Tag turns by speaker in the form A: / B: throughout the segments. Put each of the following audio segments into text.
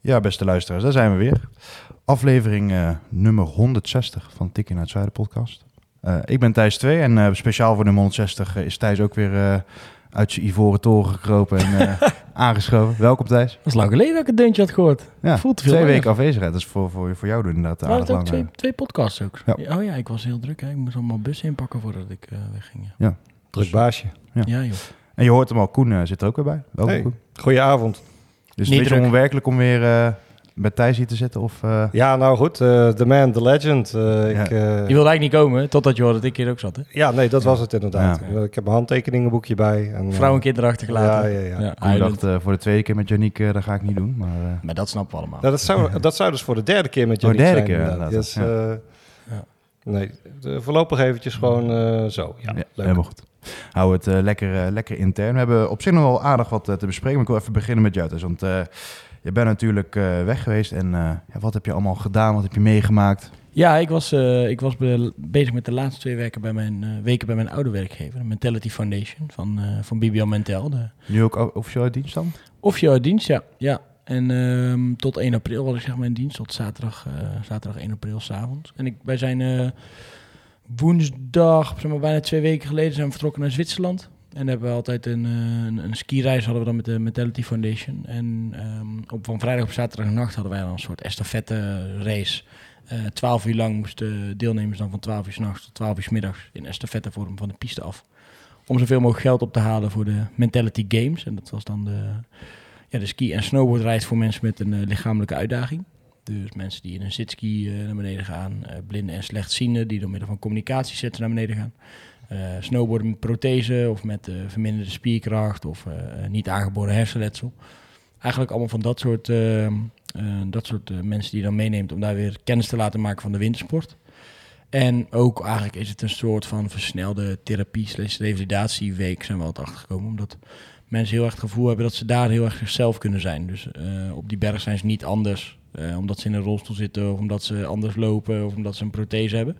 A: Ja, beste luisteraars, daar zijn we weer. Aflevering eh, nummer 160 van Tikkie naar het Zuiden podcast. Eh, ik ben Thijs 2 en eh, speciaal voor nummer 160 is Thijs ook weer eh, uit zijn ivoren toren gekropen en eh, aangeschoven. Welkom Thijs.
B: Dat is lang geleden dat ik een deuntje had gehoord.
A: Ja,
B: Voelt te veel
A: twee weken afwezigheid. Dat is voor, voor, voor jou inderdaad aardig
B: het ook
A: lang.
B: twee, twee podcasts ook?
A: Ja.
B: Oh ja, ik was heel druk. Hè. Ik moest allemaal bussen inpakken voordat ik eh, wegging. Ja.
C: Druk baasje.
A: Ja.
B: Ja, joh.
A: En je hoort hem al, Koen zit er ook weer bij. Welkom
C: Hey.
A: Koen.
C: Goedenavond.
A: Dus het is
B: Niet
A: een beetje
B: druk.
A: onwerkelijk om weer eh bij Thijs hier te zitten of... eh,
C: Ja, nou goed. eh the man, the legend. eh,
A: Ja.
C: ik, eh,
B: Je wilde eigenlijk niet komen, totdat je hoorde dat ik hier ook zat. Hè?
C: ja, nee, dat was het inderdaad.
A: Ja.
C: Ik heb een handtekeningenboekje bij. En, eh,
B: Vrouw en kind erachter gelaten.
C: Ja, ja, ja.
B: Huilend.
A: dacht eh, voor de tweede keer met Janiek, eh dat ga ik niet doen. Maar eh,
B: Maar dat snappen we allemaal.
C: Nou, dat, zou, dat zou dus voor de derde keer met
A: Oh,
C: jullie
A: derde
C: zijn.
A: keer,
C: inderdaad.
A: inderdaad,
C: Dus, eh. Nee, de- voorlopig eventjes gewoon eh, zo. Ja,
A: Ja,
C: leuk.
A: helemaal goed. Hou het eh, lekker, eh, lekker intern. We hebben op zich nog wel aardig wat te bespreken. Maar ik wil even beginnen met jou, Thijs. Want eh, je bent natuurlijk eh, weg geweest. En eh, ja, wat heb je allemaal gedaan? Wat heb je meegemaakt?
B: Ja, ik was, eh, ik was be- bezig met de laatste twee weken bij mijn, eh, weken bij mijn oude werkgever. De Mentality Foundation van, eh van Bibian Mentel. De
A: Nu ook officieel uit dienst dan?
B: Officieel uit dienst, ja. ja. En ehm, tot 1 april was ik zeg maar in dienst, tot zaterdag, eh, zaterdag 1 april s'avonds. En ik, wij zijn eh, woensdag, zeg maar bijna twee weken geleden, zijn we vertrokken naar Zwitserland. En hebben we altijd een, eh, een, een hadden we dan met de Mentality Foundation. En ehm, op, van vrijdag op zaterdagnacht hadden wij dan een soort estafette race. Eh 12 uur lang moesten deelnemers dan van 12 uur s'nachts tot 12 uur 's middags in estafette vorm van de piste af. Om zoveel mogelijk geld op te halen voor de Mentality Games. En dat was dan de, ja, de ski- en snowboardreis voor mensen met een eh, lichamelijke uitdaging. Dus mensen die in een zitski eh, naar beneden gaan, eh, blinden en slechtzienden die door middel van communicatiesets naar beneden gaan. Snowboarden met prothese of met verminderde spierkracht of niet aangeboren hersenletsel. Eigenlijk allemaal van dat soort, eh, eh, dat soort mensen die je dan meeneemt om daar weer kennis te laten maken van de wintersport. En ook eigenlijk is het een soort van versnelde therapie slash revalidatieweek zijn we altijd achtergekomen. Omdat mensen heel erg het gevoel hebben dat ze daar heel erg zichzelf kunnen zijn. Dus eh, op die berg zijn ze niet anders. eh, omdat ze in een rolstoel zitten of omdat ze anders lopen of omdat ze een prothese hebben.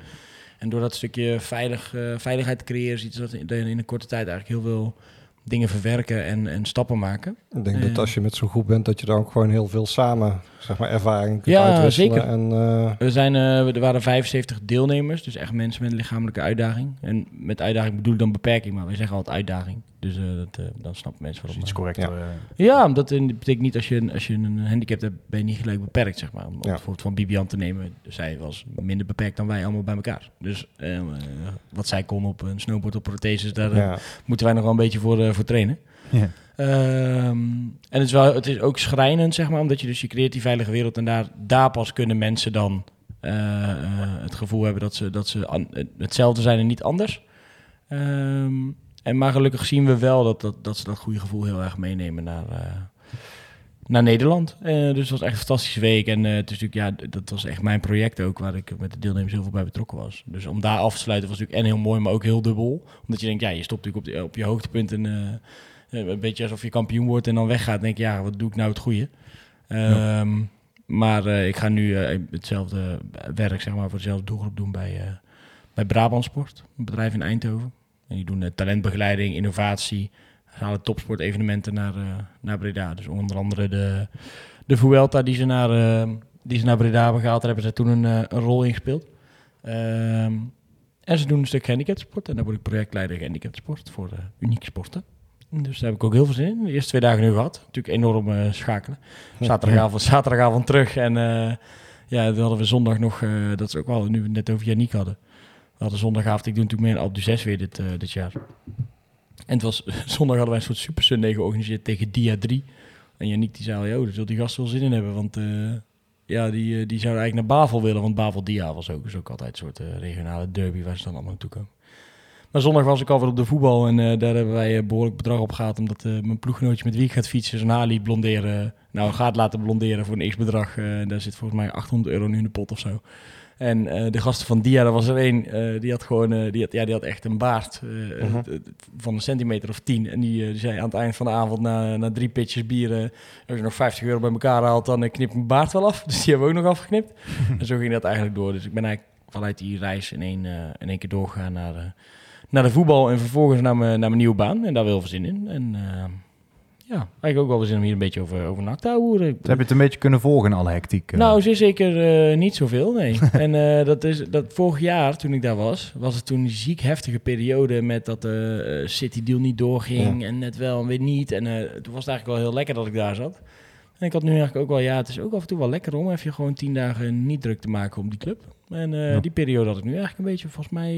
B: En door dat stukje veilig, eh, veiligheid te creëren, ziet ze dat in, in een korte tijd eigenlijk heel veel dingen verwerken en, en stappen maken.
C: Ik denk dat als je met zo'n groep bent, dat je dan ook gewoon heel veel samen zeg maar, ervaring kunt
B: Ja,
C: uitwisselen.
B: zeker.
C: En,
B: We zijn, er waren 75 deelnemers, dus echt mensen met een lichamelijke uitdaging. En met uitdaging bedoel ik dan beperking, maar wij zeggen altijd uitdaging. Dus eh, dat, eh, dan snappen mensen
A: Dat is
B: waarom.
A: iets
B: eh,
A: correcter.
B: Ja, omdat het betekent niet als je, een- als je een handicap hebt, ben je niet gelijk beperkt, zeg maar. Om het
C: Ja.
B: voorbeeld van Bibian te nemen, zij was minder beperkt dan wij allemaal bij elkaar. Dus wat zij kon op een snowboard op protheses, daar
C: ja.
B: moeten wij nog wel een beetje voor, eh, voor trainen.
A: Ja.
B: Ehm, en het is, wel, het is ook schrijnend, zeg maar, omdat je dus je creëert die veilige wereld en daar, daar pas kunnen mensen dan eh, eh, het gevoel hebben dat ze, dat ze an- hetzelfde zijn en niet anders. Ehm, en maar gelukkig zien we wel dat, dat, dat ze dat goede gevoel heel erg meenemen naar, eh, naar Nederland. Eh, dus het was echt een fantastische week. En eh, het is natuurlijk, ja, dat was echt mijn project ook, waar ik met de deelnemers heel veel bij betrokken was. Dus om daar af te sluiten was natuurlijk en heel mooi, maar ook heel dubbel. Omdat je denkt, ja, je stopt natuurlijk op, de, op je hoogtepunt en een beetje alsof je kampioen wordt en dan weggaat. denk je, ja, wat doe ik nou het goede? Ehm, Maar ik ga nu hetzelfde werk, zeg maar, voor dezelfde doelgroep doen bij, bij Brabant Sport, een bedrijf in Eindhoven. En die doen eh, talentbegeleiding, innovatie, ze halen topsportevenementen naar, eh, naar Breda. Dus onder andere de, de Vuelta die ze, naar, eh, die ze naar Breda hebben gehaald, daar hebben ze toen een, een rol in gespeeld. Ehm, en ze doen een stuk handicapsport en daar word ik projectleider handicapsport voor unieke sporten. Dus daar heb ik ook heel veel zin in. De eerste twee dagen nu gehad. Natuurlijk enorm schakelen. Zaterdagavond, zaterdagavond terug. En eh, ja, toen hadden we zondag nog, dat is ook wel, nu we het net over Janiek hadden. Hadden zondagavond, ik doe natuurlijk meer een Alpe 6 weer dit, eh, dit jaar. En het was, zondag hadden wij een soort Super georganiseerd tegen Dia 3. En Janiek die zei joh, daar zult die gast wel zin in hebben. Want eh, ja, die, eh, die zouden eigenlijk naar Bavel willen. Want Bavel Dia was ook, is ook altijd een soort regionale derby waar ze dan allemaal naartoe komen. Maar zondag was ik alweer op de voetbal en daar hebben wij behoorlijk bedrag op gehad. Omdat mijn ploeggenootje met wie gaat fietsen zijn haar liet blonderen. Nou, gaat laten blonderen voor een x-bedrag. Daar zit volgens mij 800 euro nu in de pot of zo. En eh, de gasten van Dia, er was er één, eh, die had gewoon, eh, die, had, ja, die had echt een baard
C: Mhm.
B: van een centimeter of tien. En die, die zei aan het eind van de avond, na, na drie pitjes bieren, als je nog 50 euro bij elkaar haalt, dan knip ik mijn baard wel af. Dus die hebben we ook nog afgeknipt. en zo ging dat eigenlijk door. Dus ik ben eigenlijk vanuit die reis in één, in één keer doorgegaan naar de, naar de voetbal en vervolgens naar mijn, naar mijn nieuwe baan. En daar wil veel zin in. En ja, eigenlijk ook wel zin om hier een beetje over, over NAC te houden.
A: Heb je het een beetje kunnen volgen in alle hectiek? eh?
B: Nou, zeer zeker eh, niet zoveel, nee. en eh, dat is dat vorig jaar, toen ik daar was, was het toen een ziek heftige periode met dat de City deal niet doorging en net wel en weer niet. En toen was het eigenlijk wel heel lekker dat ik daar zat. En ik had nu eigenlijk ook wel, ja, het is ook af en toe wel lekker om even gewoon tien dagen niet druk te maken om die club. En
A: Ja.
B: die periode had ik nu eigenlijk een beetje, volgens mij,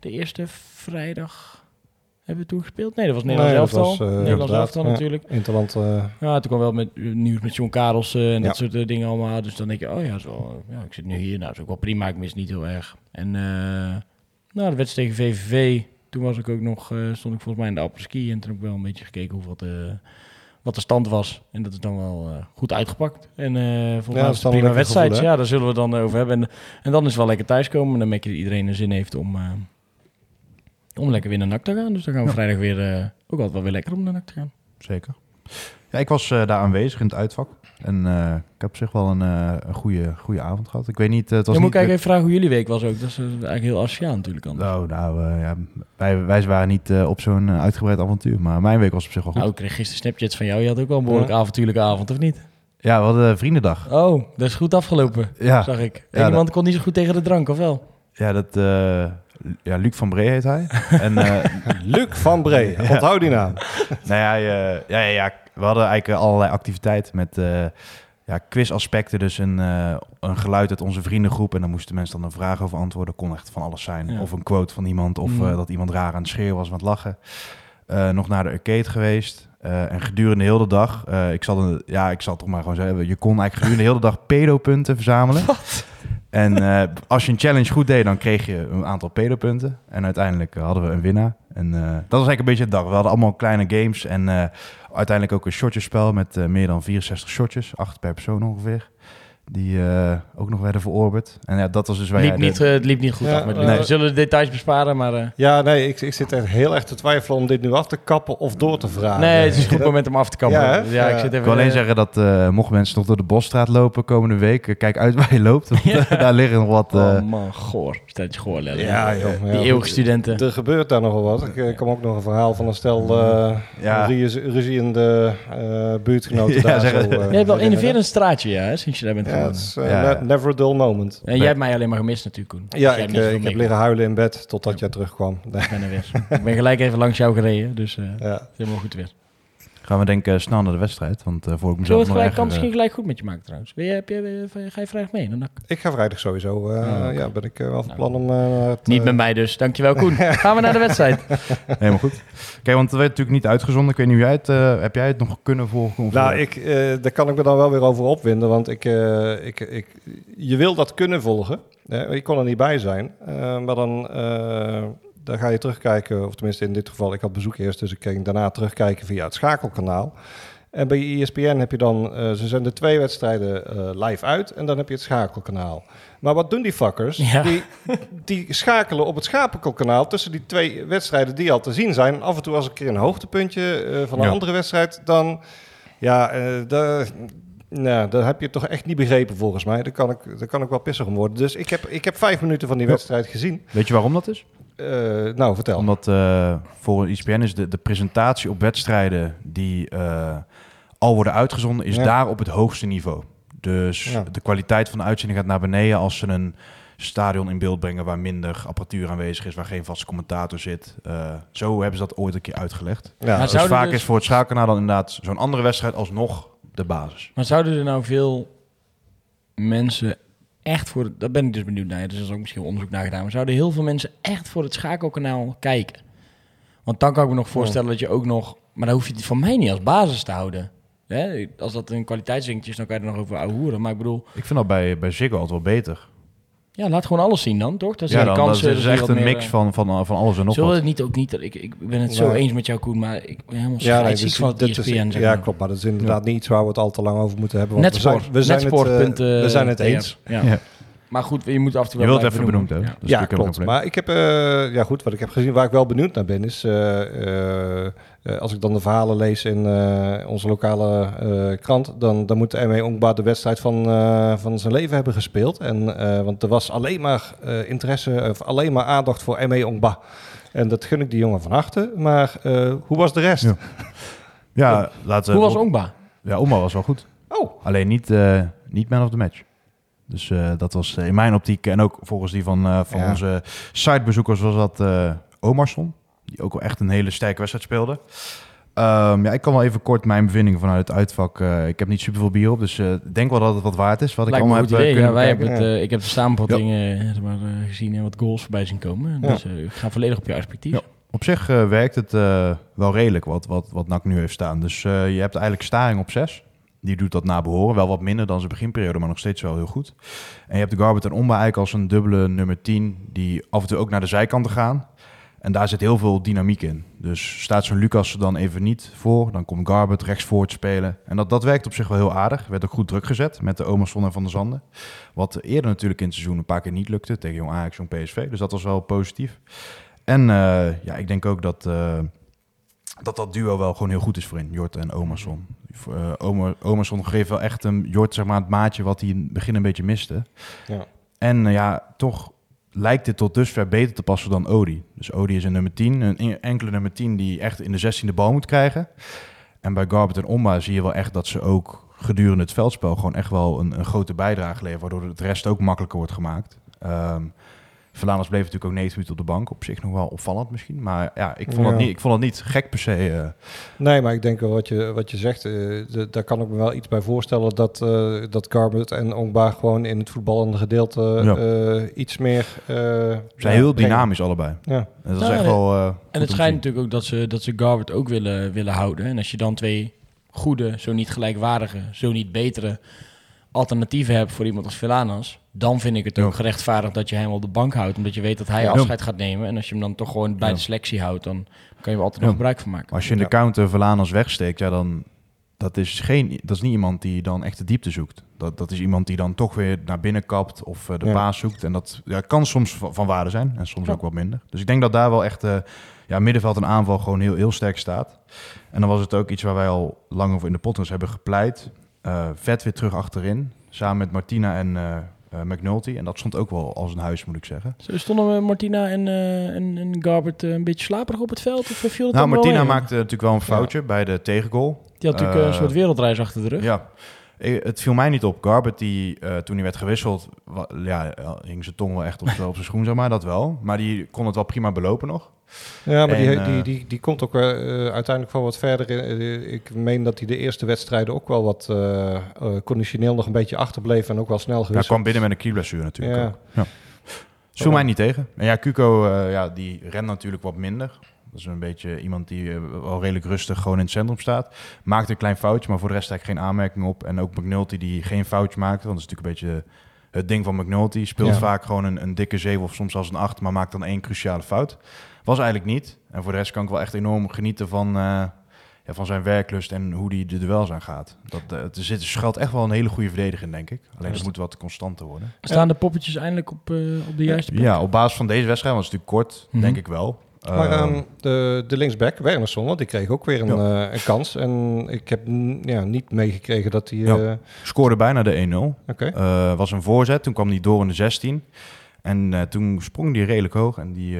B: de eerste vrijdag hebben we toen gespeeld. Nee, dat was Nederlands
C: Nee, dat
B: elftal.
C: was, eh,
B: Nederlands
C: inderdaad,
B: elftal
C: ja.
B: natuurlijk.
C: Interland. eh,
B: Ja, toen kwam wel met nieuws met John Karelsen en
C: Ja.
B: dat soort eh, dingen allemaal. Dus dan denk je, oh ja, zo, ja, ik zit nu hier. Nou, dat is ook wel prima. Ik mis niet heel erg. En eh nou, de wedstrijd tegen VVV. Toen was ik ook nog, stond ik volgens mij in de apres-ski. En toen heb ik wel een beetje gekeken hoeveel de, wat de stand was. En dat is dan wel goed uitgepakt. En volgens mij
C: is
B: het prima wedstrijd.
C: gevoel,
B: ja, daar zullen we het dan over hebben. En, en dan is het wel lekker thuiskomen. En dan merk je dat iedereen er zin heeft om, om lekker weer naar NAC te gaan. Dus dan gaan we
A: Ja.
B: vrijdag weer, eh, ook altijd wel weer lekker om naar NAC te gaan.
A: Zeker. Ja, ik was eh, daar aanwezig in het uitvak. En eh, ik heb op zich wel een, een goede, goede avond gehad. Ik weet niet... eh, het was
B: moet
A: niet
B: ik even vragen hoe jullie week was ook. Dat is eigenlijk heel asociaal natuurlijk anders.
A: Nou, nou ja, wij, wij waren niet op zo'n uitgebreid avontuur. Maar mijn week was op zich wel goed.
B: Nou, ik kreeg gisteren Snapchats van jou. Je had ook wel een behoorlijk avontuurlijke avond, of niet?
A: Ja, we hadden vriendendag.
B: Oh, dat is goed afgelopen,
A: Ja,
B: zag ik.
A: Ja,
B: Eén iemand kon niet zo goed tegen de drank, of wel?
A: ja, dat, ja Luc van Bree heet hij. en eh,
C: Luc van Bree, onthoud die naam.
A: nou ja, je- ja, ja, ja, we hadden eigenlijk allerlei activiteiten met eh ja, quizaspecten. Dus een, eh, een geluid uit onze vriendengroep. En dan moesten mensen dan een vraag over antwoorden. Kon echt van alles zijn.
B: Ja.
A: Of een quote van iemand. Of
B: Mm.
A: eh, dat iemand raar aan het schreeuwen was, van het lachen. Eh, nog naar de arcade geweest. Eh, en gedurende heel de dag, eh, ik zal een, ja, ik zal toch maar gewoon zeggen, je kon eigenlijk gedurende heel de dag pedopunten verzamelen. En eh, als je een challenge goed deed, dan kreeg je een aantal pedopunten. En uiteindelijk eh, hadden we een winnaar. En eh, dat was eigenlijk een beetje het dag. We hadden allemaal kleine games en uiteindelijk ook een shotjespel met meer dan 64 shotjes, acht per persoon ongeveer. Die eh, ook nog werden verorberd. En ja, dat was dus waar
B: Liep niet,
A: de-
B: eh, het liep niet goed
C: Ja,
B: af met
C: nee.
B: Luc. We zullen de details besparen, maar... eh,
C: Ja, nee, ik, ik zit echt heel erg te twijfelen om dit nu af te kappen of door te vragen.
B: nee, het is een goed moment om af te kappen.
C: Ja,
B: ik
C: Ja.
B: zit even...
A: Ik wil alleen
B: eh,
A: zeggen dat eh, mochten mensen nog door de bosstraat lopen komende week, eh, kijk uit waar je loopt. Want
B: Ja.
A: daar liggen nog wat... eh,
B: Oh man, goor. Stelletje goor, Lelle.
C: Ja, joh.
B: Die
C: ja,
B: eeuwige studenten.
C: Er gebeurt daar nogal wat. Ik eh, kwam ook nog een verhaal van een stel eh
A: Ja.
C: ruzie- ruziende eh buurtgenoten
A: Ja,
C: daar.
A: zeg-
C: zo, eh,
B: Jij hebt wel innoverend straatje, ja, sinds je daar bent
C: Ja, is eh,
A: Ja.
C: ne- never a dull moment.
B: En jij hebt mij alleen maar gemist natuurlijk, Koen.
C: Ja,
B: Jij
C: ik,
B: hebt niet
C: eh, ik heb liggen huilen in bed totdat jij terugkwam.
B: Ik ben er weer. ik ben gelijk even langs jou gereden, dus eh
C: ja.
B: helemaal goed weer.
A: Gaan we denken eh, snel naar de wedstrijd, want eh voor ik
B: Zullen we
A: mezelf
B: het
A: nog
B: gelijk,
A: erger,
B: kan misschien
A: eh,
B: gelijk goed met je maken trouwens. Wil je, heb je, ga je vrijdag mee? Dan
C: Ik ga vrijdag sowieso.
B: oké.
C: Ja, ben ik eh, wel van
B: Nou.
C: plan om... eh, het,
B: Niet met mij dus. Dankjewel Koen. Gaan we naar de wedstrijd.
A: Helemaal goed. Kijk, want het werd natuurlijk niet uitgezonden. Ik weet niet hoe jij het... eh, heb jij het nog kunnen volgen?
C: Nou, ik, eh, daar kan ik me dan wel weer over opwinden, want ik, eh, ik, ik, je wil dat kunnen volgen. Ik kon er niet bij zijn, eh, maar dan, eh, dan ga je terugkijken, of tenminste in dit geval, ik had bezoek eerst, dus ik ging daarna terugkijken via het schakelkanaal. En bij ESPN heb je dan, eh, ze zenden twee wedstrijden eh, live uit en dan heb je het schakelkanaal. Maar wat doen die fuckers?
B: Ja.
C: Die, die schakelen op het schakelkanaal tussen die twee wedstrijden die al te zien zijn. Af en toe als een keer een hoogtepuntje eh, van een
A: Ja.
C: andere wedstrijd, dan... Ja, daar, nou, dat heb je toch echt niet begrepen volgens mij. Daar kan ik, daar kan ik wel pissig om worden. Dus ik heb, ik heb vijf minuten van die wedstrijd gezien.
A: Weet je waarom dat is?
C: Eh, nou, vertel.
A: Omdat eh, voor ESPN is de, de presentatie op wedstrijden die eh, al worden uitgezonden, is
C: Ja.
A: daar op het hoogste niveau. Dus
C: Ja.
A: de kwaliteit van de uitzending gaat naar beneden als ze een stadion in beeld brengen waar minder apparatuur aanwezig is, waar geen vaste commentator zit. Eh, zo hebben ze dat ooit een keer uitgelegd.
C: ja,
B: Maar
A: Dus vaak
B: dus-
A: is voor het schaalkanaal dan inderdaad zo'n andere wedstrijd alsnog de basis.
B: Maar zouden er nou veel mensen echt voor... Dat ben ik dus benieuwd naar. Dus er is ook misschien onderzoek naar gedaan. Maar zouden heel veel mensen echt voor het schakelkanaal kijken? Want dan kan ik me nog voorstellen dat je ook nog... Maar dan hoef je het van mij niet als basis te houden. Hè? Als dat een kwaliteitsdingetje is, dan kan je er nog over ouwehoeren. Maar ik bedoel...
A: Ik vind dat bij, bij Ziggo altijd wel beter.
B: Ja, laat gewoon alles zien dan, toch? Dan
A: Ja, dan, dat
B: kansen.
A: is
B: dat die
A: echt een mix
B: eh,
A: van, van, van alles en nog
B: Zullen we
A: wat.
B: het niet ook niet... Ik, ik ben het zo eens met jou, Koen, maar ik ben helemaal
C: Ja, nee, dus
B: van het
C: dit is-
B: ESPN, zeg
C: ja,
B: maar.
C: klopt. Maar dat is inderdaad niet iets waar we het al te lang over moeten hebben. Want we zijn, we zijn, het, eh,
B: eh,
C: we zijn het eens.
B: Ja.
A: Ja.
B: Maar goed, je moet af en toe
A: Je
B: wel
A: wilt even benoemd hebben.
B: Ja.
A: Dat is
C: ja, klopt.
A: probleem.
C: Maar ik heb, eh, ja goed, wat ik heb gezien, waar ik wel benieuwd naar ben, is eh, eh, als ik dan de verhalen lees in eh, onze lokale eh, krant, dan, dan moet ME Onkba de wedstrijd van, eh, van zijn leven hebben gespeeld. En, eh, want er was alleen maar eh, interesse, of alleen maar aandacht voor ME Onkba. En dat gun ik die jongen van harte. Maar eh, hoe was de rest?
A: Ja. Ja, laten we...
B: Hoe was Ongba?
A: Ja, Omar was wel goed.
C: Oh,
A: Alleen niet, eh, niet man of the match. Dus eh, dat was eh, in mijn optiek en ook volgens die van, eh, van
C: Ja.
A: onze sitebezoekers was dat eh Omarsson. Die ook wel echt een hele sterke wedstrijd speelde. Ehm, ja, ik kan wel even kort mijn bevindingen vanuit het uitvak. ik heb niet superveel bier op, dus ik denk wel dat het wat waard is. Wat ik
B: Lijkt
A: allemaal heb
B: idee. Ja, wij hebben het, ik heb de samenvatting zeg maar, gezien en wat goals voorbij zien komen.
C: Ja.
B: Dus ik ga volledig op je perspectief.
A: Ja. Op zich werkt het wel redelijk wat, wat, wat NAC nu heeft staan. Dus je hebt eigenlijk Staring op 6. Die doet dat na behoren. Wel wat minder dan zijn beginperiode, maar nog steeds wel heel goed. En je hebt de Garbert en Omba eigenlijk als een dubbele nummer 10... die af en toe ook naar de zijkanten gaan. En daar zit heel veel dynamiek in. Dus staat zo'n Lucas er dan even niet voor... dan komt Garbert rechts voor te spelen. En dat, dat werkt op zich wel heel aardig. Werd ook goed druk gezet met de Omerson en Van der Zanden. Wat eerder natuurlijk in het seizoen een paar keer niet lukte... tegen Jong Ajax, Jong PSV. Dus dat was wel positief. En eh, ja, ik denk ook dat, eh, dat dat duo wel gewoon heel goed is voor in Jort en Omerson. Uh, Omer, Omerson geeft wel echt een Jort, zeg maar, het maatje wat hij in het begin een beetje miste.
C: Ja.
A: En eh, ja, toch lijkt dit tot dusver beter te passen dan Odi. Dus Odi is een nummer 10, een enkele nummer 10 die echt in de 16e bal moet krijgen. En bij Garbert en Omba zie je wel echt dat ze ook gedurende het veldspel gewoon echt wel een, een grote bijdrage leveren, waardoor het rest ook makkelijker wordt gemaakt. Um, Verlaners bleef natuurlijk ook 90 minuten op de bank. Op zich nog wel opvallend misschien. Maar ja, ik vond,
C: Ja.
A: Dat, niet, ik vond dat niet gek per se. eh.
C: Nee, maar ik denk wel wat je, wat je zegt, eh, de- daar kan ik me wel iets bij voorstellen dat, eh dat Garbert en Ongba gewoon in het voetballende gedeelte
A: Ja.
C: eh, iets meer... eh, ja,
A: zijn heel
C: brengen.
A: dynamisch allebei.
C: Ja.
A: En dat is
B: Nou,
A: echt wel...
B: En het schijnt natuurlijk ook dat ze, dat ze Garvert ook willen, willen houden. En als je dan twee goede, zo niet gelijkwaardige, zo niet betere alternatieven hebt voor iemand als Villanas, dan vind ik het ook
A: Ja.
B: gerechtvaardigd dat je hem op de bank houdt. Omdat je weet dat hij
A: Ja.
B: afscheid gaat nemen. En als je hem dan toch gewoon bij
A: Ja.
B: de selectie houdt, dan kan je er altijd
A: Ja.
B: nog gebruik van maken.
A: Als je in de counter Verlanas wegsteekt, ja, dan... Dat is, geen, dat is niet iemand die dan echt de diepte zoekt. Dat, dat is iemand die dan toch weer naar binnen kapt of eh, de
C: Ja.
A: paas zoekt. En dat ja, kan soms van, van waarde zijn en soms
B: Ja.
A: ook wat minder. Dus ik denk dat daar wel echt eh, ja, middenveld en aanval gewoon heel, heel sterk staat. En dan was het ook iets waar wij al lang over in de podcast hebben gepleit. Eh, vet weer terug achterin, samen met Martina en eh, McNulty. En dat stond ook wel als een huis, moet ik zeggen.
B: Zo Stonden Martina en, eh en, en Garbert een beetje slaperig op het veld? Of viel het
A: Nou, Martina maakte natuurlijk wel een foutje bij de tegengoal.
B: Die had natuurlijk een soort wereldreis achter de rug.
A: Ja, het viel mij niet op. Garbert, die, toen hij werd gewisseld, ja, hing zijn tong wel echt op, op zijn schoen, zeg maar, dat wel. Maar die kon het wel prima belopen nog.
C: Ja, maar die,
A: En,
C: die,
A: eh,
C: die, die komt ook eh, uiteindelijk wel wat verder. In. Ik meen dat hij de eerste wedstrijden ook wel wat eh, conditioneel nog een beetje achterbleef en ook wel snel
A: Hij
C: gewisseld.
A: kwam binnen met een knieblessure natuurlijk
C: Ja.
A: ook. Ja. Viel mij niet tegen. En ja, Cuco, ja, die rent natuurlijk wat minder. Dat is een beetje iemand die wel redelijk rustig gewoon in het centrum staat. Maakt een klein foutje, maar voor de rest eigenlijk geen aanmerking op. En ook McNulty die geen foutje maakte. Want dat is natuurlijk een beetje het ding van McNulty. Speelt
C: Ja.
A: vaak gewoon een, een dikke 7 of soms als een 8, maar maakt dan één cruciale fout. Was eigenlijk niet. En voor de rest kan ik wel echt enorm genieten van, eh, ja, van zijn werklust en hoe hij de duels aangaat. Dat, eh, er zit er schuilt echt wel een hele goede verdediger in, denk ik. Alleen het moet wat constanter worden.
B: Staan de poppetjes eindelijk op, eh, op de juiste plek?
A: Ja, op basis van deze wedstrijd, want het is natuurlijk kort,
B: Mhm.
A: denk ik wel.
C: Maar
A: Ehm,
C: ehm, de, de linksback, Wernersson, want die kreeg ook weer een, eh, een kans. En ik heb ja, niet meegekregen dat hij...
A: Ja.
C: eh,
A: scoorde bijna de 1-0.
C: Oké.
A: Eh, was een voorzet, toen kwam hij door in de 16. En eh, toen sprong hij redelijk hoog. En die...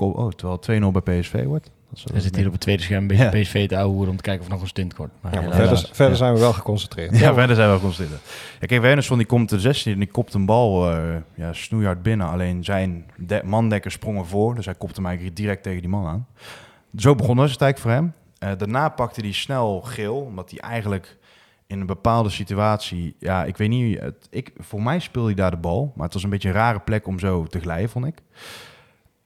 A: oh, terwijl het 2-0 bij PSV wordt. Dat is,
B: Hij zit hier op het tweede scherm een beetje
A: Ja.
B: PSV te ouwe om te kijken of er nog een stint wordt. Maar
C: Ja, maar
B: helaas.
C: verder, verder
A: Ja.
C: zijn we wel geconcentreerd.
A: Ja, verder zijn we wel constante. Ja, kijk, Wernersson die komt de 16 en die kopt een bal eh, ja, snoeihard binnen. Alleen zijn de mandekker sprong ervoor. Dus hij kopte hem eigenlijk direct tegen die man aan. Zo begon de wedstrijd voor hem. Eh, daarna pakte hij snel geel, omdat hij eigenlijk in een bepaalde situatie... Ja, ik weet niet... Het, ik, voor mij speelde hij daar de bal, maar het was een beetje een rare plek om zo te glijden, vond ik.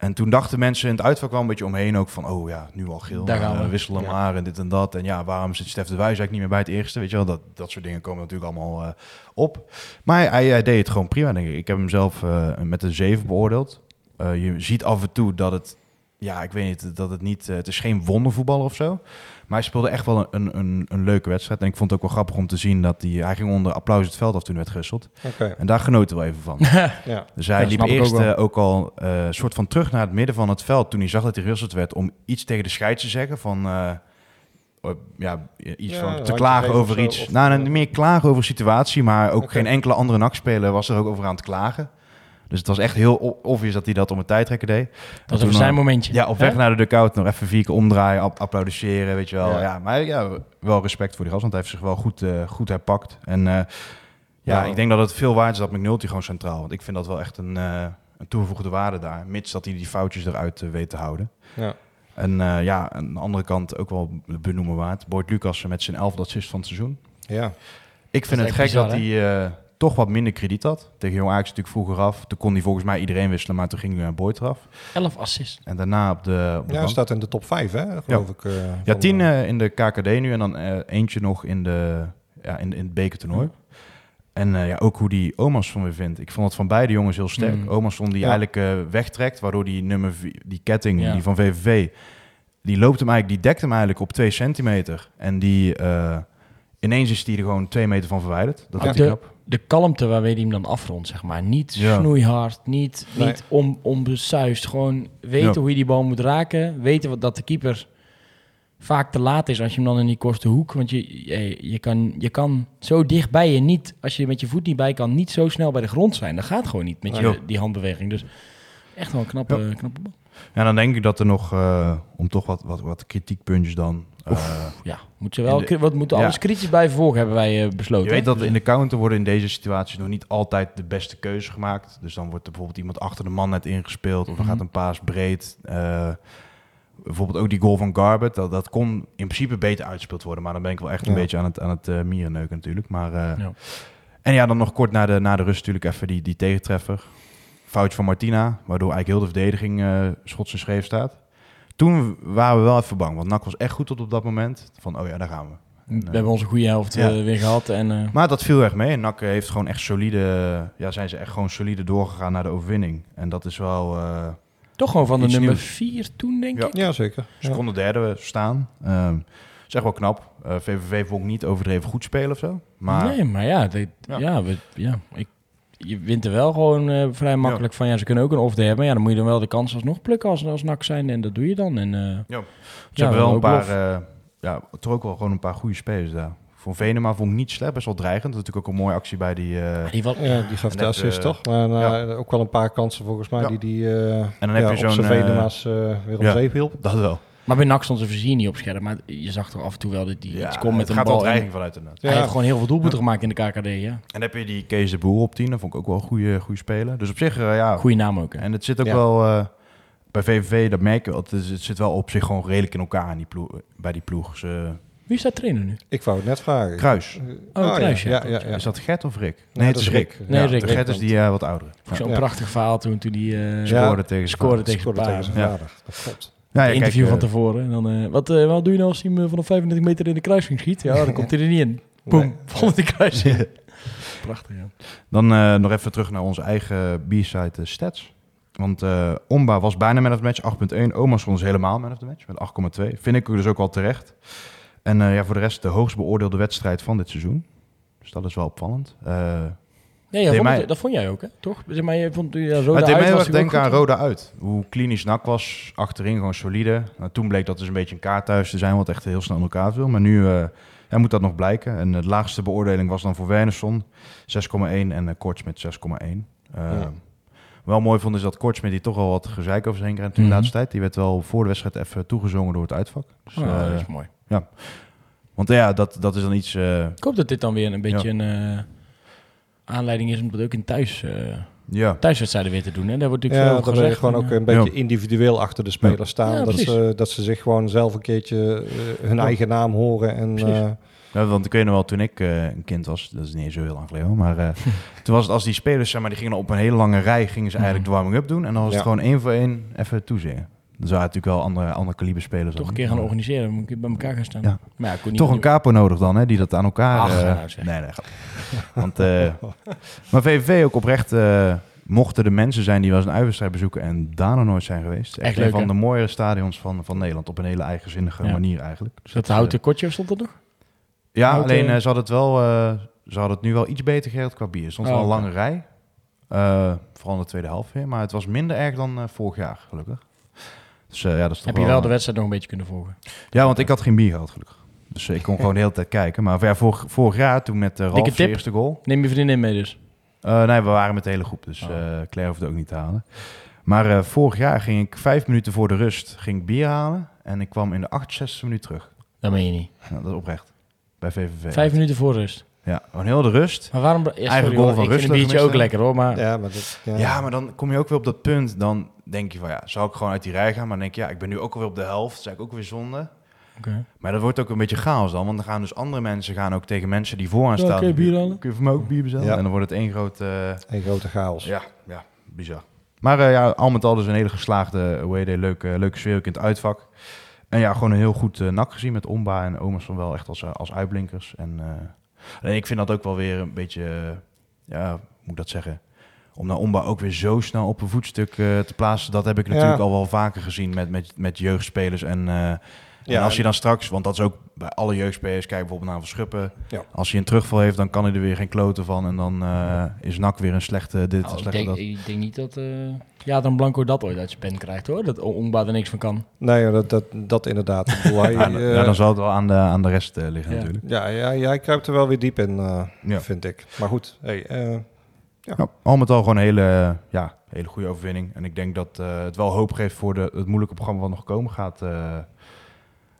A: En toen dachten mensen in het uitvak wel een beetje omheen ook van... oh ja, nu al geel,
B: Daar gaan we.
A: eh, wisselen
C: Ja.
A: maar en dit en dat. En ja, waarom zit Stef de Wijs eigenlijk niet meer bij het eerste? Weet je wel, dat, dat soort dingen komen natuurlijk allemaal eh, op. Maar hij, deed het gewoon prima, denk ik. Ik heb hem zelf eh, met een 7 beoordeeld. Je ziet af en toe dat het... Ja, ik weet niet, dat het niet... eh, het is geen wondervoetballer of zo. Maar hij speelde echt wel een, een, een leuke wedstrijd. En ik vond het ook wel grappig om te zien dat hij... Hij ging onder applaus het veld af toen werd gewisseld.
C: Oké,
A: En daar genoten we even van.
C: ja.
A: Dus hij
B: Ja,
A: liep eerst
B: ook
A: eh, ook al eh soort van terug naar het midden van het veld toen hij zag dat hij gewisseld werd om iets tegen de scheids te zeggen van eh, eh, ja iets
C: Ja,
A: van te klagen over
C: zo,
A: iets. nou, meer klagen over de situatie, maar ook geen enkele andere NAC-speler was er ook over aan het klagen. Dus het was echt heel obvious dat hij dat om een tijdrekker deed.
B: Dat was even zijn
A: eh,
B: momentje.
A: Ja, op weg
B: Hè?
A: naar de dugout nog even vier keer omdraaien, ap- applaudisseren, weet je wel. Ja.
C: Ja.
A: maar ja, wel respect voor die gast, want hij heeft zich wel goed, eh, goed herpakt. En eh, ja,
C: Ja.
A: ik denk dat het veel waard is dat McNulty gewoon centraal. Want ik vind dat wel echt een, eh, een toegevoegde waarde daar. Mits dat hij die foutjes eruit weet te houden.
C: Ja.
A: En eh, ja, aan de andere kant ook wel benoemen waard. Boyd Lucas met zijn elfde assist van het seizoen.
C: ja.
A: Ik vind het gek dat hij eh, toch wat minder krediet had. Tegen Jong Ajax natuurlijk vroeger af. Toen kon hij volgens mij iedereen wisselen, maar toen ging hij naar Boyd eraf.
B: 11 assists.
A: En daarna op de, op de
C: Ja, hij staat in de top 5, hè, geloof ik. eh,
A: Ja, tien
C: eh,
A: eh, in de KKD nu en dan eh, eentje nog in, de, ja, in, in het bekertoernooi. En eh, ja, ook hoe die Omas van weer vindt. Ik vond het van beide jongens heel sterk.
B: Mm.
A: Omas die
C: Ja.
A: eigenlijk eh, wegtrekt, waardoor die nummer die ketting,
B: Ja.
A: die van VVV, die loopt hem eigenlijk, die dekt hem eigenlijk op twee centimeter. En die eh, ineens is die er gewoon twee meter van verwijderd. Dat
C: Ja.
B: De,
A: knap.
B: De kalmte waarmee hij hem dan afrondt, zeg maar. Niet
A: Ja.
B: snoeihard, niet,
C: Nee.
B: niet on, onbesuist. Gewoon weten
A: Ja.
B: hoe je die bal moet raken. Weten wat, dat de keeper vaak te laat is als je hem dan in die korte hoek... Want je, je, je, kan, je kan zo dichtbij je niet, als je met je voet niet bij kan... niet zo snel bij de grond zijn. Dat gaat gewoon niet met je,
A: Ja.
B: die handbeweging. Dus echt wel een knappe, knappe bal.
A: En dan denk ik dat er nog, eh, om toch wat, wat, wat kritiekpuntjes dan... eh,
B: Ja, moet je wel,
A: de-
B: wat moeten
A: Ja.
B: alles kritisch bij vervolgen, hebben wij eh, besloten.
A: Je weet dat in de counter worden in deze situaties nog niet altijd de beste keuzes gemaakt. Dus dan wordt er bijvoorbeeld iemand achter de man net ingespeeld. Of dan
B: Mhm.
A: gaat een paas breed. Bijvoorbeeld ook die goal van Garbett. Dat, dat kon in principe beter uitgespeeld worden. Maar dan ben ik wel echt een
C: Ja.
A: beetje aan het, aan het eh, mierenneuken natuurlijk. Maar,
B: Ja.
A: En ja, dan nog kort na de, na de rust natuurlijk even die, die tegentreffer. Foutje van Martina. Waardoor eigenlijk heel de verdediging eh schots en scheef staat. Toen waren we wel even bang. Want NAC was echt goed tot op dat moment. Van, oh ja, daar gaan we. En,
B: We
A: eh,
B: hebben onze goede helft
A: Ja.
B: eh, weer gehad. En, eh,
A: maar dat viel erg mee. En NAC heeft gewoon echt solide... Ja, zijn ze echt gewoon solide doorgegaan naar de overwinning. En dat is wel... eh
B: toch gewoon van de nummer
A: nieuws.
B: 4 toen, denk
A: Ja.
B: ik.
C: Ja, zeker.
A: ze
C: Ja.
A: konden derde staan. Ehm is echt wel knap. Eh, VVV vond ik niet overdreven goed spelen of zo. Maar
B: Nee, maar ja, dit-
A: Ja.
B: ja. we, ja ik, je wint er wel gewoon eh, vrij makkelijk van. Ja, ze kunnen ook een off day hebben. Ja, dan moet je dan wel de kans alsnog plukken als, als nak zijn. En dat doe je dan. En, eh,
A: ze
B: Ja,
A: hebben wel een paar... eh, ja, toch ook wel gewoon een paar goede spelers daar. Voor Venema vond ik niet slecht. Best wel dreigend. Dat is natuurlijk ook een mooie actie bij die... eh,
B: die was,
C: Ja, die gaf de assist, toch? Maar eh, ook wel een paar kansen volgens mij
A: Ja.
C: die die eh
A: En dan heb
C: ja,
A: je zo'n, eh,
C: Venema's eh, weer om
A: ja.
C: zeep hielp.
A: dat wel.
B: Maar bij NAC stond zijn vizier niet op scherp. Maar je zag toch af en toe wel dat
A: Ja,
B: iets kon met een
A: gaat
B: bal.
A: Dreiging vanuit inderdaad.
C: Ja.
B: Hij heeft gewoon heel veel doelpunten gemaakt in de KKD. Ja.
A: En dan heb je die Kees de Boer op 10. Dat vond ik ook wel een goede, goede speler. Dus op zich, eh, ja...
B: Goeie naam ook. Hè.
A: En het zit ook
C: Ja.
A: wel eh, bij VVV, dat merk je wel. Het, is- het zit wel op zich gewoon redelijk in elkaar aan die ploeg, bij die ploeg. Ze-
B: Wie is daar trainer nu?
C: Ik wou het net vragen.
A: Kruis.
C: Eh,
B: Oh, Kruis, ja.
C: ja. ja, ja, ja.
A: Is dat Gert of Rick?
C: Nee,
A: Nee,
C: dat
A: het is Rick.
C: Rick.
B: Nee,
A: Ja,
B: Rick.
A: de Gert is die eh, wat oudere. Ja.
B: Zo'n
C: Ja.
B: prachtig verhaal toen, toen hij eh,
C: Ja.
A: Scoorde tegen
B: scoorde tegen
C: Scoorde tegen zijn
A: Ja.
C: vader. Dat klopt.
A: Ja,
B: interview
A: kijk,
B: van
A: eh,
B: tevoren. En dan, eh, wat, eh, wat doe je nou als hij hem vanaf 35 meter in de kruising schiet? Ja, dan komt hij er niet in. Boom,
C: Nee.
B: vol in de kruising. Prachtig, ja.
A: Dan nog even terug naar onze eigen B-side stats. Want eh Omba was bijna man of the match, 8.1. Omas was helemaal man of the match, met 8,2. Vind ik dus ook wel terecht. En ja, voor de rest de hoogst beoordeelde wedstrijd van dit seizoen. Dus dat is wel opvallend. Eh,
B: Ja, ja
A: mij-
B: het- dat vond jij ook, hè? Toch? Zeg maar, je vond zo
A: Maar het deed
B: uit
A: mij heel
B: was
A: erg denken aan Roda uit. Hoe klinisch nak was, achterin gewoon solide. Nou, toen bleek dat dus een beetje een kaart thuis te zijn, wat echt heel snel in elkaar viel. Maar nu eh, ja, moet dat nog blijken. En de laagste beoordeling was dan voor Wernersson 6,1 en uh, Korts met 6,1. Eh,
C: Ja.
A: Wel mooi vond is dat Korts met die toch al wat gezeik over heen kreeg in de
B: Mhm.
A: laatste tijd. Die werd wel voor de wedstrijd even toegezongen door het uitvak. Dus,
B: Oh,
A: eh,
B: dat is mooi.
A: want ja, dat, dat is dan iets... eh,
B: Ik hoop dat dit dan weer een beetje een eh, aanleiding is om dat ook in thuis, eh,
A: ja.
B: thuiswedstrijden weer te doen. Hè? Daar wordt natuurlijk
C: Ja,
B: veel over
C: je
B: gezegd.
C: gewoon ook
B: en,
C: een beetje
A: Ja.
C: individueel achter de speler staan.
B: Ja,
C: dat, ze, dat ze zich gewoon zelf een keertje eh, hun
A: Ja.
C: eigen naam horen. En eh,
A: Ja, want ik weet nog wel, toen ik eh, een kind was, dat is niet eens zo heel lang geleden, maar eh, toen was het als die spelers, zeg maar, die gingen op een hele lange rij, gingen ze eigenlijk de warming-up doen. En dan was het
C: Ja.
A: gewoon één voor één even toezingen. Er waren natuurlijk wel andere, andere kaliber spelers.
B: Toch
A: dan.
B: een keer gaan organiseren, dan moet ik bij elkaar gaan staan.
A: Ja.
B: Maar ja, ik kon niet
A: Toch een capo nodig dan, hè, die dat aan elkaar...
B: Ach,
A: eh,
B: nou
A: nee, nee. Want, eh, maar VVV ook oprecht, eh, mochten er mensen zijn die wel eens een uitwedstrijd bezoeken en daar nog nooit zijn geweest. Echt,
B: Echt
A: een van
B: hè?
A: de mooiere stadions van, van Nederland, op een hele eigenzinnige
B: Ja.
A: manier eigenlijk. Dus
B: Dat houten kotje stond er nog?
A: Ja,
B: Houten-
A: alleen ze hadden het wel, ze hadden het nu wel iets beter geregeld qua bier. Er stond
B: Oh,
A: wel een lange rij, vooral in de tweede helft weer, maar het was minder erg dan vorig jaar, gelukkig. Dus eh, ja, dat is toch
B: Heb je wel de wedstrijd nog een beetje kunnen volgen?
A: Ja, want ik had geen bier gehad, gelukkig. Dus eh, ik kon gewoon de hele tijd kijken. Maar ja, vorig, vorig jaar, toen met uh, Ralf
B: tip.
A: eerste goal...
B: Neem je vriendin mee dus?
A: Eh, nee, we waren met de hele groep, dus
B: Oh.
A: eh Claire hoefde ook niet te halen. Maar eh, vorig jaar ging ik vijf minuten voor de rust ging ik bier halen. En ik kwam in de 68e minuut terug.
B: Dat meen je niet.
A: Ja, dat is oprecht. Bij VVV.
B: Vijf minuten voor rust.
A: Ja, gewoon heel de rust.
B: Maar waarom... Ja, sorry,
A: Eigen goal van
B: ik vind een biertje ook lekker hoor, maar...
C: Ja, maar dat... Ja,
A: Ja, maar dan kom je ook weer op dat punt. Dan denk je van ja, zou ik gewoon uit die rij gaan? Maar dan denk je, ja, ik ben nu ook alweer op de helft. Dat is eigenlijk ook weer zonde.
B: Oké.
A: Maar dat wordt ook een beetje chaos dan. Want dan gaan dus andere mensen gaan ook tegen mensen die vooraan
B: Ja,
A: staan.
B: kun je bier halen?
A: Kun je voor mij ook bier bestellen?
C: Ja.
A: En dan wordt het één groot... eh,
C: Een grote chaos.
A: ja, ja, bizar. Maar eh, ja, al met al dus een hele geslaagde away day. Leuke, leuke sfeer ook in het uitvak. En ja, gewoon een heel goed eh, nak gezien met Omba en Omas van wel echt als, eh, als uitblinkers. En, eh, alleen ik vind dat ook wel weer een beetje, eh, ja, hoe moet ik dat zeggen? Om naar Omba ook weer zo snel op een voetstuk eh, te plaatsen, dat heb ik
C: Ja.
A: natuurlijk al wel vaker gezien met, met, met jeugdspelers. En, eh, en
C: Ja,
A: als je dan straks, want dat is ook bij alle jeugdspelers, kijk bijvoorbeeld naar Verschuppen.
C: Ja.
A: Als hij een terugval heeft, dan kan hij er weer geen kloten van. En dan eh, is NAC weer een slechte dit,
B: Nou,
A: een
B: ik,
A: slechte
B: denk,
A: dat.
B: ik denk niet dat... eh ja, dan Blanco dat ooit uit zijn pen krijgt hoor. Dat Ongba er niks van kan.
C: Nee, dat, dat, dat inderdaad. Ik hij,
A: Ja, dan-
C: eh,
A: ja, dan zal het wel aan de, aan de rest eh, liggen
B: Ja.
A: natuurlijk.
C: ja, ja, jij kruipt er wel weer diep in, eh,
A: Ja.
C: vind ik. Maar goed, hey,
A: Ja, al met al gewoon een hele, ja, hele goede overwinning. En ik denk dat eh, het wel hoop geeft voor de, het moeilijke programma wat nog komen gaat. eh.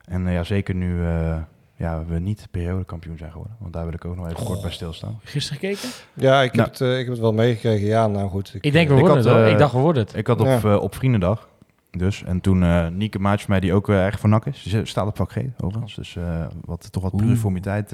A: en eh, ja, zeker nu eh, ja, we niet periodekampioen zijn geworden. Want daar wil ik ook nog even kort bij stilstaan.
B: Gisteren gekeken?
C: ja, ik,
A: Nou.
C: heb het, eh, ik heb het wel meegekregen. Ja, nou goed.
B: Ik denk we
A: Ik had,
B: het Ik dacht we worden het.
A: Ik had op,
C: Ja.
A: op Vriendendag dus. En toen eh Nieke Maatje van mij, die ook erg voor nak is. Staat op vak G overigens. Dus eh, wat, toch wat pluriformiteit.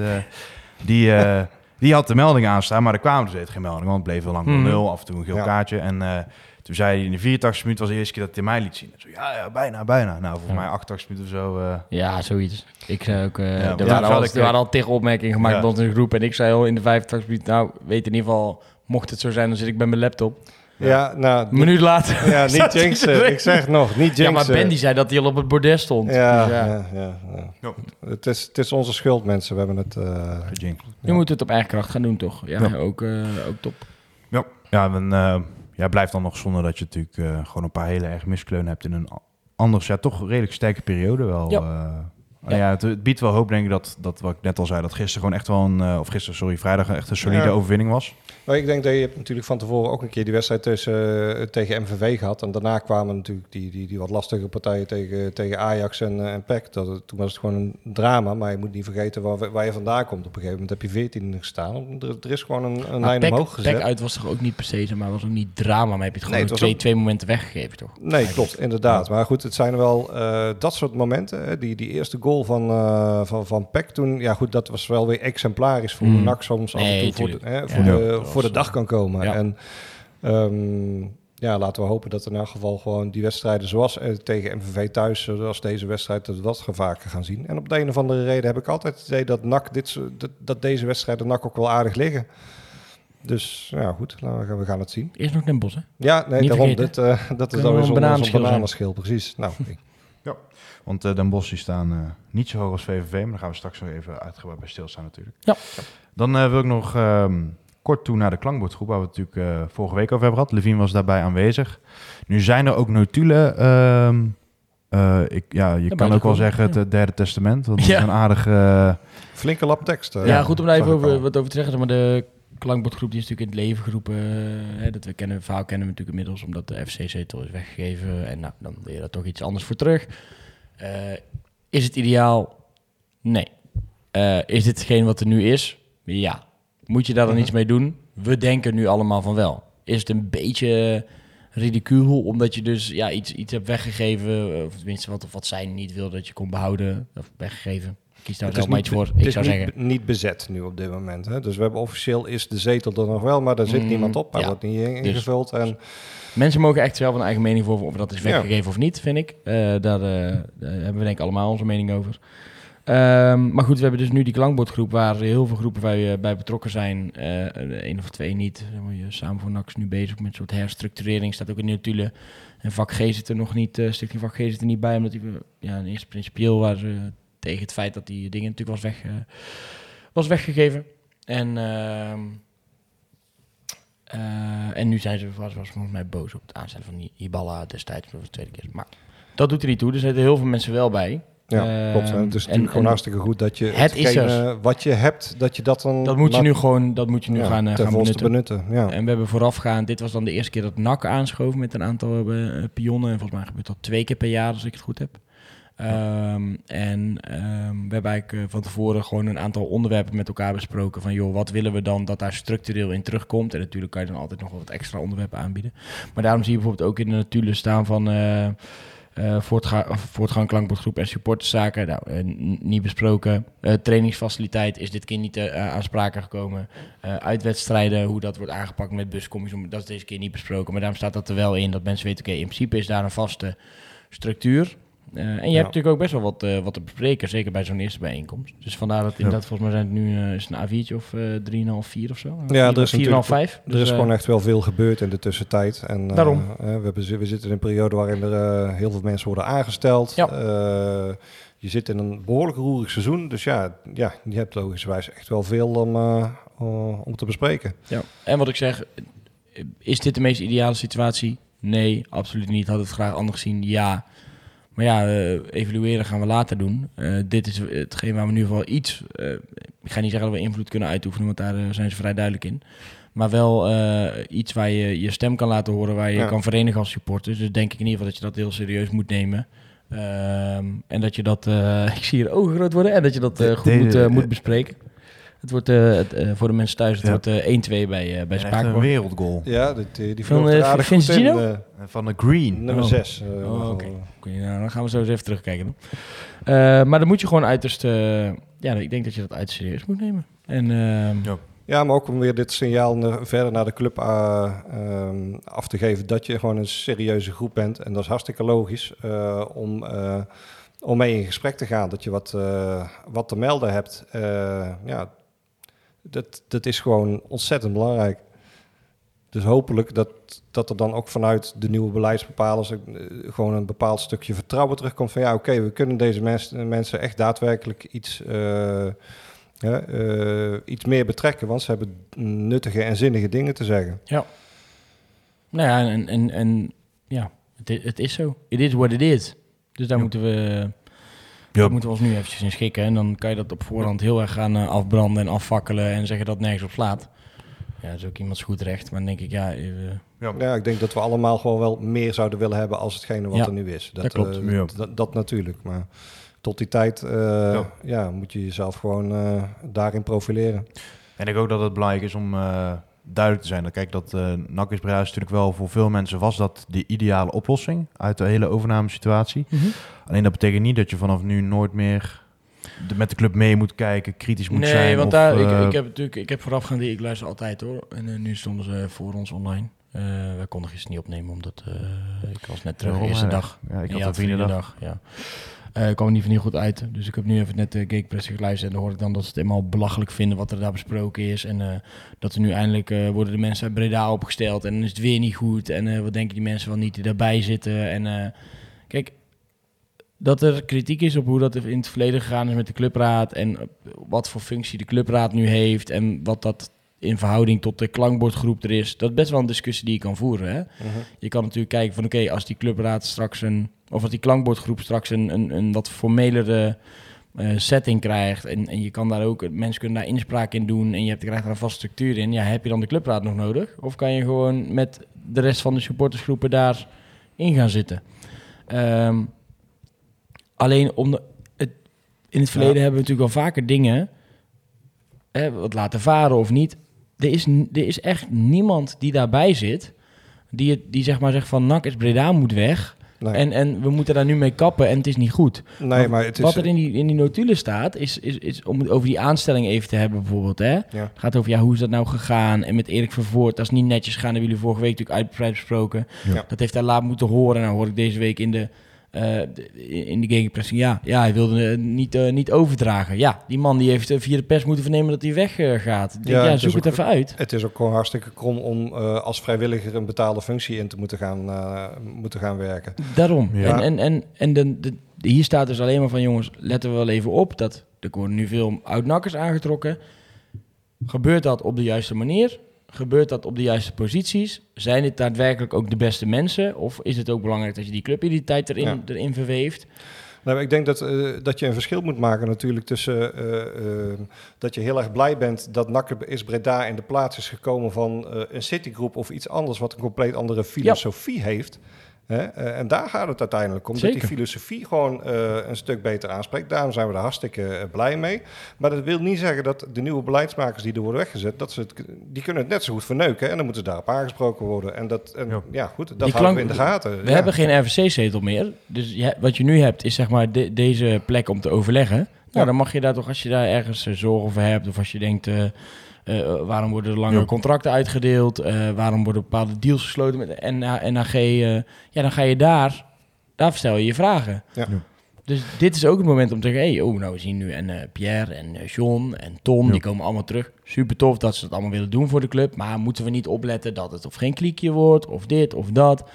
A: die, eh, die had de melding aanstaan, maar er kwamen dus steeds geen melding. Want het bleef heel lang
B: Mhm.
A: 0 af en toe een geel
C: Ja.
A: kaartje. En eh, toen zei hij in de 84 minuut was de eerste keer dat hij mij liet zien. En zo, ja, ja, bijna, bijna. Nou, volgens
B: Ja.
A: mij 88 minuten of zo. eh,
B: Ja, zoiets. Ik zei ook... eh,
A: Ja,
B: er, waren al,
A: ik,
B: er waren al tegen opmerkingen gemaakt
A: Ja.
B: bij ons in de groep. En ik zei al in de 85 minuten... Nou, weet in ieder geval... Mocht het zo zijn, dan zit ik bij mijn laptop.
C: Ja, nou,
B: Een minuut later...
C: ja, niet jinxen. Ik zeg nog, niet jinxen.
B: Ja, maar Ben die zei dat hij al op het bordes stond.
C: Ja,
B: Dus
C: ja.
B: ja.
C: Ja, ja,
A: Ja.
C: Het, is, het is onze schuld, mensen. We hebben het... eh,
A: gejinxed.
B: Je moet het op eigen kracht gaan doen, toch? Ja,
A: Ja.
B: Ook, eh, ook top.
A: Ja, ja en, eh, ja, blijft dan nog zonder dat je natuurlijk eh, gewoon een paar hele erg miskleunen hebt in een anders, ja, toch redelijk sterke periode wel.
B: Ja. Ja.
A: ja. het, het biedt wel hoop, denk ik, dat, dat wat ik net al zei, dat gisteren gewoon echt wel een, eh, of gisteren, sorry, vrijdag echt een solide
C: Ja.
A: overwinning was.
C: Maar ik denk dat je hebt natuurlijk van tevoren ook een keer die wedstrijd tussen, eh, tegen MVV gehad. En daarna kwamen natuurlijk die, die, die wat lastige partijen tegen, tegen Ajax en, eh, en PEC. Dat, het- toen was het gewoon een drama. Maar je moet niet vergeten waar, waar je vandaan komt. Op een gegeven moment heb je 14 gestaan. Er, er is gewoon een, een lijn
B: Peck-
C: omhoog gezet.
B: Peck uit was toch ook niet per se, maar was ook niet drama. Maar heb je het
C: Nee,
B: gewoon
C: het
B: twee,
C: ook-
B: twee momenten weggegeven, toch?
C: Nee, klopt, inderdaad. Maar goed, het zijn wel eh, dat soort momenten. hè. Die, die eerste goal van, eh van, van Peck toen, ja goed, dat was wel weer exemplarisch voor
B: Mm.
C: hoe NAC soms af en
B: Nee,
C: toe voor, de, hè, voor,
B: Ja.
C: de, voor de dag kan komen.
B: ja.
C: En ehm, ja, laten we hopen dat in elk geval gewoon die wedstrijden zoals eh, tegen MVV thuis, zoals deze wedstrijd, dat we dat gaan vaker gaan zien. En op de een of andere reden heb ik altijd het idee dat, NAC dit, dat, dat deze wedstrijden NAC ook wel aardig liggen. Dus ja, goed, we gaan- we gaan het zien.
B: Eerst nog Den Bosch, hè?
C: Ja, nee,
B: Niet
C: daarom. Dit, eh, dat is dan weer zo'n
B: bananenschil
C: bananenschil, precies. Nou,
A: Want eh Den Bosch die staan eh, niet zo hoog als VVV, maar daar gaan we straks nog even uitgebreid bij stilstaan natuurlijk.
B: Ja.
A: Dan eh, wil ik nog ehm, kort toe naar de klankbordgroep, waar we het natuurlijk eh, vorige week over hebben gehad. Levine was daarbij aanwezig. Nu zijn er ook notulen. ehm, eh, ik, ja, je kan ook wel zeggen het
B: ja.
A: derde testament. Dat is
B: Ja.
A: een aardige...
C: flinke lap tekst. eh,
B: Ja, goed om daar even over, wat over te zeggen. Maar de klankbordgroep die is natuurlijk in het leven geroepen. hè, dat we kennen, verhaal kennen we natuurlijk inmiddels, omdat de FC-zetel is weggegeven. En nou, dan wil je daar toch iets anders voor terug. Eh, is het ideaal? Nee. Eh, is dit hetgeen wat er nu is? Ja. Moet je daar dan
C: Mhm.
B: iets mee doen? We denken nu allemaal van wel. Is het een beetje ridicuul, omdat je dus ja, iets, iets hebt weggegeven, of tenminste wat, wat zij niet wil dat je kon behouden, of weggegeven. Kies daar zelf maar iets voor. Ik zou
C: niet,
B: zeggen,
C: niet bezet nu op dit moment. Hè? Dus we hebben officieel is de zetel er nog wel, maar daar zit
B: Mm,
C: niemand op. Hij
B: ja.
C: wordt niet
B: Dus-
C: ingevuld. En
B: mensen mogen echt zelf een eigen mening voor of dat is
C: Ja.
B: weggegeven of niet, vind ik. Eh, daar, eh, daar hebben we denk ik allemaal onze mening over. Ehm, maar goed, we hebben dus nu die klankbordgroep waar heel veel groepen bij, eh, bij betrokken zijn. Eén of twee niet. Samen voor is nu bezig met een soort herstructurering. Staat ook in de notulen. En vak G zit er nog niet, eh stichting vak G zit er niet bij. Omdat die, ja, in eerste principieel waren ze tegen het feit dat die dingen natuurlijk was, weg, eh, was weggegeven. En, ehm, eh, en nu zijn ze was, was volgens mij boos op het aanstellen van die Ibala destijds voor de tweede keer. Maar dat doet er niet toe. Er zitten heel veel mensen wel bij.
C: ja,
B: Ehm,
C: klopt. hè. Het is
B: en-
C: natuurlijk gewoon hartstikke goed dat je
B: Het is
C: hetgene wat je hebt, dat je dat dan...
B: Dat moet je nu gewoon dat moet je nu
C: ja,
B: gaan,
C: ten
B: gaan benutten.
C: benutten. Ja.
B: En we hebben voorafgaand, dit was dan de eerste keer dat NAC aanschoof met een aantal pionnen. En volgens mij gebeurt dat twee keer per jaar, als ik het goed heb. Ehm, en ehm, we hebben eigenlijk eh, van tevoren gewoon een aantal onderwerpen met elkaar besproken. Van joh, wat willen we dan dat daar structureel in terugkomt? En natuurlijk kan je dan altijd nog wat extra onderwerpen aanbieden. Maar daarom zie je bijvoorbeeld ook in de notulen staan van... eh, eh, voortgang, klankbordgroep en supporterszaken. Nou, niet besproken. Trainingsfaciliteit is dit keer niet aan sprake gekomen. Uitwedstrijden, hoe dat wordt aangepakt met buscommies, om- dat is deze keer niet besproken. Maar daarom staat dat er wel in, dat mensen weten, oké, in principe is daar een vaste structuur. Eh, en je hebt natuurlijk ook best wel wat, eh, wat te bespreken, zeker bij zo'n eerste bijeenkomst. Dus vandaar dat inderdaad, volgens mij zijn het nu eh, is een A4'tje of eh 3,5, 4 of zo.
C: Ja, er is
B: 4,5,
C: natuurlijk-
B: 5.
C: Er is gewoon echt wel veel gebeurd in de tussentijd. En,
B: Daarom.
C: we, we zitten in een periode waarin er heel veel mensen worden aangesteld.
B: Ja.
C: Je zit in een behoorlijk roerig seizoen. Dus ja, ja je hebt logischerwijs echt wel veel om, om te bespreken.
B: Ja, en wat ik zeg, is dit de meest ideale situatie? Nee, absoluut niet. Had het graag anders gezien? Ja. Maar ja, eh, evalueren gaan we later doen. Eh, dit is hetgeen waar we nu wel iets... eh, ik ga niet zeggen dat we invloed kunnen uitoefenen, want daar zijn ze vrij duidelijk in. Maar wel iets waar je je stem kan laten horen, waar je
C: Ja.
B: kan verenigen als supporter. Dus denk ik in ieder geval dat je dat heel serieus moet nemen. Ehm, en dat je dat, ik zie hier ogen groot worden, en dat je dat
A: De-
B: goed
A: de-
B: moet,
A: de-
B: moet bespreken. Het wordt eh, eh, voor de mensen thuis, het
A: Ja.
B: wordt eh, 1-2 bij, eh, bij
A: Echt een wereldgoal.
C: Ja, dit, die, die
B: Van,
C: aardig
B: Vince. Gino?
C: eh,
A: Van de Green.
C: nummer
B: Oh.
C: 6.
B: Oh, oké. Nou, dan gaan we zo eens even terugkijken. Dan. Eh, maar dan moet je gewoon uiterst... eh, ja, ik denk dat je dat uiterst serieus moet nemen. En ehm,
C: Ja, maar ook om weer dit signaal naar- verder naar de club eh, ehm, af te geven dat je gewoon een serieuze groep bent. En dat is hartstikke logisch eh, om, eh, om mee in gesprek te gaan. Dat je wat, eh, wat te melden hebt. Eh, ja, dat, dat is gewoon ontzettend belangrijk. Dus hopelijk dat, dat er dan ook vanuit de nieuwe beleidsbepalers eh, gewoon een bepaald stukje vertrouwen terugkomt. Van ja, oké, we kunnen deze mens- mensen echt daadwerkelijk iets, eh, ja, eh, iets meer betrekken. Want ze hebben nuttige en zinnige dingen te zeggen.
B: nou ja, en, en, en ja, het, het is zo. It is what it is. Dus daar moeten we... Daar moeten we ons nu eventjes in schikken. En dan kan je dat op voorhand heel erg gaan eh, afbranden en afvakkelen en zeggen dat het nergens op slaat. Ja, dat is ook iemands goed recht. Maar dan denk ik, ja, eh,
C: Ja, ik denk dat we allemaal gewoon wel meer zouden willen hebben als hetgene wat
B: Ja,
C: er nu is.
B: dat klopt.
C: eh,
A: Ja.
C: dat, dat natuurlijk. Maar tot die tijd eh, ja. moet je jezelf gewoon eh, daarin profileren.
A: En ik denk ook dat het belangrijk is om eh, duidelijk te zijn. Dat, kijk, dat uh, NAC is is natuurlijk wel voor veel mensen was dat de ideale oplossing uit de hele overnamesituatie. Alleen dat betekent niet dat je vanaf nu nooit meer de, met de club mee moet kijken, kritisch moet
B: nee,
A: zijn.
B: want
A: of,
B: daar,
A: eh,
B: ik, ik heb natuurlijk, ik heb voorafgaand, ik luister altijd hoor. En eh, nu stonden ze voor ons online. Eh wij konden gisteren niet opnemen, omdat eh, ik was net terug de
A: waarom,
B: eerste
A: eh,
B: dag.
A: Ja, ik
B: Ja,
A: had een vriendendag.
B: Ja. Eh, ik kwam niet van heel goed uit. Dus ik heb nu even net de Gakepress geluisterd. En dan hoor ik dan dat ze het helemaal belachelijk vinden wat er daar besproken is. En eh, dat er nu eindelijk eh, worden de mensen uit Breda opgesteld. En is het weer niet goed. En eh, wat denken die mensen wel niet die daarbij zitten. En eh, kijk, dat er kritiek is op hoe dat in het verleden gegaan is met de clubraad. En eh, wat voor functie de clubraad nu heeft. En wat dat in verhouding tot de klankbordgroep er is. Dat is best wel een discussie die je kan voeren. Hè? Je kan natuurlijk kijken van oké, als die clubraad straks een... Of als die klankbordgroep straks een, een, een wat formelere eh, setting krijgt. En, en je kan daar ook... Mensen kunnen daar inspraak in doen. En je hebt, krijgt daar een vaste structuur in. Ja, heb je dan de clubraad nog nodig? Of kan je gewoon met de rest van de supportersgroepen daar in gaan zitten? Ehm, alleen om de, het, in het verleden hebben we natuurlijk al vaker dingen hè, wat laten varen of niet. Er is, er is echt niemand die daarbij zit, die, het, die zeg maar zegt van NAC is Breda moet weg.
C: Nee,
B: En, en we moeten daar nu mee kappen en het is niet goed.
C: nee maar het is...
B: Wat er in die, in die notulen staat, is, is, is om het over die aanstelling even te hebben bijvoorbeeld. Hè?
C: Ja.
B: Het gaat over, ja, hoe is dat nou gegaan? En met Erik Vervoort, dat is niet netjes gegaan. Dat hebben jullie vorige week natuurlijk uitgebreid besproken.
C: Ja.
B: Dat heeft hij laat moeten horen. Nou hoor ik deze week in de, eh, in de gegenpressing, ja, ja, hij wilde het niet, eh, niet overdragen. Ja, die man die heeft eh, via de pers moeten vernemen dat hij weggaat.
C: Ja,
B: ja, zoek het
C: ook-
B: even uit.
C: Het is ook gewoon hartstikke krom om eh, als vrijwilliger een betaalde functie in te moeten gaan, eh, moeten gaan werken.
B: Daarom.
C: Ja.
B: En, en, en, en de, de, de- hier staat dus alleen maar van, jongens, letten we wel even op. Dat er worden nu veel oud-nakkers aangetrokken. Gebeurt dat op de juiste manier? Gebeurt dat op de juiste posities? Zijn dit daadwerkelijk ook de beste mensen? Of is het ook belangrijk dat je die clubidentiteit erin,
C: Ja.
B: erin verweeft?
C: Nou, ik denk dat, eh, dat je een verschil moet maken natuurlijk tussen eh, eh, dat je heel erg blij bent dat NAC is Breda in de plaats is gekomen van eh, een Citigroup of iets anders wat een compleet andere filosofie heeft. Hè? Eh, en daar gaat het uiteindelijk om. Dat die filosofie gewoon eh, een stuk beter aanspreekt. Daarom zijn we er hartstikke eh, blij mee. Maar dat wil niet zeggen dat de nieuwe beleidsmakers die er worden weggezet, dat ze het, die kunnen het net zo goed verneuken. En dan moeten ze daarop aangesproken worden. En dat, en,
A: Ja.
C: ja. goed, dat
B: Die
C: houden we
B: klank-
C: in de gaten.
B: We
C: Ja.
B: hebben geen RVC-zetel meer. Dus je, wat je nu hebt is zeg maar de- deze plek om te overleggen. Nou,
C: Ja.
B: dan mag je daar toch, als je daar ergens zorgen over hebt... of als je denkt, eh, eh, waarom worden er langere
A: Ja.
B: contracten uitgedeeld... eh, waarom worden bepaalde deals gesloten met de NH, NHG... eh, ja, dan ga je daar, daar stel je je vragen.
C: Ja.
A: Ja.
B: Dus dit is ook het moment om te zeggen... Hey, oh, nou, we zien nu en eh, Pierre en eh, John en
A: Ja.
B: die komen allemaal terug. Super tof dat ze het allemaal willen doen voor de club. Maar moeten we niet opletten dat het of geen kliekje wordt... of dit of dat...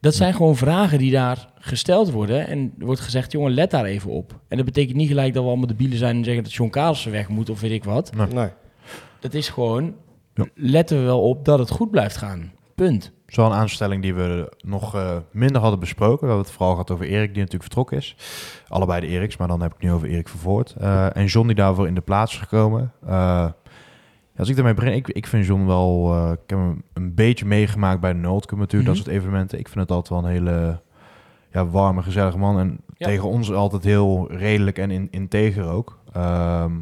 B: Dat zijn gewoon vragen die daar gesteld worden. En er wordt gezegd, jongen, let daar even op. En dat betekent niet gelijk dat we allemaal de bielen zijn en zeggen dat John Carlsen weg moet of weet ik wat.
C: Nee.
B: Dat is gewoon,
A: Ja.
B: letten we wel op dat het goed blijft gaan. Punt.
A: Zo een aanstelling die we nog eh, minder hadden besproken. We hebben het vooral gehad over Erik, die natuurlijk vertrokken is. Allebei de Eriks, maar dan heb ik het nu over Erik Vervoort. Eh, en John die daarvoor in de plaats is gekomen. Eh, als ik daarmee begin, ik, ik vind John wel... ik heb hem een beetje meegemaakt bij de Noordcup natuurlijk,
B: Mhm.
A: dat soort evenementen. Ik vind het altijd wel een hele ja, warme, gezellige man. En
B: Ja.
A: tegen ons altijd heel redelijk en in, integer ook. Ehm,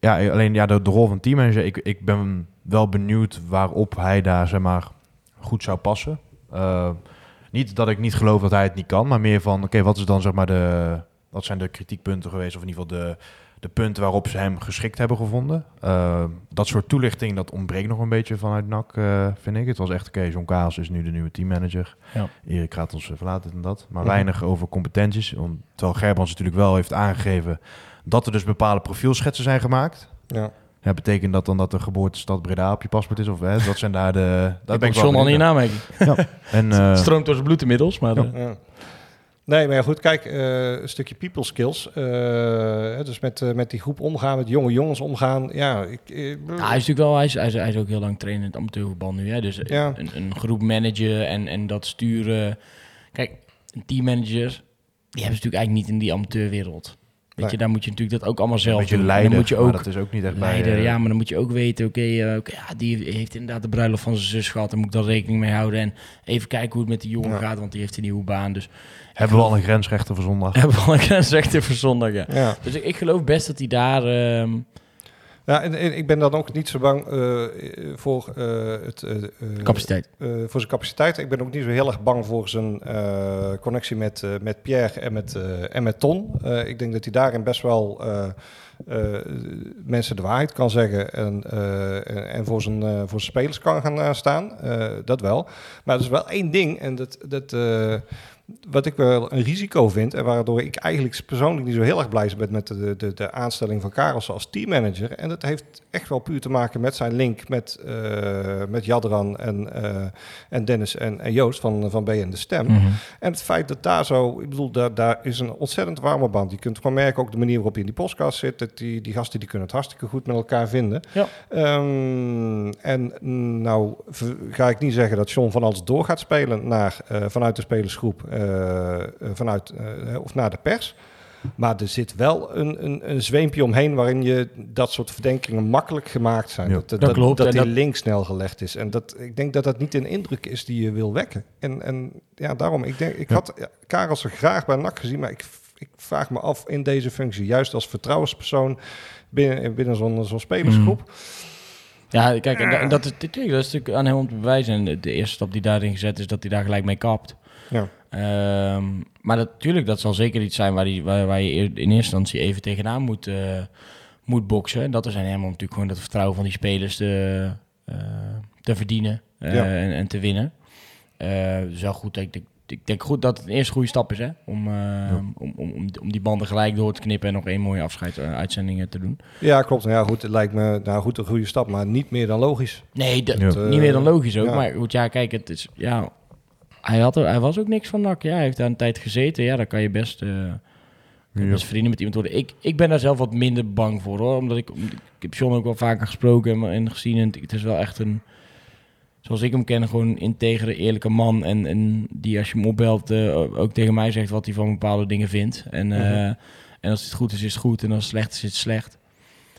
A: ja, alleen ja, de, de rol van teammanager, ik, ik ben wel benieuwd waarop hij daar zeg maar goed zou passen. Eh, niet dat ik niet geloof dat hij het niet kan, maar meer van, oké, wat is dan zeg maar de, wat zijn de kritiekpunten geweest, of in ieder geval de, de punten waarop ze hem geschikt hebben gevonden. Eh, dat soort toelichting, dat ontbreekt nog een beetje vanuit NAC, eh, vind ik. Het was echt, oké, John Kaas is nu de nieuwe teammanager.
B: Ja.
A: Erik gaat ons verlaten en dat. Maar
C: Mhm.
A: weinig over competenties. Om, terwijl Gerbrands natuurlijk wel heeft aangegeven dat er dus bepaalde profielschetsen zijn gemaakt.
C: Ja.
A: Ja, betekent dat dan dat de geboortestad Breda op je paspoort is? Of hè, dat zijn daar de... Dat ben ik wel
B: John al niet
A: benieuwd
B: namerking.
A: naar. En, eh,
B: Stroomt door zijn bloed inmiddels, maar... eh,
C: Ja. Nee, maar ja, goed, kijk, eh, een stukje people skills. Eh, hè, dus met, eh, met die groep omgaan, met jonge jongens omgaan. Ja, ik, eh,
B: Nou, hij is natuurlijk wel, hij is, hij is, hij is ook heel lang trainer in het amateurvoetbal nu. Hè? Dus
C: Ja.
B: een, een groep managen en, en dat sturen. Kijk, een teammanager, die hebben ze natuurlijk eigenlijk niet in die amateurwereld. Weet je, daar moet je natuurlijk dat ook allemaal zelf doen. En dan moet je ook
A: dat is ook niet echt
B: leider,
A: bij... eh,
B: ja, maar dan moet je ook weten, oké, eh, oké, ja, die heeft inderdaad de bruiloft van zijn zus gehad. Daar moet ik dan rekening mee houden. En even kijken hoe het met die jongen
C: Ja.
B: gaat, want die heeft een nieuwe baan. Dus
A: Hebben we al een grensrechter voor zondag?
B: hebben we al een grensrechter voor zondag, ja.
C: ja.
B: Dus ik, ik geloof best dat hij daar... ehm,
C: Ja, en, en ik ben dan ook niet zo bang eh, voor, eh, het, eh,
B: capaciteit.
C: voor zijn capaciteit. Ik ben ook niet zo heel erg bang voor zijn connectie met, met Pierre en met, en met Ton. Ik denk dat hij daarin best wel mensen de waarheid kan zeggen en, en, voor, zijn, voor zijn spelers kan gaan staan. Dat wel. Maar er is wel één ding en dat... dat wat ik wel een risico vind en waardoor ik eigenlijk persoonlijk niet zo heel erg blij ben met de, de, de aanstelling van Karels als teammanager. En dat heeft echt wel puur te maken met zijn link met, eh, met Jadran en, eh, en Dennis en, en Joost van, van BN De Stem.
B: Mhm.
C: En het feit dat daar zo, ik bedoel, daar, daar is een ontzettend warme band. Je kunt gewoon merken, ook de manier waarop je in die podcast zit, dat die, die gasten die kunnen het hartstikke goed met elkaar vinden.
B: Ja.
C: Ehm, en nou ga ik niet zeggen dat John van alles door gaat spelen naar, eh, vanuit de spelersgroep vanuit, eh, of naar de pers. Maar er zit wel een, een, een zweempje omheen waarin je dat soort verdenkingen makkelijk gemaakt zijn.
A: Ja.
C: dat dat,
B: Dat klopt,
C: dat
B: en
C: die
B: dat-
C: link snel gelegd is. En dat, ik denk dat dat niet een indruk is die je wil wekken. En, en ja, daarom, ik denk, ik
A: Ja.
C: had ja, Karels er graag bij NAC gezien, maar ik, ik vraag me af in deze functie, juist als vertrouwenspersoon binnen, binnen zo'n zo'n spelersgroep.
B: Ja, kijk, en, da- en dat, is, dat is natuurlijk aan hem om te bewijzen. En de, de eerste stap die daarin gezet is dat hij daar gelijk mee kapt.
C: Ja.
B: Ehm, maar natuurlijk, dat zal zeker iets zijn waar, die, waar, waar je in eerste instantie even tegenaan moet, eh, moet boksen. En dat er zijn helemaal natuurlijk gewoon het vertrouwen van die spelers te, eh, te verdienen eh,
C: Ja.
B: en, en te winnen. Dus wel goed. Ik, denk- ik denk goed dat het een eerste goede stap is, hè? Om, om, om, om, om die banden gelijk door te knippen en nog één mooie afscheidsuitzending te doen.
C: Ja, klopt. Nou ja, goed, het lijkt me nou goed een goede stap, maar niet meer dan logisch.
B: Nee, dat,
A: Ja.
B: Niet meer dan logisch ook. Maar goed, ja, kijk, het is, ja, hij, had er, hij was ook niks van NAC. Ja, hij heeft daar een tijd gezeten. Ja, dan kan je best, eh, kan je
A: Ja.
B: best vrienden met iemand worden. Ik, ik ben daar zelf wat minder bang voor, hoor. Omdat ik, ik heb John ook wel vaker gesproken en, en gezien. En het, is wel echt een, zoals ik hem ken, gewoon een integere, eerlijke man. En, en die als je hem opbelt eh, ook tegen mij zegt wat hij van bepaalde dingen vindt. En, eh,
C: Mhm.
B: en als het goed is, is het goed. En als het slecht is, is het slecht.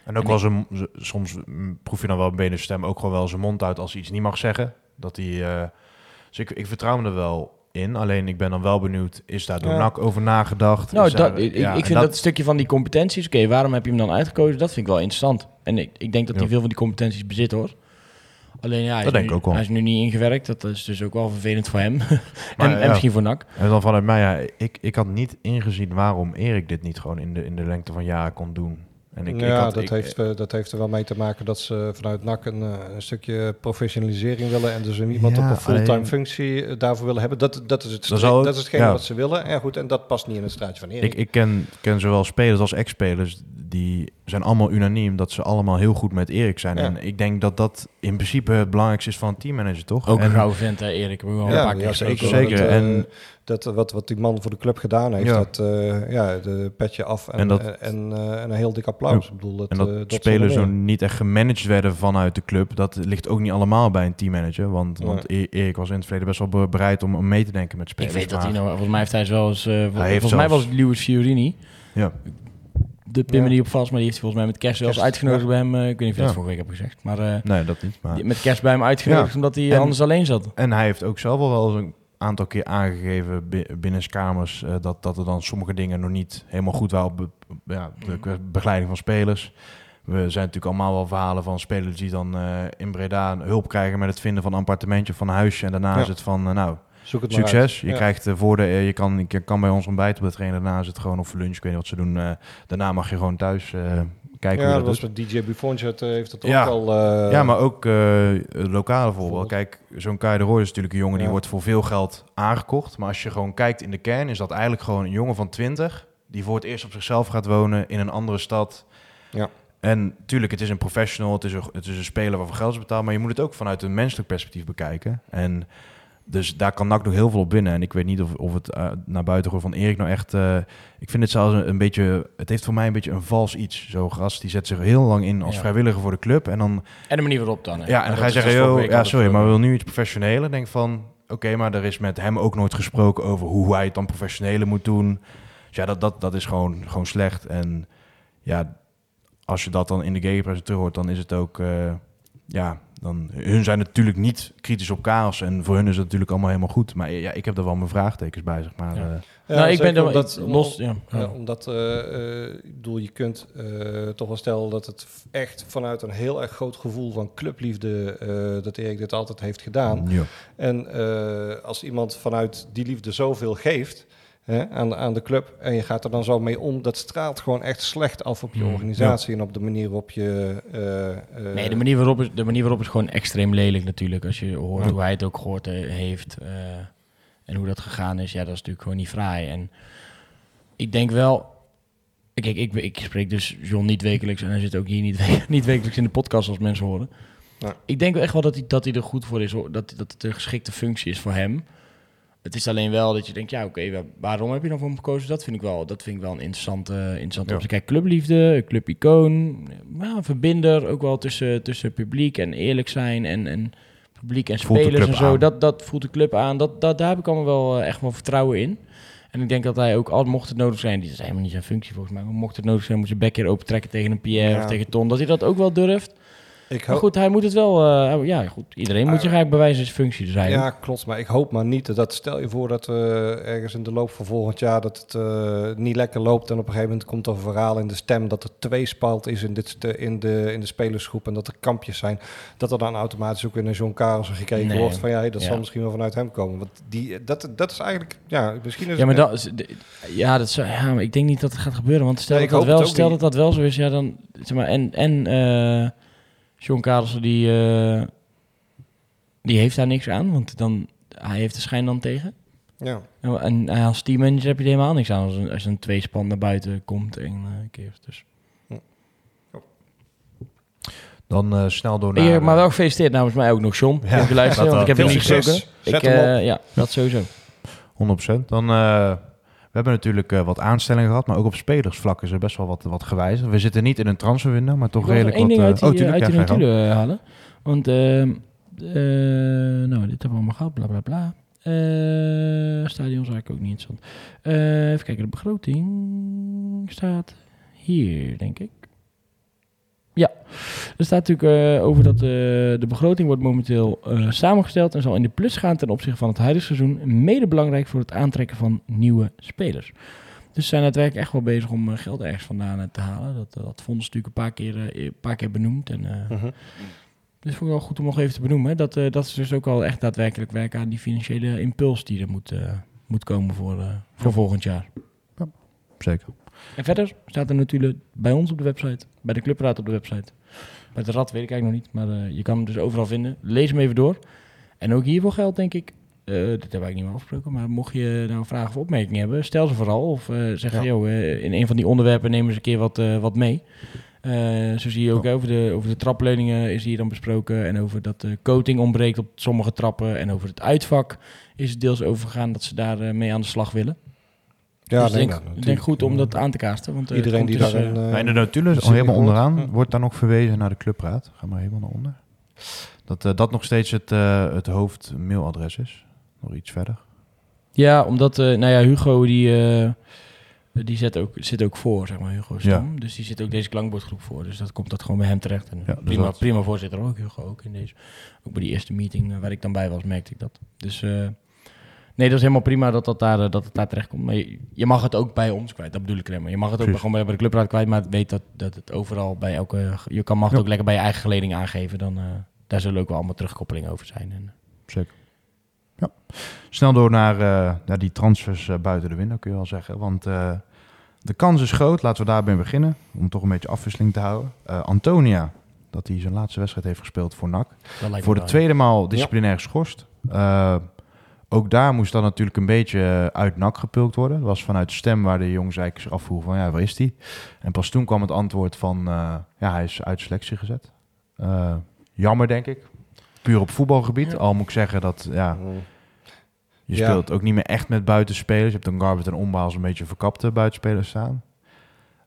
A: En ook
B: En
A: wel zijn, soms proef je dan wel binnen zijn stem ook gewoon wel zijn mond uit als hij iets niet mag zeggen. Dat hij, eh, dus ik, ik vertrouw me er wel in. Alleen ik ben dan wel benieuwd, is daar door
C: Ja.
A: NAC over nagedacht?
B: Nou, dat, ik,
A: ja,
B: ik
A: en
B: vind dat, stukje van die competenties, oké, waarom heb je hem dan uitgekozen? Dat vind ik wel interessant. En ik, ik denk dat hij
A: Ja.
B: veel van die competenties bezit, hoor. Alleen ja, hij,
A: Dat
B: is,
A: denk
B: nu,
A: ik ook wel.
B: hij is nu niet ingewerkt. Dat is dus ook wel vervelend voor hem.
A: Maar
B: en, en misschien voor NAC.
A: En dan vanuit mij, ja, ik, ik had niet ingezien waarom Erik dit niet gewoon in de, in de lengte van jaren kon doen. En ik,
C: ja,
A: ik had,
C: dat,
A: ik-
C: heeft, eh, dat heeft er wel mee te maken dat ze vanuit NAC een, eh, een stukje professionalisering willen en dus een iemand
A: Ja,
C: op een fulltime
A: alleen-
C: functie eh, daarvoor willen hebben. Dat, dat is het
A: Dat
C: is hetgeen
A: ja.
C: wat ze willen. En goed, en dat past niet in het straatje van Erik.
A: Ik, ik ken, ken zowel spelers als ex-spelers, die zijn allemaal unaniem dat ze allemaal heel goed met Erik zijn.
C: Ja.
A: En ik denk dat dat in principe het belangrijkste is van een teammanager, toch?
B: Ook
A: en,
B: een gouden vent, hè, Erik. We hebben wel
C: Ja,
B: een paar keer
C: ja, zeker.
A: Zeker,
C: Dat, eh,
A: en-
C: dat, eh, wat, wat die man voor de club gedaan heeft,
A: Ja.
C: dat eh, ja, de petje af en,
A: En dat-
C: en, en, eh, en een heel dik applaus. Ik bedoel, dat,
A: En dat,
C: dat
A: spelers zo niet echt gemanaged werden vanuit de club, dat ligt ook niet allemaal bij een teammanager. Want, want E- Erik was in het verleden best wel be- bereid om, om mee te denken met
B: Ik
A: spelers.
B: weet dat hij nou... Volgens mij heeft hij wel eens... vol-
A: Hij heeft
B: volgens mij
A: zelfs-
B: was het Lewis Fiorini.
A: Ja.
B: De
C: Ja.
B: niet op vast, maar die heeft hij volgens mij met kerst zelfs uitgenodigd bij hem. eh, ik weet niet of je dat vorige week heb gezegd. Maar eh,
A: Nee, dat niet. Maar...
B: die- met kerst bij hem uitgenodigd omdat hij
A: En-
B: anders alleen zat.
A: En hij heeft ook zelf al wel eens een aantal keer aangegeven bi- binnen kamers eh, dat, dat er dan sommige dingen nog niet helemaal goed waren op be- ja, de
B: Mhm.
A: be- begeleiding van spelers. We zijn natuurlijk allemaal wel verhalen van spelers die dan in Breda hulp krijgen met het vinden van een appartementje of van een huisje. En daarna
C: Ja.
A: is het van, nou,
C: Zoek het
A: succes. Je
C: Ja.
A: krijgt eh, voor de, eh, je kan, je kan bij ons ontbijten op de trainer. Daarna is het gewoon of voor lunch. Ik weet niet wat ze doen. eh, daarna mag je gewoon thuis kijken
C: Ja,
A: hoe
C: dat
A: dat
C: was met DJ Buffonsjet eh, heeft dat
A: Ja.
C: ook al...
A: ja, maar ook eh, lokale voorbeeld. Kijk, zo'n Kai de Roy is natuurlijk een jongen die wordt voor veel geld aangekocht. Maar als je gewoon kijkt in de kern, is dat eigenlijk gewoon een jongen van 20 die voor het eerst op zichzelf gaat wonen in een andere stad.
C: Ja.
A: En tuurlijk, het is een professional, het is een, het is een speler waarvoor geld is betaald, maar je moet het ook vanuit een menselijk perspectief bekijken. En dus daar kan NAC nog heel veel op binnen. En ik weet niet of, of het eh, naar buiten gooien van Erik nou echt... eh, ik vind het zelfs een, een beetje... Het heeft voor mij een beetje een vals iets. Zo'n gast, die zet zich heel lang in als
B: Ja.
A: vrijwilliger voor de club. En dan
B: En de manier waarop dan. hè.
A: ja, en dan ga je zeggen,
B: week
A: ja, sorry, maar we willen nu iets professioneler. Denk van, oké, maar er is met hem ook nooit gesproken over hoe hij het dan professioneler moet doen. Dus ja, dat, dat, dat is gewoon, gewoon slecht. En ja, als je dat dan in de gamepress terug hoort, dan is het ook, eh, ja, dan, hun zijn natuurlijk niet kritisch op chaos. En voor hun is het natuurlijk allemaal helemaal goed. Maar ja, ik heb er wel mijn vraagtekens bij, zeg maar.
B: Ja.
A: eh.
C: Ja,
B: nou, ik ben er
C: omdat-
B: los. Ja.
C: Ja,
B: Ja.
C: omdat, eh, eh, ik bedoel, je kunt eh, toch wel stellen dat het echt vanuit een heel erg groot gevoel van clubliefde, eh, dat Erik dit altijd heeft gedaan.
A: Ja.
C: En eh, als iemand vanuit die liefde zoveel geeft hè, aan, aan de club en je gaat er dan zo mee om, dat straalt gewoon echt slecht af op je
A: Mm,
C: organisatie en op de manier waarop je... eh, eh,
B: Nee, de manier, waarop is, de manier waarop is gewoon extreem lelijk natuurlijk. Als je hoort
A: Ja.
B: hoe hij het ook gehoord eh, heeft en hoe dat gegaan is. Ja, dat is natuurlijk gewoon niet fraai. En ik denk wel... Kijk, ik, ik spreek dus John niet wekelijks en hij zit ook hier niet, we- niet wekelijks in de podcast als mensen horen.
C: Ja.
B: Ik denk wel echt wel dat hij, dat hij er goed voor is. Hoor. Dat, dat het een geschikte functie is voor hem. Het is alleen wel dat je denkt, ja oké, wa- waarom heb je dan voor hem gekozen? Dat vind ik wel, dat vind ik wel een interessante, interessante
A: Ja.
B: Kijk, clubliefde, clubicoon, ja, een verbinder ook wel tussen, tussen publiek en eerlijk zijn en, en publiek en
A: Voelt
B: spelers en zo.
A: aan.
B: Dat, dat voelt de club aan. Dat, dat, daar heb ik allemaal wel eh, echt wel vertrouwen in. En ik denk dat hij ook, al mocht het nodig zijn, die is helemaal niet zijn functie volgens mij, maar mocht het nodig zijn, moet zijn bek keer opentrekken tegen een Pierre
C: Ja.
B: of tegen Ton, dat hij dat ook wel durft.
C: Ik
B: Maar goed, hij moet het wel... eh, ja, goed. Iedereen moet zich eigenlijk bewijzen zijn functie te zijn.
C: Ja, klopt. Maar ik hoop maar niet dat stel je voor dat we ergens in de loop van volgend jaar dat het eh, niet lekker loopt en op een gegeven moment komt er een verhaal in de stem dat er twee spalt is in, dit, in, de, in de spelersgroep en dat er kampjes zijn. Dat er dan automatisch ook weer naar John Karelsen gekeken
B: Nee.
C: wordt van ja, dat zal misschien wel vanuit hem komen. Want die, dat, dat is eigenlijk, ja, misschien is
B: Ja, maar, dat, is- ja, dat zou, ja, maar ik denk niet dat het gaat gebeuren. Want stel,
C: Nee,
B: dat, dat, wel, stel dat dat wel zo is, ja, dan... Zeg maar, en en eh John Karelsen, die, eh, die heeft daar niks aan. Want dan, hij heeft de schijn dan tegen.
C: ja.
B: En, en als teammanager heb je er helemaal niks aan als een, als een tweespan naar buiten komt en eh keert. Dus.
A: Dan eh, snel door naar...
B: Hier, maar wel gefeliciteerd namens mij ook nog, John.
A: Ja, dat
B: want ik heb niet
C: Veel succes.
B: Ik,
C: Zet hem
B: eh, ja, dat sowieso.
A: 100%. Dan, eh, we hebben natuurlijk eh, wat aanstellingen gehad, maar ook op spelersvlak is er best wel wat, wat gewijzigd. We zitten niet in een transferwindow, maar toch
B: Ik wil
A: redelijk
B: één
A: wat...
B: ding uit
A: eh,
B: die,
A: oh, tuurlijk,
B: uit
A: ja,
B: die notulen halen. Want, ehm, eh, nou, dit hebben we allemaal gehad, bla bla bla. Eh stadion is eigenlijk ook niet interessant. Eh, even kijken, de begroting staat hier, denk ik. Ja, er staat natuurlijk eh, over dat eh, de begroting wordt momenteel eh, samengesteld en zal in de plus gaan ten opzichte van het huidige seizoen. Mede belangrijk voor het aantrekken van nieuwe spelers. Dus ze zijn daadwerkelijk echt wel bezig om geld ergens vandaan te halen. Dat, dat vonden ze natuurlijk een paar keer, een paar keer benoemd. En, eh,
C: Mhm.
B: dus vond ik wel goed om nog even te benoemen. Hè? Dat, eh, dat ze dus ook al echt daadwerkelijk werken aan die financiële impuls die er moet, eh, moet komen voor, eh, voor volgend jaar.
A: Zeker.
B: En verder staat er natuurlijk bij ons op de website, bij de Clubraad op de website. Bij de Rad weet ik eigenlijk nog niet, maar eh, je kan hem dus overal vinden. Lees hem even door. En ook hiervoor geldt denk ik, eh dit hebben we eigenlijk niet meer afgesproken, maar mocht je nou vragen of opmerkingen hebben, stel ze vooral. Of eh, zeg,
C: Ja.
B: joh, in een van die onderwerpen nemen ze een keer wat, wat mee. Zo zie je ook over, de, over de trapleuningen is hier dan besproken. En over dat de coating ontbreekt op sommige trappen. En over het uitvak is het deels overgegaan dat ze daar mee aan de slag willen.
C: Ja,
B: dus
C: nee, nou,
B: denk,
C: natuurlijk.
B: goed om dat aan te kaasten. Want, eh,
C: Iedereen die
B: dus,
C: daar
B: eh,
C: een... eh,
A: Maar in de notulen, helemaal onderaan, wordt daar nog verwezen naar de clubraad. Ga maar helemaal naar onder. Dat eh, dat nog steeds het, eh, het hoofdmailadres is. Nog iets verder.
B: Ja, omdat, eh, nou ja, Hugo die, eh, die zet ook, zit ook voor, zeg maar, Hugo Stam. Dus die zit ook deze klankbordgroep voor. Dus dat komt dat gewoon bij hem terecht. En
A: Ja, dus
B: prima,
A: dat-
B: prima voorzitter ook, Hugo ook in deze. Ook bij die eerste meeting eh, waar ik dan bij was, merkte ik dat. Dus eh, nee, dat is helemaal prima dat, dat, daar, eh, dat het daar terecht komt. Maar je, je mag het ook bij ons kwijt, dat bedoel ik alleen maar. Je mag het ook
A: Precies.
B: gewoon bij, bij de clubraad kwijt, maar weet dat, dat het overal bij elke... Je kan, mag het
A: Ja.
B: ook lekker bij je eigen geleding aangeven. Dan, eh, daar zullen ook wel allemaal terugkoppelingen over zijn. En,
A: Zeker. Ja. Snel door naar, eh, naar die transfers eh, buiten de window, kun je wel zeggen. Want eh, de kans is groot, laten we daarbij beginnen. Om toch een beetje afwisseling te houden. Eh, Antonia, dat hij zijn laatste wedstrijd heeft gespeeld voor NAC. Voor de
B: wel,
A: tweede maal disciplinair geschorst. Ook daar moest dan natuurlijk een beetje eh, uit NAC gepulkt worden. Dat was vanuit de stem waar de jongens eigenlijk zich afvroegen van ja, waar is hij? En pas toen kwam het antwoord van eh, ja, hij is uit selectie gezet. Eh, jammer denk ik. Puur op voetbalgebied.
B: Ja.
A: Al moet ik zeggen dat ja, je
C: Ja.
A: speelt ook niet meer echt met buitenspelers. Je hebt dan Garbert en Omba als een beetje verkapte buitenspelers staan.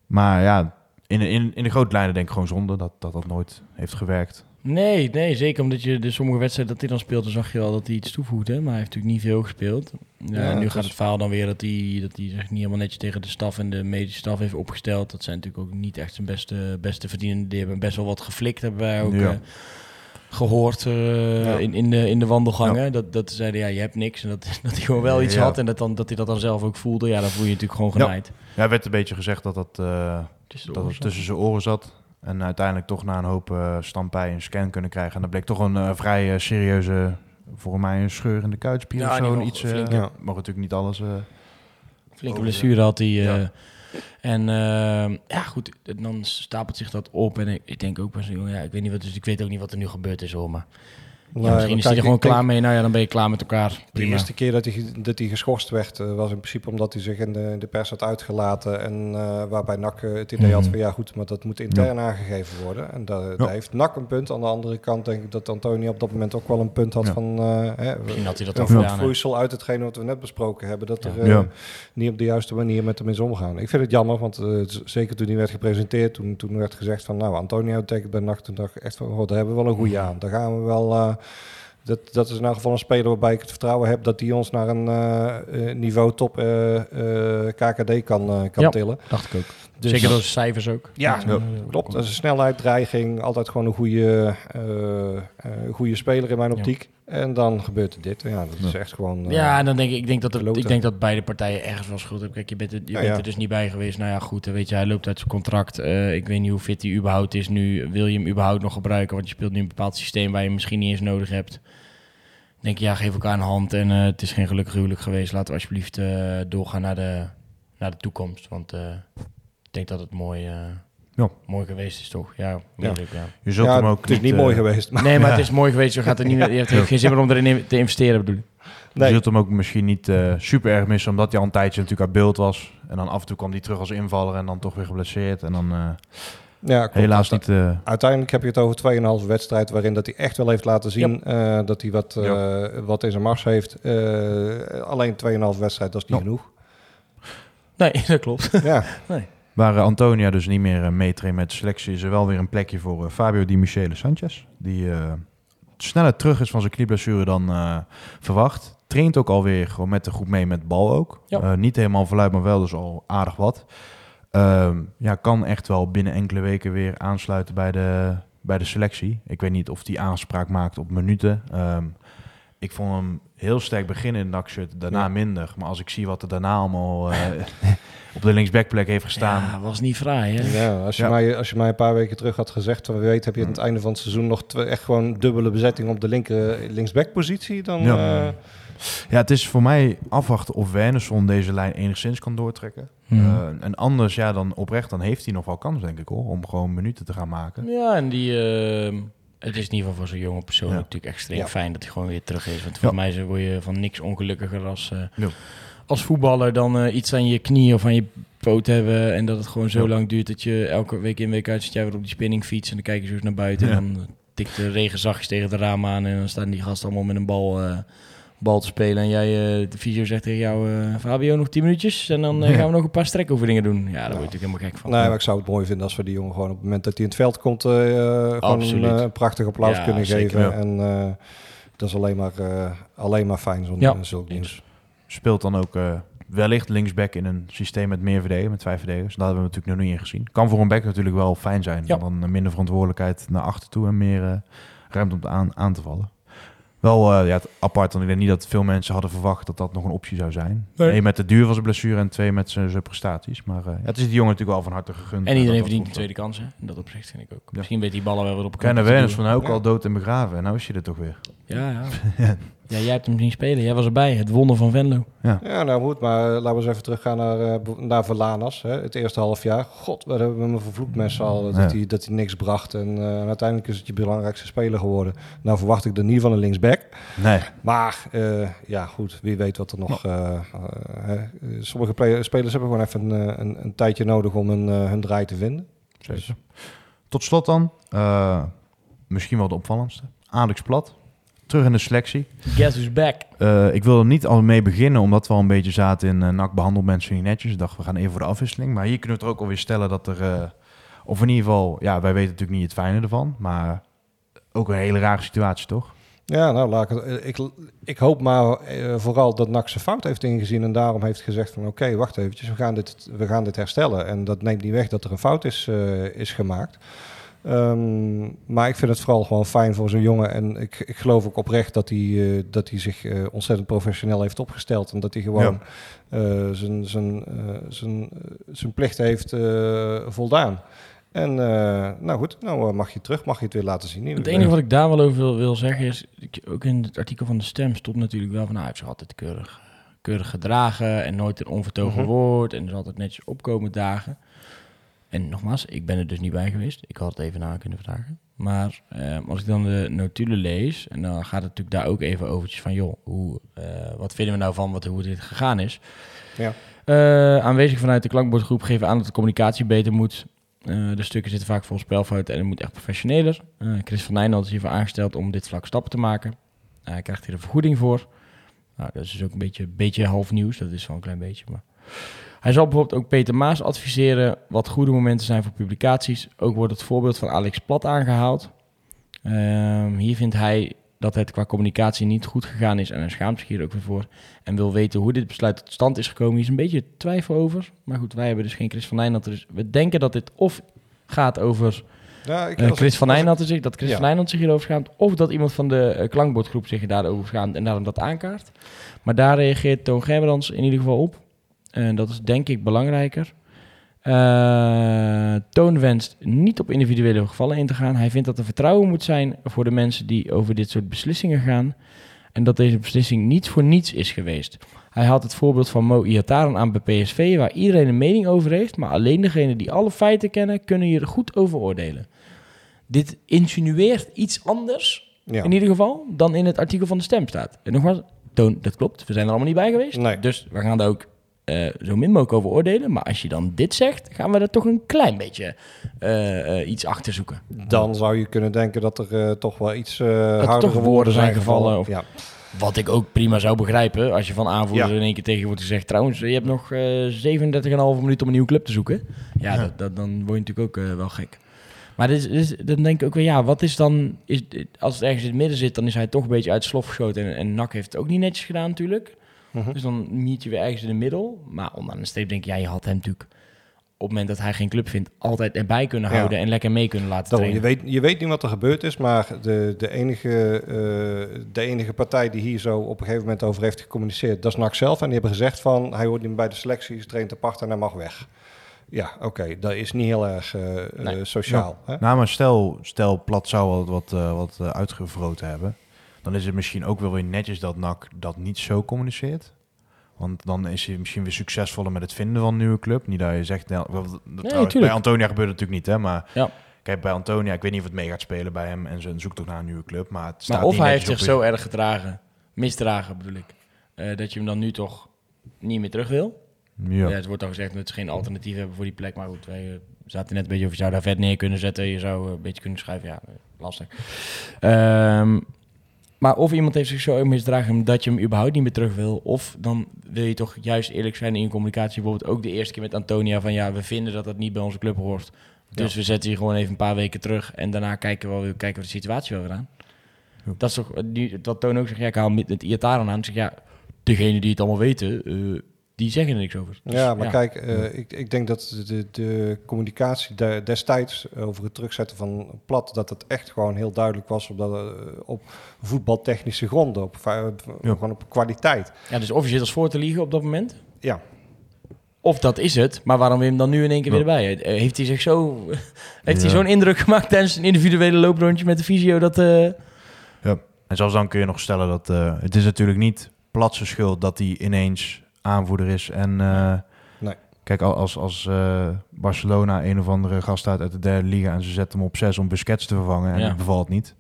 A: Maar ja, in, in, in de grote lijnen denk ik gewoon zonde dat dat, dat nooit heeft gewerkt.
B: Nee, nee, zeker omdat je de sommige wedstrijden dat hij dan speelt, dan zag je wel dat hij iets toevoegt. Hè? Maar hij heeft natuurlijk niet veel gespeeld. Ja,
C: Ja,
B: en nu gaat
C: is-
B: het verhaal dan weer dat hij, dat hij zich niet helemaal netjes tegen de staf en de medische staf heeft opgesteld. Dat zijn natuurlijk ook niet echt zijn beste, beste verdienenden. Die hebben best wel wat geflikt, hebben wij ook
A: Ja.
B: eh, gehoord eh,
C: Ja.
B: in, in, de, in de wandelgangen. Dat, dat ze zeiden, ja, je hebt niks. En dat, dat hij gewoon wel iets had en dat, dan, dat hij dat dan zelf ook voelde. Ja, dan voel je natuurlijk gewoon genaaid.
A: Ja, er werd een beetje gezegd dat dat, eh,
B: Tussen
A: dat het tussen zijn oren zat. En uiteindelijk toch na een hoop uh, stampij een scan kunnen krijgen. En dat bleek toch een eh, vrij eh, serieuze, volgens mij een scheur in de kuitspier
B: Ja,
A: of zo. Iets, eh,
B: flink,
C: ja.
A: Mag natuurlijk niet alles... eh,
B: Flinke blessure had hij. eh,
A: Ja.
B: En eh, ja, goed, dan stapelt zich dat op. En ik, ik denk ook jongen, ja, ik weet, niet wat, dus ik weet ook niet wat er nu gebeurd is hoor. Maar ja, misschien is hij er gewoon
C: denk-
B: klaar mee. Nou ja, dan ben je klaar met elkaar.
C: De eerste keer dat hij, dat hij geschorst werd, eh, was in principe omdat hij zich in de, in de pers had uitgelaten. En eh, waarbij NAC eh, het idee had
B: Mhm.
C: van ja goed, maar dat moet intern aangegeven worden. En daar, daar heeft NAC een punt. Aan de andere kant denk ik dat Antonia op dat moment ook wel een punt had van eh, hè,
B: Misschien had hij dat
C: vloeisel uit hetgeen wat we net besproken hebben. Dat er niet op de juiste manier met hem is omgaan. Ik vind het jammer, want zeker toen hij werd gepresenteerd, toen, toen werd gezegd van nou Antonia betekent bij NAC, toen dacht ik echt van oh, daar hebben we wel een goede aan. Daar gaan we wel... dat, dat is in elk geval een speler waarbij ik het vertrouwen heb dat hij ons naar een eh, eh, niveau top eh, KKD kan, kan
B: Ja.
C: tillen.
B: Dacht ik ook.
C: Dus-
B: Zeker door cijfers ook.
C: Ja, klopt. Dat is een snelheid, dreiging. Altijd gewoon een goede, eh, eh, goede speler in mijn
B: Ja.
C: optiek. En dan gebeurt er dit. Ja, dat is echt gewoon... eh,
B: Ja, en dan denk ik, ik denk dat, het, ik denk dat beide partijen ergens wel schuld hebben. Kijk, je bent, er, je
C: Ja,
B: bent
C: ja.
B: er dus niet bij geweest. Nou ja, goed, weet je, hij loopt uit zijn contract. Eh, ik weet niet hoe fit hij überhaupt is nu. Wil je hem überhaupt nog gebruiken? Want je speelt nu een bepaald systeem waar je hem misschien niet eens nodig hebt. Denk je, ja, geef elkaar een hand en het is geen gelukkig huwelijk geweest. Laten we alsjeblieft eh, doorgaan naar de, naar de toekomst. Want eh, denk dat het mooi, eh,
A: Ja.
B: mooi geweest is, toch? Ja, meerdelijk, ja.
A: Je zult
C: ja,
A: hem ook
C: het is niet
A: eh,
C: mooi geweest. Maar
B: Nee, maar het is mooi geweest. Je, gaat er niet, meer- je hebt geen zin meer om erin in te investeren, bedoel ik.
A: Je
C: nee,
A: zult hem ook misschien niet eh, super erg missen, omdat hij al een tijdje natuurlijk uit beeld was. En dan af en toe kwam hij terug als invaller en dan toch weer geblesseerd. En dan eh,
C: ja,
A: helaas niet... eh,
C: Uiteindelijk heb je het over 2,5 wedstrijd waarin dat hij echt wel heeft laten zien eh, dat hij wat, eh, wat in zijn mars heeft. Eh, alleen 2,5 wedstrijd, dat is niet
A: Ja.
C: genoeg.
B: Nee, dat klopt.
C: Ja,
A: Waar eh, Antonia dus niet meer uh, meetraint met de selectie, is er wel weer een plekje voor eh, Fabio Di Michele Sanchez. Die sneller terug is van zijn knieblessure dan verwacht. Traint ook alweer gewoon met de groep mee met bal ook.
B: Ja.
A: Niet helemaal voluit, maar wel dus al aardig wat. Ehm, ja, kan echt wel binnen enkele weken weer aansluiten bij de, bij de selectie. Ik weet niet of die aanspraak maakt op minuten. Ehm, ik vond hem heel sterk beginnen in de nakshirt, daarna
C: Ja.
A: minder. Maar als ik zie wat er daarna allemaal eh, op de linksbackplek heeft gestaan...
B: Ja, was niet fraai, hè?
C: ja, als, je
A: Ja.
C: Mij, als je mij een paar weken terug had gezegd, van wie weet heb je aan het einde van het seizoen nog twee- echt gewoon dubbele bezetting op de linker linksbackpositie, dan...
A: Ja.
C: eh,
A: Ja, het is voor mij afwachten of Wernersson deze lijn enigszins kan doortrekken.
B: Hmm.
A: Eh, en anders, ja, dan oprecht, dan heeft hij nog wel kans, denk ik hoor, om gewoon minuten te gaan maken.
B: Ja, en die... het is in ieder geval voor zo'n jonge persoon
A: Ja.
B: natuurlijk extreem
C: Ja.
B: fijn dat hij gewoon weer terug is. Want voor mij word je van niks ongelukkiger als, eh, als voetballer dan eh, iets aan je knie of aan je poot hebben. En dat het gewoon zo lang duurt dat je elke week in week uit zit jij weer op die spinningfiets. En dan kijk je zo eens naar buiten en dan tikt de regen zachtjes tegen de ramen aan. En dan staan die gasten allemaal met een bal... eh, bal te spelen en jij, eh, de fysio zegt tegen jou, eh, Fabio, nog 10 minuutjes en dan eh, gaan we nog een paar strekoefeningen doen. Ja, daar word je natuurlijk helemaal gek van.
C: Nee, maar ik zou het mooi vinden als we die jongen gewoon op het moment dat hij in het veld komt, eh, gewoon een eh, prachtig applaus
B: Ja,
C: kunnen
B: zeker,
C: geven.
A: ja.
C: En eh, dat is alleen maar, eh, alleen maar fijn, zo'n
B: Ja.
C: zulk nieuws.
A: Speelt dan ook eh, wellicht linksback in een systeem met meer verdedigers, met vijf verdedigers. Dat hebben we natuurlijk nog niet in gezien. Kan voor een back natuurlijk wel fijn zijn.
B: Ja.
A: Dan minder verantwoordelijkheid naar achter toe en meer ruimte om te aan, aan te vallen. Wel eh, ja, apart, want ik denk niet dat veel mensen hadden verwacht dat dat nog een optie zou zijn.
B: Nee.
A: Eén met de duur van zijn blessure en twee met zijn, zijn prestaties. Maar eh, ja, het is die jongen natuurlijk wel van harte gegund.
B: En iedereen verdient een tweede kans, hè? In dat opzicht vind ik ook.
A: Ja.
B: Misschien weet die ballen wel weer op
A: Kennen
B: te
A: Werners
B: doen.
A: van ook
C: Ja.
A: al dood en begraven. En nou is je er toch weer.
B: Ja, ja. ja, jij hebt hem zien spelen. Jij was erbij. Het wonder van Venlo.
C: Ja, nou goed, maar eh, laten we eens even teruggaan naar, eh, naar Verlanas. Hè. Het eerste half jaar. God, wat hebben we hem vervloekt met z'n allen. Dat
A: Ja.
C: hij dat hij niks bracht. En eh, uiteindelijk is het je belangrijkste speler geworden. Nou verwacht ik er niet van een linksback.
A: Nee.
C: Maar eh, ja, goed, wie weet wat er nog... hè. Sommige play- spelers hebben gewoon even een, een, een tijdje nodig om hun, hun draai te vinden.
A: Zeker. Tot slot dan, eh, misschien wel de opvallendste. Alex Plat, terug in de selectie.
B: Guess who's back?
A: Eh, ik wil er niet al mee beginnen, omdat we al een beetje zaten in uh, NAC behandeld mensen niet netjes. Ik dacht, we gaan even voor de afwisseling. Maar hier kunnen we het er ook alweer stellen dat er, eh, of in ieder geval, ja, wij weten natuurlijk niet het fijne ervan. Maar ook een hele rare situatie, toch?
C: Ja, nou, laat ik, het- eh, ik, ik hoop maar eh, vooral dat NAC zijn fout heeft ingezien en daarom heeft gezegd van oké, wacht eventjes, we gaan, dit, we gaan dit herstellen. En dat neemt niet weg dat er een fout is, eh, is gemaakt. Ehm, maar ik vind het vooral gewoon fijn voor zo'n jongen en ik, ik geloof ook oprecht dat hij, eh, dat hij zich eh, ontzettend professioneel heeft opgesteld en dat hij gewoon eh, zijn, zijn, eh, zijn, zijn plicht heeft voldaan. En eh, nou goed, nou mag je terug, mag je het weer laten zien.
B: Het enige wat ik daar wel over wil, wil zeggen is, ik- ook in het artikel van de stem stond natuurlijk wel van, nou, hij heeft zich altijd keurig, keurig gedragen en nooit een onvertogen
C: Mhm.
B: woord en is altijd netjes opkomen dagen. En nogmaals, ik ben er dus niet bij geweest. Ik had het even na kunnen vragen. Maar eh, als ik dan de notulen lees, en dan gaat het natuurlijk daar ook even over van, joh, hoe, eh, wat vinden we nou van wat, hoe dit gegaan is?
C: Ja.
B: Eh, aanwezig vanuit de klankbordgroep geven aan dat de communicatie beter moet. Eh, de stukken zitten vaak vol spelfouten en het moet echt professioneler. Chris van Nijnland is hiervoor aangesteld om dit vlak stappen te maken. Hij krijgt hier een vergoeding voor. Nou, dat is dus ook een beetje, beetje half nieuws. Dat is wel een klein beetje. Maar... Hij zal bijvoorbeeld ook Peter Maas adviseren wat goede momenten zijn voor publicaties. Ook wordt het voorbeeld van Alex Plat aangehaald. Ehm, hier vindt hij dat het qua communicatie niet goed gegaan is en hij schaamt zich hier ook weer voor. En wil weten hoe dit besluit tot stand is gekomen. Hier is een beetje twijfel over. Maar goed, wij hebben dus geen Chris van Nijland. Dus we denken dat dit of gaat over
C: Ja, ik,
B: eh, Chris van Nijland zich, dat Chris
C: Ja.
B: van Nijland zich hierover schaamt. Of dat iemand van de eh, klankbordgroep zich daarover schaamt en daarom dat aankaart. Maar daar reageert Toon Gerbrands in ieder geval op. En dat is denk ik belangrijker. Eh, Toon wenst niet op individuele gevallen in te gaan. Hij vindt dat er vertrouwen moet zijn voor de mensen die over dit soort beslissingen gaan. En dat deze beslissing niet voor niets is geweest. Hij haalt het voorbeeld van Mo Iataren aan bij PSV, waar iedereen een mening over heeft, maar alleen degenen die alle feiten kennen, kunnen hier goed over oordelen. Dit insinueert iets anders,
C: Ja.
B: in ieder geval, dan in het artikel van de stem staat. En nogmaals, Toon, dat klopt, we zijn er allemaal niet bij geweest.
C: Nee.
B: Dus we gaan daar ook eh, zo min mogelijk over oordelen. Maar als je dan dit zegt, gaan we er toch een klein beetje eh, eh, iets achter zoeken.
C: Dan zou je kunnen denken dat er toch wel iets eh
B: er
C: hardere
B: toch woorden zijn gevallen of-
C: Ja.
B: Wat ik ook prima zou begrijpen als je van aanvoerder
C: Ja.
B: in één keer tegen wordt gezegd... trouwens, je hebt nog eh 37,5 minuten om een nieuwe club te zoeken. Ja, Dat, dat, dan word je natuurlijk ook wel gek. Maar dit is, dit is- dan denk ik ook weer, ja, wat is dan... Is, als het ergens in het midden zit, dan is hij toch een beetje uit slof geschoten. En, en NAC heeft het ook niet netjes gedaan natuurlijk.
C: Mhm.
B: Dus dan miet je weer ergens in het middel. Maar onderaan de streep denk ik, ja, je had hem natuurlijk... op het moment dat hij geen club vindt, altijd erbij kunnen
C: Ja.
B: houden... en lekker mee kunnen laten
C: Daarom, je,
B: trainen.
C: weet, je weet niet wat er gebeurd is, maar de, de, enige, eh, de enige partij die hier zo op een gegeven moment over heeft gecommuniceerd, dat is NAC zelf. En die hebben gezegd van, hij hoort niet meer bij de selectie, ze traint apart en hij mag weg. Ja, oké, dat is niet heel erg eh, eh,
B: Nee.
C: sociaal. Hè?
A: Nou, maar stel, stel Plat zou wat, wat, eh, wat uitgevroten hebben. Dan is het misschien ook wel weer netjes dat NAC dat niet zo communiceert. Want dan is hij misschien weer succesvoller met het vinden van een nieuwe club. Niet dat je zegt, nou, trouwens, bij. Antonia gebeurt het natuurlijk niet, hè. Maar
B: Ja.
A: kijk, bij Antonia, ik weet niet of het mee gaat spelen bij hem. En ze zoekt toch naar een nieuwe club. Maar, het staat
B: Maar of hij heeft zich zo erg gedragen, misdragen bedoel ik, eh, dat je hem dan nu toch niet meer terug wil.
A: Ja.
B: Het wordt dan gezegd dat ze geen alternatief hebben voor die plek. Maar goed, wij eh, zaten net een beetje of je zou daar vet neer kunnen zetten. Je zou eh, een beetje kunnen schrijven. Ja, lastig. Ehm, maar of iemand heeft zich zo misdragen dat je hem überhaupt niet meer terug wil. Of dan wil je toch juist eerlijk zijn in je communicatie. Bijvoorbeeld ook de eerste keer met Antonia van ja, we vinden dat dat niet bij onze club hoort. Dus we zetten je gewoon even een paar weken terug. En daarna kijken we, wel- kijken we de situatie wel weer aan.
A: Ja.
B: Dat is toch, die, dat Toon ook zegt, ja, ik haal met het Iataren aan. Zeg, ja, degene die het allemaal weten, eh, die zeggen er niks over. Dus,
C: Ja, maar kijk, eh, ik, ik denk dat de, de, de communicatie de- destijds over het terugzetten van plat, dat het echt gewoon heel duidelijk was op, dat, eh, op voetbaltechnische gronden, op, op- gewoon op kwaliteit.
B: Ja, dus of je zit als voor te liegen op dat moment.
C: Ja,
B: Of dat is het, maar waarom wil je hem dan nu in één keer weer
A: Ja.
B: erbij? Eh, Heeft hij zich zo... Heeft hij zo'n indruk gemaakt tijdens een individuele looprondje met de visio dat... eh,
A: Ja. En zelfs dan kun je nog stellen dat eh, het is natuurlijk niet Platse schuld dat hij ineens aanvoerder is. En eh,
C: Nee.
A: kijk, al- als, als eh, Barcelona een of andere gast staat uit de derde liga en ze zetten hem op zes om Busquets te vervangen en
B: Ja.
A: het bevalt niet.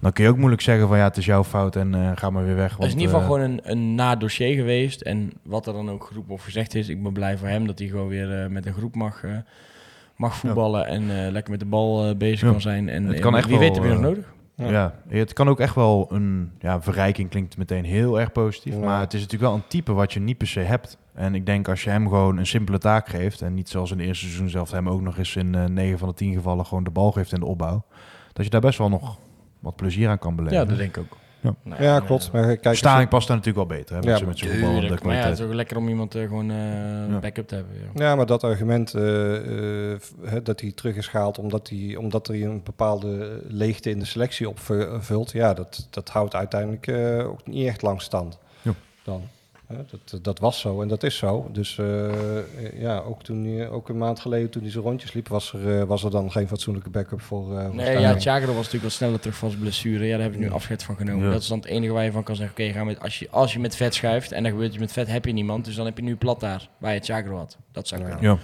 A: Dan kun je ook moeilijk zeggen van ja, het is jouw fout en eh, ga maar weer weg.
B: Het is in ieder geval gewoon een, een na-dossier geweest. En wat er dan ook geroepen of gezegd is, ik ben blij voor hem dat hij gewoon weer met een groep mag, mag voetballen en lekker met de bal bezig
A: Ja.
B: kan zijn. En
A: Het kan echt
B: wie
A: wel,
B: weet heb je nog nodig.
C: Ja.
A: Ja. het kan ook echt wel een ja, verrijking klinkt meteen heel erg positief.
C: Ja.
A: Maar het is natuurlijk wel een type wat je niet per se hebt. En ik denk als je hem gewoon een simpele taak geeft. En niet zoals in het eerste seizoen zelf hem ook nog eens in eh 9 van de 10 gevallen gewoon de bal geeft in de opbouw. Dat je daar best wel nog wat plezier aan kan beleven.
B: Ja, dat denk ik ook.
A: Ja.
B: Nou
C: ja klopt.
B: eh,
C: Maar kijk, als je-
A: Staring past daar natuurlijk wel beter. Hè, met
C: Ja,
A: met voetballende
B: maar ja, het is ook lekker om iemand eh, gewoon eh
A: Ja.
B: backup te hebben. Ja.
C: Ja, maar dat argument eh, eh, dat hij terug is gehaald omdat hij, omdat hij een bepaalde leegte in de selectie opvult, ja, dat, dat houdt uiteindelijk eh, ook niet echt lang stand.
A: Ja.
C: Dan. Dat, dat was zo en dat is zo. Dus eh, ja, ook, toen, ook een maand geleden toen hij zijn rondjes liep, was er, eh, was er dan geen fatsoenlijke backup voor. eh, voor
B: Nee, ja, Thiago was natuurlijk wat sneller terug van zijn blessure. Ja, daar heb ik nu
C: Ja.
B: afscheid van genomen.
A: Ja.
B: Dat is dan het enige waar je van kan zeggen... oké, ga met als, je, als je met vet schuift en dan gebeurt je met vet, heb je niemand. Dus dan heb je nu plat daar, waar je Thiago had. Dat zou
C: Ja.
B: kunnen.
A: Ja.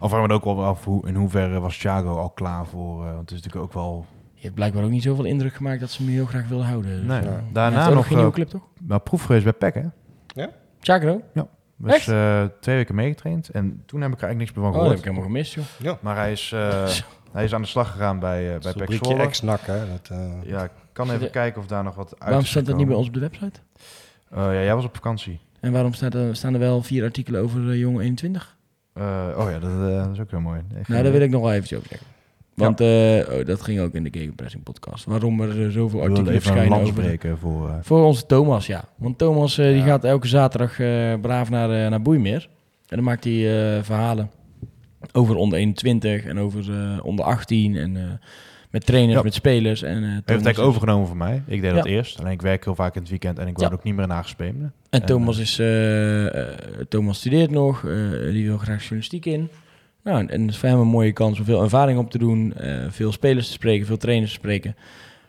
A: Of vragen we ook wel af hoe, in hoeverre was Thiago al klaar voor. want het is natuurlijk ook wel.
B: Je hebt blijkbaar ook niet zoveel indruk gemaakt dat ze hem heel graag wilden houden. Dus,
A: Nee.
B: eh,
A: Daarna nog,
B: geen nieuwe club, toch?
A: Nou, proef geweest bij PEC, hè?
B: Thiago?
A: Dus
B: Echt?
A: eh, twee weken meegetraind. En toen heb ik er eigenlijk niks meer van
B: Oh, dat
A: gehoord.
B: heb ik helemaal gemist, joh.
A: Maar hij is, eh, hij is aan de slag gegaan bij, uh, bij
C: rubriekje
A: Zwolle.
C: ex-nak, hè. Dat, eh,
A: Ja, ik kan even
B: De-
A: kijken of daar nog wat uit
B: Waarom staat dat niet bij ons op de website?
A: Eh, ja, jij was op vakantie.
B: En waarom staat er, staan er wel vier artikelen over uh, Jong 21?
A: Eh, oh ja, dat, dat is ook heel mooi.
B: Nou, daar wil ik nog wel eventjes over zeggen. Want eh, oh, dat ging ook in de Gegenpressing podcast. Waarom er eh, zoveel artikelen verschijnen over...
A: voor... eh,
B: Voor onze Thomas, ja. Want Thomas die gaat elke zaterdag braaf naar, naar Boeimeer. En dan maakt hij verhalen over onder 21 en over onder 18. En met trainers,
A: Ja.
B: met spelers. En,
A: Hij heeft het eigenlijk overgenomen van mij. Ik deed dat eerst. Alleen ik werk heel vaak in het weekend en ik
B: Ja.
A: ook niet meer in Haagspemelen.
B: En Thomas, is, Thomas studeert nog, die wil graag journalistiek in. Nou, en, en het is voor hem een mooie kans om veel ervaring op te doen, eh, veel spelers te spreken, veel trainers te spreken.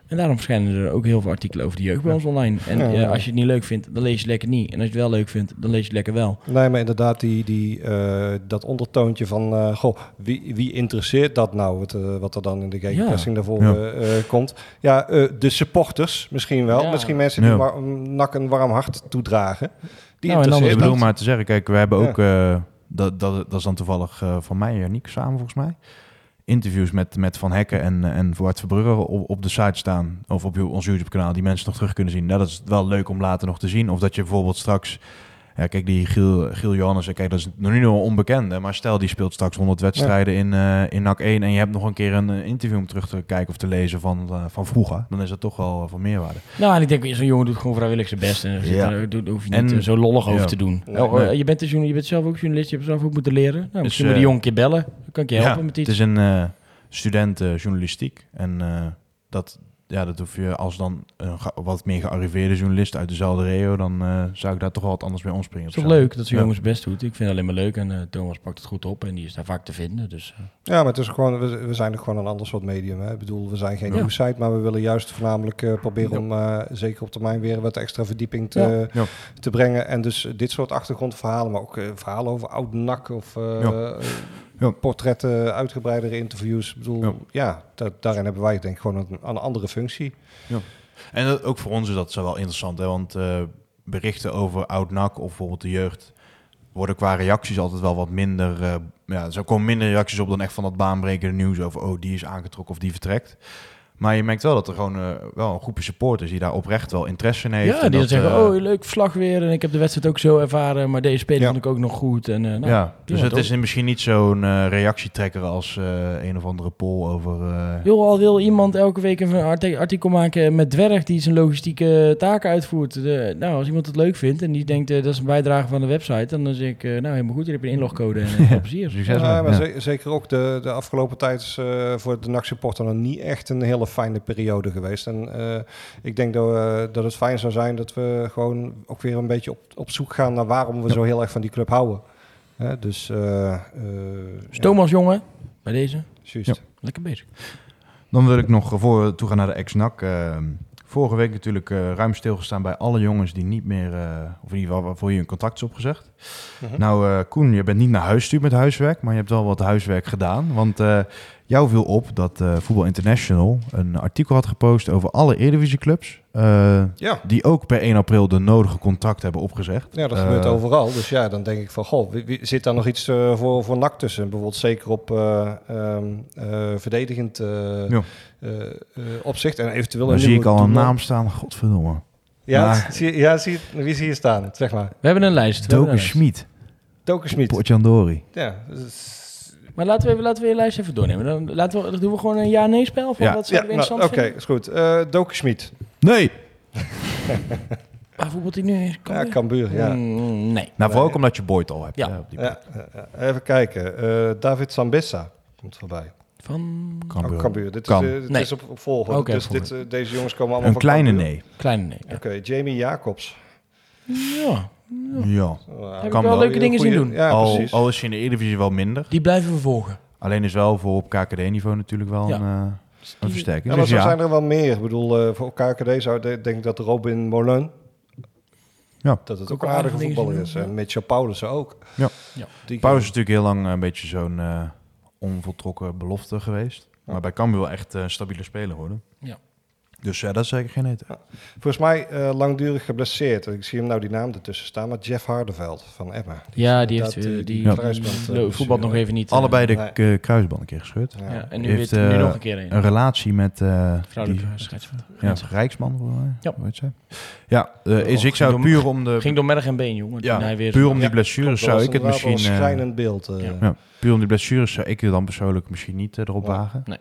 B: En daarom verschijnen er ook heel veel artikelen over de jeugd bij ons online. En
C: Ja.
B: eh, als je het niet leuk vindt, dan lees je het lekker niet. En als je het wel leuk vindt, dan lees je het lekker wel.
C: Nee, maar inderdaad, die, die, eh, dat ondertoontje van... eh, goh, wie, wie interesseert dat nou, wat, eh, wat er dan in de gegenpressing daarvoor
A: Ja.
C: komt? Ja, eh, de supporters misschien wel.
B: Ja.
C: Misschien mensen die een nak een warm hart toedragen. Die
B: Nou, en
C: interesseert
A: bedoel maar te zeggen, kijk, we hebben
C: Ja.
A: ook, eh, dat, dat, dat is dan toevallig eh, van mij en Janiek samen volgens mij, interviews met, met Van Hekken en, en Bart Verbrugge op, op de site staan, of op ons YouTube kanaal, die mensen nog terug kunnen zien. Nou, dat is wel leuk om later nog te zien. Of dat je bijvoorbeeld straks, ja, kijk, die Giel, Giel Johannes, kijk, dat is nog niet een onbekende, maar stel die speelt straks 100 wedstrijden in, eh, in NAC 1 en je hebt nog een keer een eh, interview om terug te kijken of te lezen van, eh, van vroeger, dan is dat toch wel van meerwaarde.
B: Nou, en ik denk, zo'n jongen doet gewoon vrijwillig zijn best. En
A: Ja.
B: daar doe- hoef je niet
A: En-
B: eh, zo lollig over te doen. Oh,
A: nee.
B: je, bent dus, journa- je bent zelf ook journalist, je hebt zelf ook moeten leren. Nou, misschien
A: eh,
B: moet die jongen een keer bellen. Dan kan ik je helpen
A: Ja,
B: met
A: Het
B: iets.
A: is een eh, student eh, journalistiek. En eh, dat, ja, dat hoef je als dan een wat meer gearriveerde journalist uit dezelfde regio, dan eh, zou ik daar toch wel wat anders mee omspringen.
B: Het is leuk dat zo'n
A: Ja.
B: jongen zijn best doet. Ik vind het alleen maar leuk. En eh, Thomas pakt het goed op en die is daar vaak te vinden. Dus, eh,
C: Ja, maar het is gewoon, we, we zijn er gewoon een ander soort medium. Hè. Ik bedoel, we zijn geen
B: Ja.
C: nieuwsite, maar we willen juist voornamelijk eh, proberen
B: Ja.
C: om eh, zeker op termijn weer wat extra verdieping te,
B: Ja.
A: Ja.
C: te brengen. En dus dit soort achtergrondverhalen, maar ook eh, verhalen over oud nak of eh,
A: Ja. Ja.
C: portretten, uitgebreidere interviews. Ik bedoel,
A: Ja.
C: ja, da- daarin hebben wij denk ik gewoon een, een andere functie.
A: En dat, ook voor ons is dat zo wel interessant, hè? want eh, berichten over oud-NAC of bijvoorbeeld de jeugd worden qua reacties altijd wel wat minder. eh ja, er komen minder reacties op dan echt van dat baanbrekende nieuws over oh die is aangetrokken of die vertrekt. Maar je merkt wel dat er gewoon eh, wel een groepje supporters die daar oprecht wel interesse in heeft.
B: ja,
A: en
B: die
A: dat,
B: zeggen,
A: eh,
B: oh leuk verslag weer. En ik heb de wedstrijd ook zo ervaren. Maar deze speler
C: Ja.
B: vond ik ook nog goed. En, eh, nou,
A: ja, dus het is misschien niet zo'n reactietrekker als eh, een of andere poll over. eh,
B: Joh, al wil iemand elke week een arti- artikel maken met dwerg die zijn logistieke taken uitvoert. De, nou, als iemand het leuk vindt en die denkt dat is een bijdrage van de website, dan zeg ik, eh, nou helemaal goed, hier heb je een inlogcode en veel plezier.
A: succes
C: Ja,
A: mee.
C: maar
A: Ja.
C: ze- zeker ook de, de afgelopen tijd is eh, voor de NAC-supporter nog niet echt een hele fijne periode geweest. En eh, ik denk dat, we- dat het fijn zou zijn dat we gewoon ook weer een beetje op, op zoek gaan naar waarom we zo heel erg van die club houden. Hè, dus, eh eh,
B: Dus Thomas, jongen, bij deze,
C: ja, juist.
B: lekker bezig.
A: Dan wil ik nog voor we toe gaan naar de ex-NAC. vorige week natuurlijk eh, ruim stilgestaan bij alle jongens die niet meer, eh, of in ieder geval waarvoor je een contract is opgezegd.
C: Mhm.
A: Nou, eh, Koen, je bent niet naar huis gestuurd met huiswerk, maar je hebt wel wat huiswerk gedaan. Want eh, jou viel op dat eh Voetbal International een artikel had gepost over alle Eredivisieclubs. eh
C: Ja.
A: die ook per 1 april de nodige contracten hebben opgezegd.
C: Ja, dat
A: Eh,
C: gebeurt overal. Dus ja, dan denk ik van, goh, wie, wie- zit daar nog iets eh, voor, voor NAC tussen? Bijvoorbeeld zeker op eh, ehm, eh, verdedigend eh,
A: Ja.
C: eh, eh, opzicht en eventueel
A: Dan
C: een
A: zie ik al een naam staan, godverdomme.
C: Ja,
A: Maar-
C: zie, je- ja zie, je- wie zie je staan? Zeg maar.
B: We hebben een lijst.
A: Doken. Schmid,
C: Doken Schmid.
A: Potjandori.
C: Ja, dus-
B: Maar laten we, even, laten we je lijst even doornemen. Dan, laten we, dan doen we gewoon een ja-nee-spel. Van
A: Ja.
B: wat
C: ja nou, oké, is goed. Eh Doken Schmid.
A: Nee!
B: voetbalt hij nu? Kan
C: Ja? Cambuur, ja.
B: Mm, nee.
A: Nou, vooral ook omdat je Boyd al hebt.
B: Ja.
A: hè, op die
C: Ja, ja, ja. Even kijken. Eh, David Sambessa komt voorbij.
B: Van
A: Cambuur.
C: Ook Cambuur. Dit,
A: Kan.
C: is, eh, dit
B: Nee.
C: is op, op volgorde.
B: Oké,
C: dus dit, eh, deze jongens komen allemaal
A: Een
C: van
A: kleine
C: Cambuur.
A: nee.
B: kleine nee. ja.
C: Oké, Jamie Jacobs.
B: Ja,
A: Ja.
C: Uh,
B: Heb ik
A: Kan
B: wel
A: wel.
B: leuke dingen zien doen.
C: Ja,
A: al,
C: precies.
A: al is je in de Eredivisie wel minder.
B: die blijven we volgen.
A: Alleen is wel voor op KKD-niveau natuurlijk wel
B: Ja.
A: een, eh, een versterking.
C: Ja, maar
A: Dus
C: zijn er wel meer. Ik bedoel, eh, voor KKD zou de- denk ik dat Robin Molen...
A: Ja.
C: Dat het
B: Ook
C: een aardige voetballer is. En. Mitchell Paulussen ook.
A: Ja.
B: Ja.
A: Is natuurlijk heel lang een beetje zo'n eh, onvoltrokken belofte geweest.
C: Ja.
A: Maar bij Cambuur wel echt eh, een stabiele speler worden.
B: Ja.
A: Dus ja, dat is zeker geen eten.
C: Volgens mij eh, langdurig geblesseerd. Ik zie hem nou die naam ertussen staan. Maar Jeff Hardeveld van Emma.
B: Ja, die heeft eh,
C: eh,
B: die,
C: die
B: die,
C: kruisband, eh,
B: lo- voetbalt nog even niet. eh,
A: Allebei de
C: nee.
A: kruisband een keer gescheurd.
C: Ja.
B: Ja, en nu,
A: Heeft,
B: weer, nu
A: eh,
B: nog een keer een.
A: Een relatie met eh
B: Vrouwelijke
A: ja, Rijksman.
B: Ja.
A: Heet zij? Ja, eh, is,
B: Och,
A: ik zou
B: ging
A: puur om de,
B: Ging door merg en been, jongen.
A: ja,
B: hij weer
A: puur om die blessures zou ik het misschien...
C: een
A: eh,
C: schrijnend beeld. eh.
B: Ja.
A: ja, puur om die blessures zou ik het dan persoonlijk misschien niet eh, erop wagen.
B: Nee.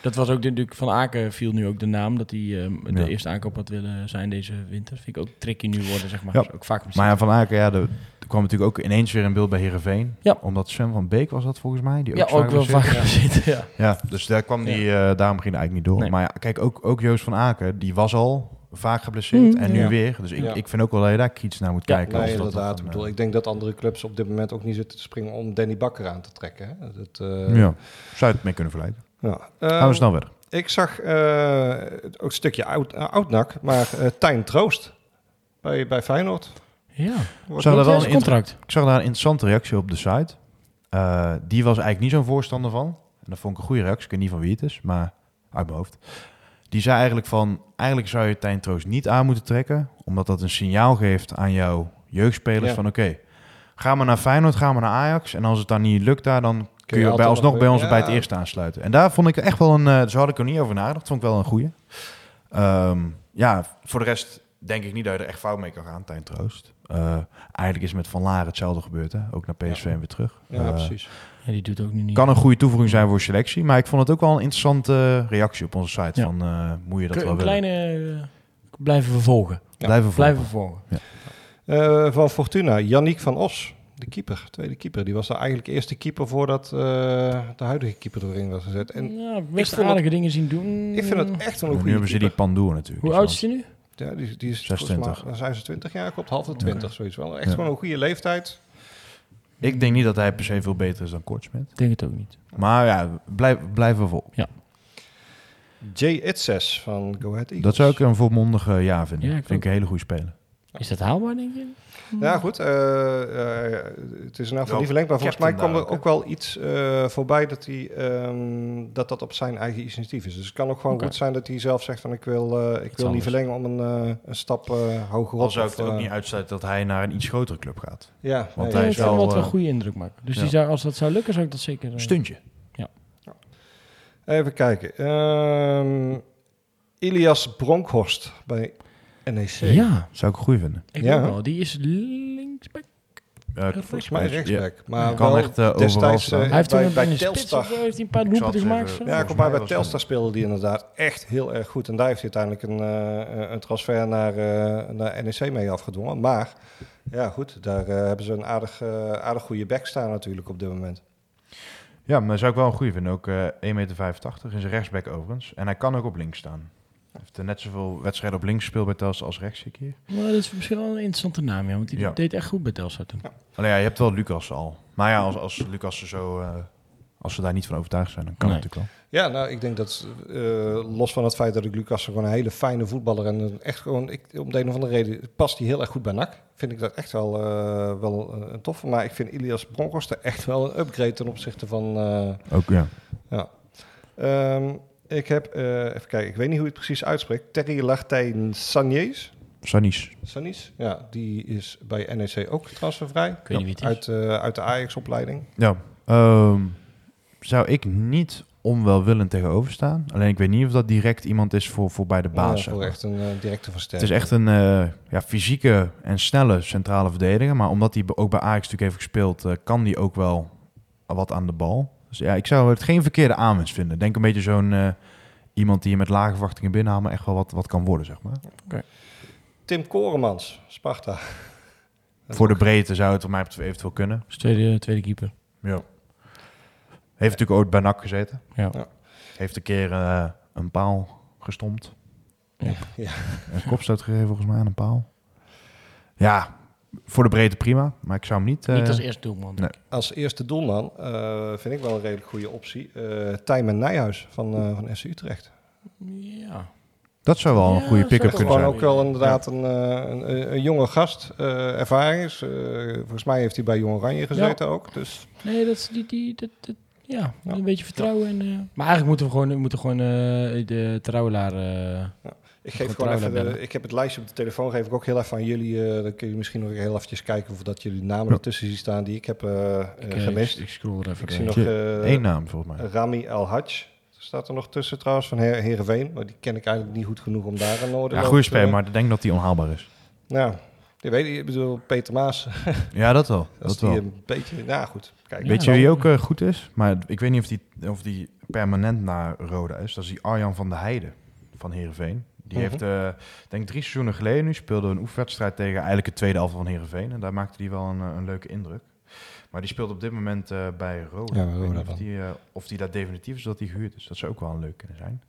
B: Dat was ook de- natuurlijk van Aken viel nu ook de naam dat hij ehm, de
A: Ja.
B: eerste aankoop had willen zijn deze winter. Vind ik ook tricky nu worden, zeg maar.
A: Ja.
B: Ook vaak
A: Maar ja, Van Aken, ja, de, er kwam natuurlijk ook ineens weer in beeld bij Heerenveen.
B: Ja.
A: Omdat Sven van Beek was dat volgens mij. Die ook
B: ja, ook wel vaak zitten. Ja.
A: Ja, dus daar kwam die, eh, daarom ging hij eigenlijk niet door.
B: Nee.
A: Maar ja, kijk, ook, ook Joost van Aken, die was al vaak geblesseerd
B: Mm,
A: en nu
B: ja.
A: weer. Dus ik,
C: Ja.
A: ik vind ook wel dat je daar kritisch naar moet
B: Ja,
A: kijken.
C: Nee,
A: als dat- dan,
C: Ik bedoel,
A: eh,
C: ik denk dat andere clubs op dit moment ook niet zitten te springen om Danny Bakker aan te trekken. Hè? Dat, eh,
A: ja, zou je het mee kunnen vergelijken.
C: Ja.
A: Gaan we
C: Ehm,
A: snel verder.
C: Ik zag eh, ook een stukje oud, uh, oud-nak, maar eh Tijn Troost bij, bij Feyenoord.
B: ja.
C: Wordt
A: dat wel een
B: contract.
A: Ik zag daar een interessante reactie op de site. Eh, die was eigenlijk niet zo'n voorstander van. En dat vond ik een goede reactie. Ik weet niet van wie het is, maar uit mijn hoofd. Die zei eigenlijk van... Eigenlijk zou je Tijn Troost niet aan moeten trekken. Omdat dat een signaal geeft aan jouw jeugdspelers
C: Ja.
A: van... Oké, ga maar naar Feyenoord, ga maar naar Ajax. En als het dan niet lukt daar, dan kun je, bij
C: altijd
A: alsnog
C: nog
A: bij ons
C: ja.
A: bij het eerste aansluiten. En daar vond ik echt wel een... eh zo had ik er niet over nagedacht. Vond ik wel een goede. Ehm, ja, voor de rest denk ik niet dat je er echt fout mee kan gaan, Tijn Troost. Eh, eigenlijk is met Van Laar hetzelfde gebeurd, hè? Ook naar PSV en weer terug.
C: Ja,
A: Eh,
C: precies.
B: Ja, die doet ook nu niet.
A: kan een goede toevoeging zijn voor selectie, maar ik vond het ook wel een interessante reactie op onze site.
B: Ja.
A: Van, eh, moet je dat
B: Een
A: wel willen?
B: kleine... blijven vervolgen.
C: Ja,
A: Blijven volgen.
B: Blijven vervolgen.
C: Eh, van Fortuna, Yannick van Os, de keeper, tweede keeper. Die was daar eigenlijk eerste keeper voordat eh, de huidige keeper erin was gezet. En
B: ja, best aardige dingen zien doen.
C: ik vind het echt wel een
A: nu
C: goede
A: hebben ze die. Pandoer natuurlijk.
B: Hoe oud is hij nu?
C: Ja, die, die is
A: 26.
C: volgens mij- dan zijn ze 20 jaar, klopt, half de 20, zoiets wel. Echt
A: Ja.
C: gewoon een goede leeftijd.
A: Ik denk niet dat hij per se veel beter is dan Kortsmit.
B: Ik denk het ook niet.
A: Maar ja, blijf, blijven vol.
C: Jay Itzes van Go Ahead Eagles.
A: Dat zou ik een volmondige ja vinden.
B: Ja, ik
A: vind ik een hele goede speler.
B: Is dat haalbaar, denk je?
C: Ja, goed. eh, eh, het is in elk geval
A: Wel
C: niet verlengd, maar volgens mij kwam er ook wel iets eh, voorbij dat, hij, ehm, dat dat op zijn eigen initiatief is. Dus het kan ook gewoon goed zijn dat hij zelf zegt van ik wil, eh, ik wil niet verlengen om een, eh, een stap eh, hoger
A: Al
C: op.
A: zou ik
C: of,
A: er ook niet uitsluiten dat hij naar een iets grotere club gaat.
C: Ja,
A: Want
C: nee,
A: hij
B: Ja,
A: is
B: het zou
A: wel,
B: wel een goede indruk maken. Dus
A: ja.
B: die zou, als dat zou lukken, zou ik dat zeker...
A: Stuntje.
C: Even kijken. Ehm, Ilias Bronkhorst bij NEC.
B: Ja,
A: Zou ik een goede vinden.
B: ik
C: Ja.
B: wel. Die is linksback.
A: Ja,
C: Volgens mij
A: Ja.
C: rechtsback. Maar
A: Kan
C: wel
A: echt, overal
C: destijds
A: staan.
C: eh,
B: Hij heeft
C: bij,
B: een
C: bij Telstar.
B: heeft hij een paar doelpunten gemaakt.
A: even-
B: zo?
C: Ja, kom maar bij Telstar speelde die inderdaad echt heel erg goed. En daar heeft hij uiteindelijk een, eh, een transfer naar, eh, naar NEC mee afgedwongen. Maar ja, goed, daar hebben ze een aardig, aardig goede back staan natuurlijk op dit moment.
A: Ja, maar zou ik wel een goede vinden. Ook eh 1,85 meter is een rechtsback overigens. En hij kan ook op links staan. Heeft net zoveel wedstrijden op links gespeeld bij Telstar als rechts keer.
B: Maar dat is misschien wel een interessante naam, ja. Want die
A: Ja.
B: deed echt goed bij Telstar toen.
A: Alleen ja, je hebt wel Lucas al. Maar ja, als, als Lucas er zo... eh, als ze daar niet van overtuigd zijn, dan kan
B: Nee.
A: het natuurlijk wel.
C: Ja, nou, ik denk dat eh, los van het feit dat ik Lucas gewoon een hele fijne voetballer en een echt gewoon, ik, om de een of andere reden past hij heel erg goed bij NAC. Vind ik dat echt wel, eh, wel een toffe. Maar ik vind Ilias Bronkhorst er echt wel een upgrade ten opzichte van, eh,
A: Ook ja.
C: Ja. Ehm, ik heb, eh, even kijken, ik weet niet hoe je het precies uitspreekt. Terry Lartijn Sanjes.
A: Sanis.
C: Sanis, ja, die is bij NEC ook transfervrij.
B: Ik weet niet het.
C: Uit, eh, uit de Ajax-opleiding.
A: Ja. ehm, zou ik niet onwelwillend tegenover staan. Alleen ik weet niet of dat direct iemand is voor, voor bij de baas.
C: Ja, voor echt een eh, directe
A: Het
C: versterking.
A: is echt een eh, ja, fysieke en snelle centrale verdediger. Maar omdat hij ook bij Ajax natuurlijk heeft gespeeld, kan hij ook wel wat aan de bal. Dus ja, ik zou het geen verkeerde aanwinst vinden. Denk een beetje zo'n eh, iemand die je met lage verwachtingen binnenhaalt, maar echt wel wat, wat kan worden, zeg maar.
C: Tim Koremans, Sparta.
A: Voor de breedte zou het voor mij eventueel kunnen.
B: Dus tweede, tweede keeper.
A: Ja. Heeft natuurlijk ooit bij NAC gezeten.
B: Ja.
C: Ja.
A: Heeft een keer eh, een paal gestompt.
B: Ja.
C: Ja.
A: Een kopstoot gegeven volgens mij aan een paal. Ja, voor de breedte prima. Maar ik zou hem niet... eh,
B: Niet als eerste doelman.
A: nee.
C: Als eerste doelman eh, vind ik wel een redelijk goede optie. eh Tijmen Nijhuis van, eh van SC Utrecht.
B: Ja.
A: Dat zou wel een goede pick-up kunnen zijn.
C: ook wel inderdaad een, eh, een, een, een jonge gast, eh, ervaring is. Eh, volgens mij heeft hij bij Jong Oranje gezeten ook. Dus
B: Nee, dat is die, die, dat, dat- ja, een beetje vertrouwen. En, eh, maar eigenlijk moeten we gewoon, moeten gewoon eh, de trouwelaar...
C: ik geef
B: Gewoon
C: even, de- ik heb het lijstje op de telefoon, geef ik ook heel even aan jullie. eh, dan kun je misschien nog heel eventjes kijken of dat jullie namen
A: Ja.
C: ertussen zien staan die ik heb eh, eh,
B: ik,
C: gemist.
B: Ik, ik scroll er even
C: Ik zie nog eh,
A: Eén naam volgens mij.
C: Rami El Hadj. Staat er nog tussen trouwens van Heer, Heerenveen. Maar die ken ik eigenlijk niet goed genoeg om daar een orde
A: Ja, goede speler, maar ik denk dat hij onhaalbaar is.
C: Ja, Je weet, ik bedoel, Peter Maas,
A: Ja, dat wel.
C: als
A: Dat
C: die
A: wel.
C: een beetje... Nou goed, kijk.
B: Ja.
A: Weet je wie ook goed is? Maar ik weet niet of die, of die permanent naar Roda is. Dat is die Arjan van der Heijden van Heerenveen. Die heeft, eh denk ik drie seizoenen geleden nu, speelde een oefenwedstrijd tegen eigenlijk het tweede elftal van Heerenveen. En daar maakte hij wel een, eh, een leuke indruk. Maar die speelt op dit moment eh, bij Roda.
C: Ja,
A: Ik weet
C: Roda
A: niet of die, eh, of die daar definitief is dat hij gehuurd is. Dat zou ook wel een leuk kunnen zijn.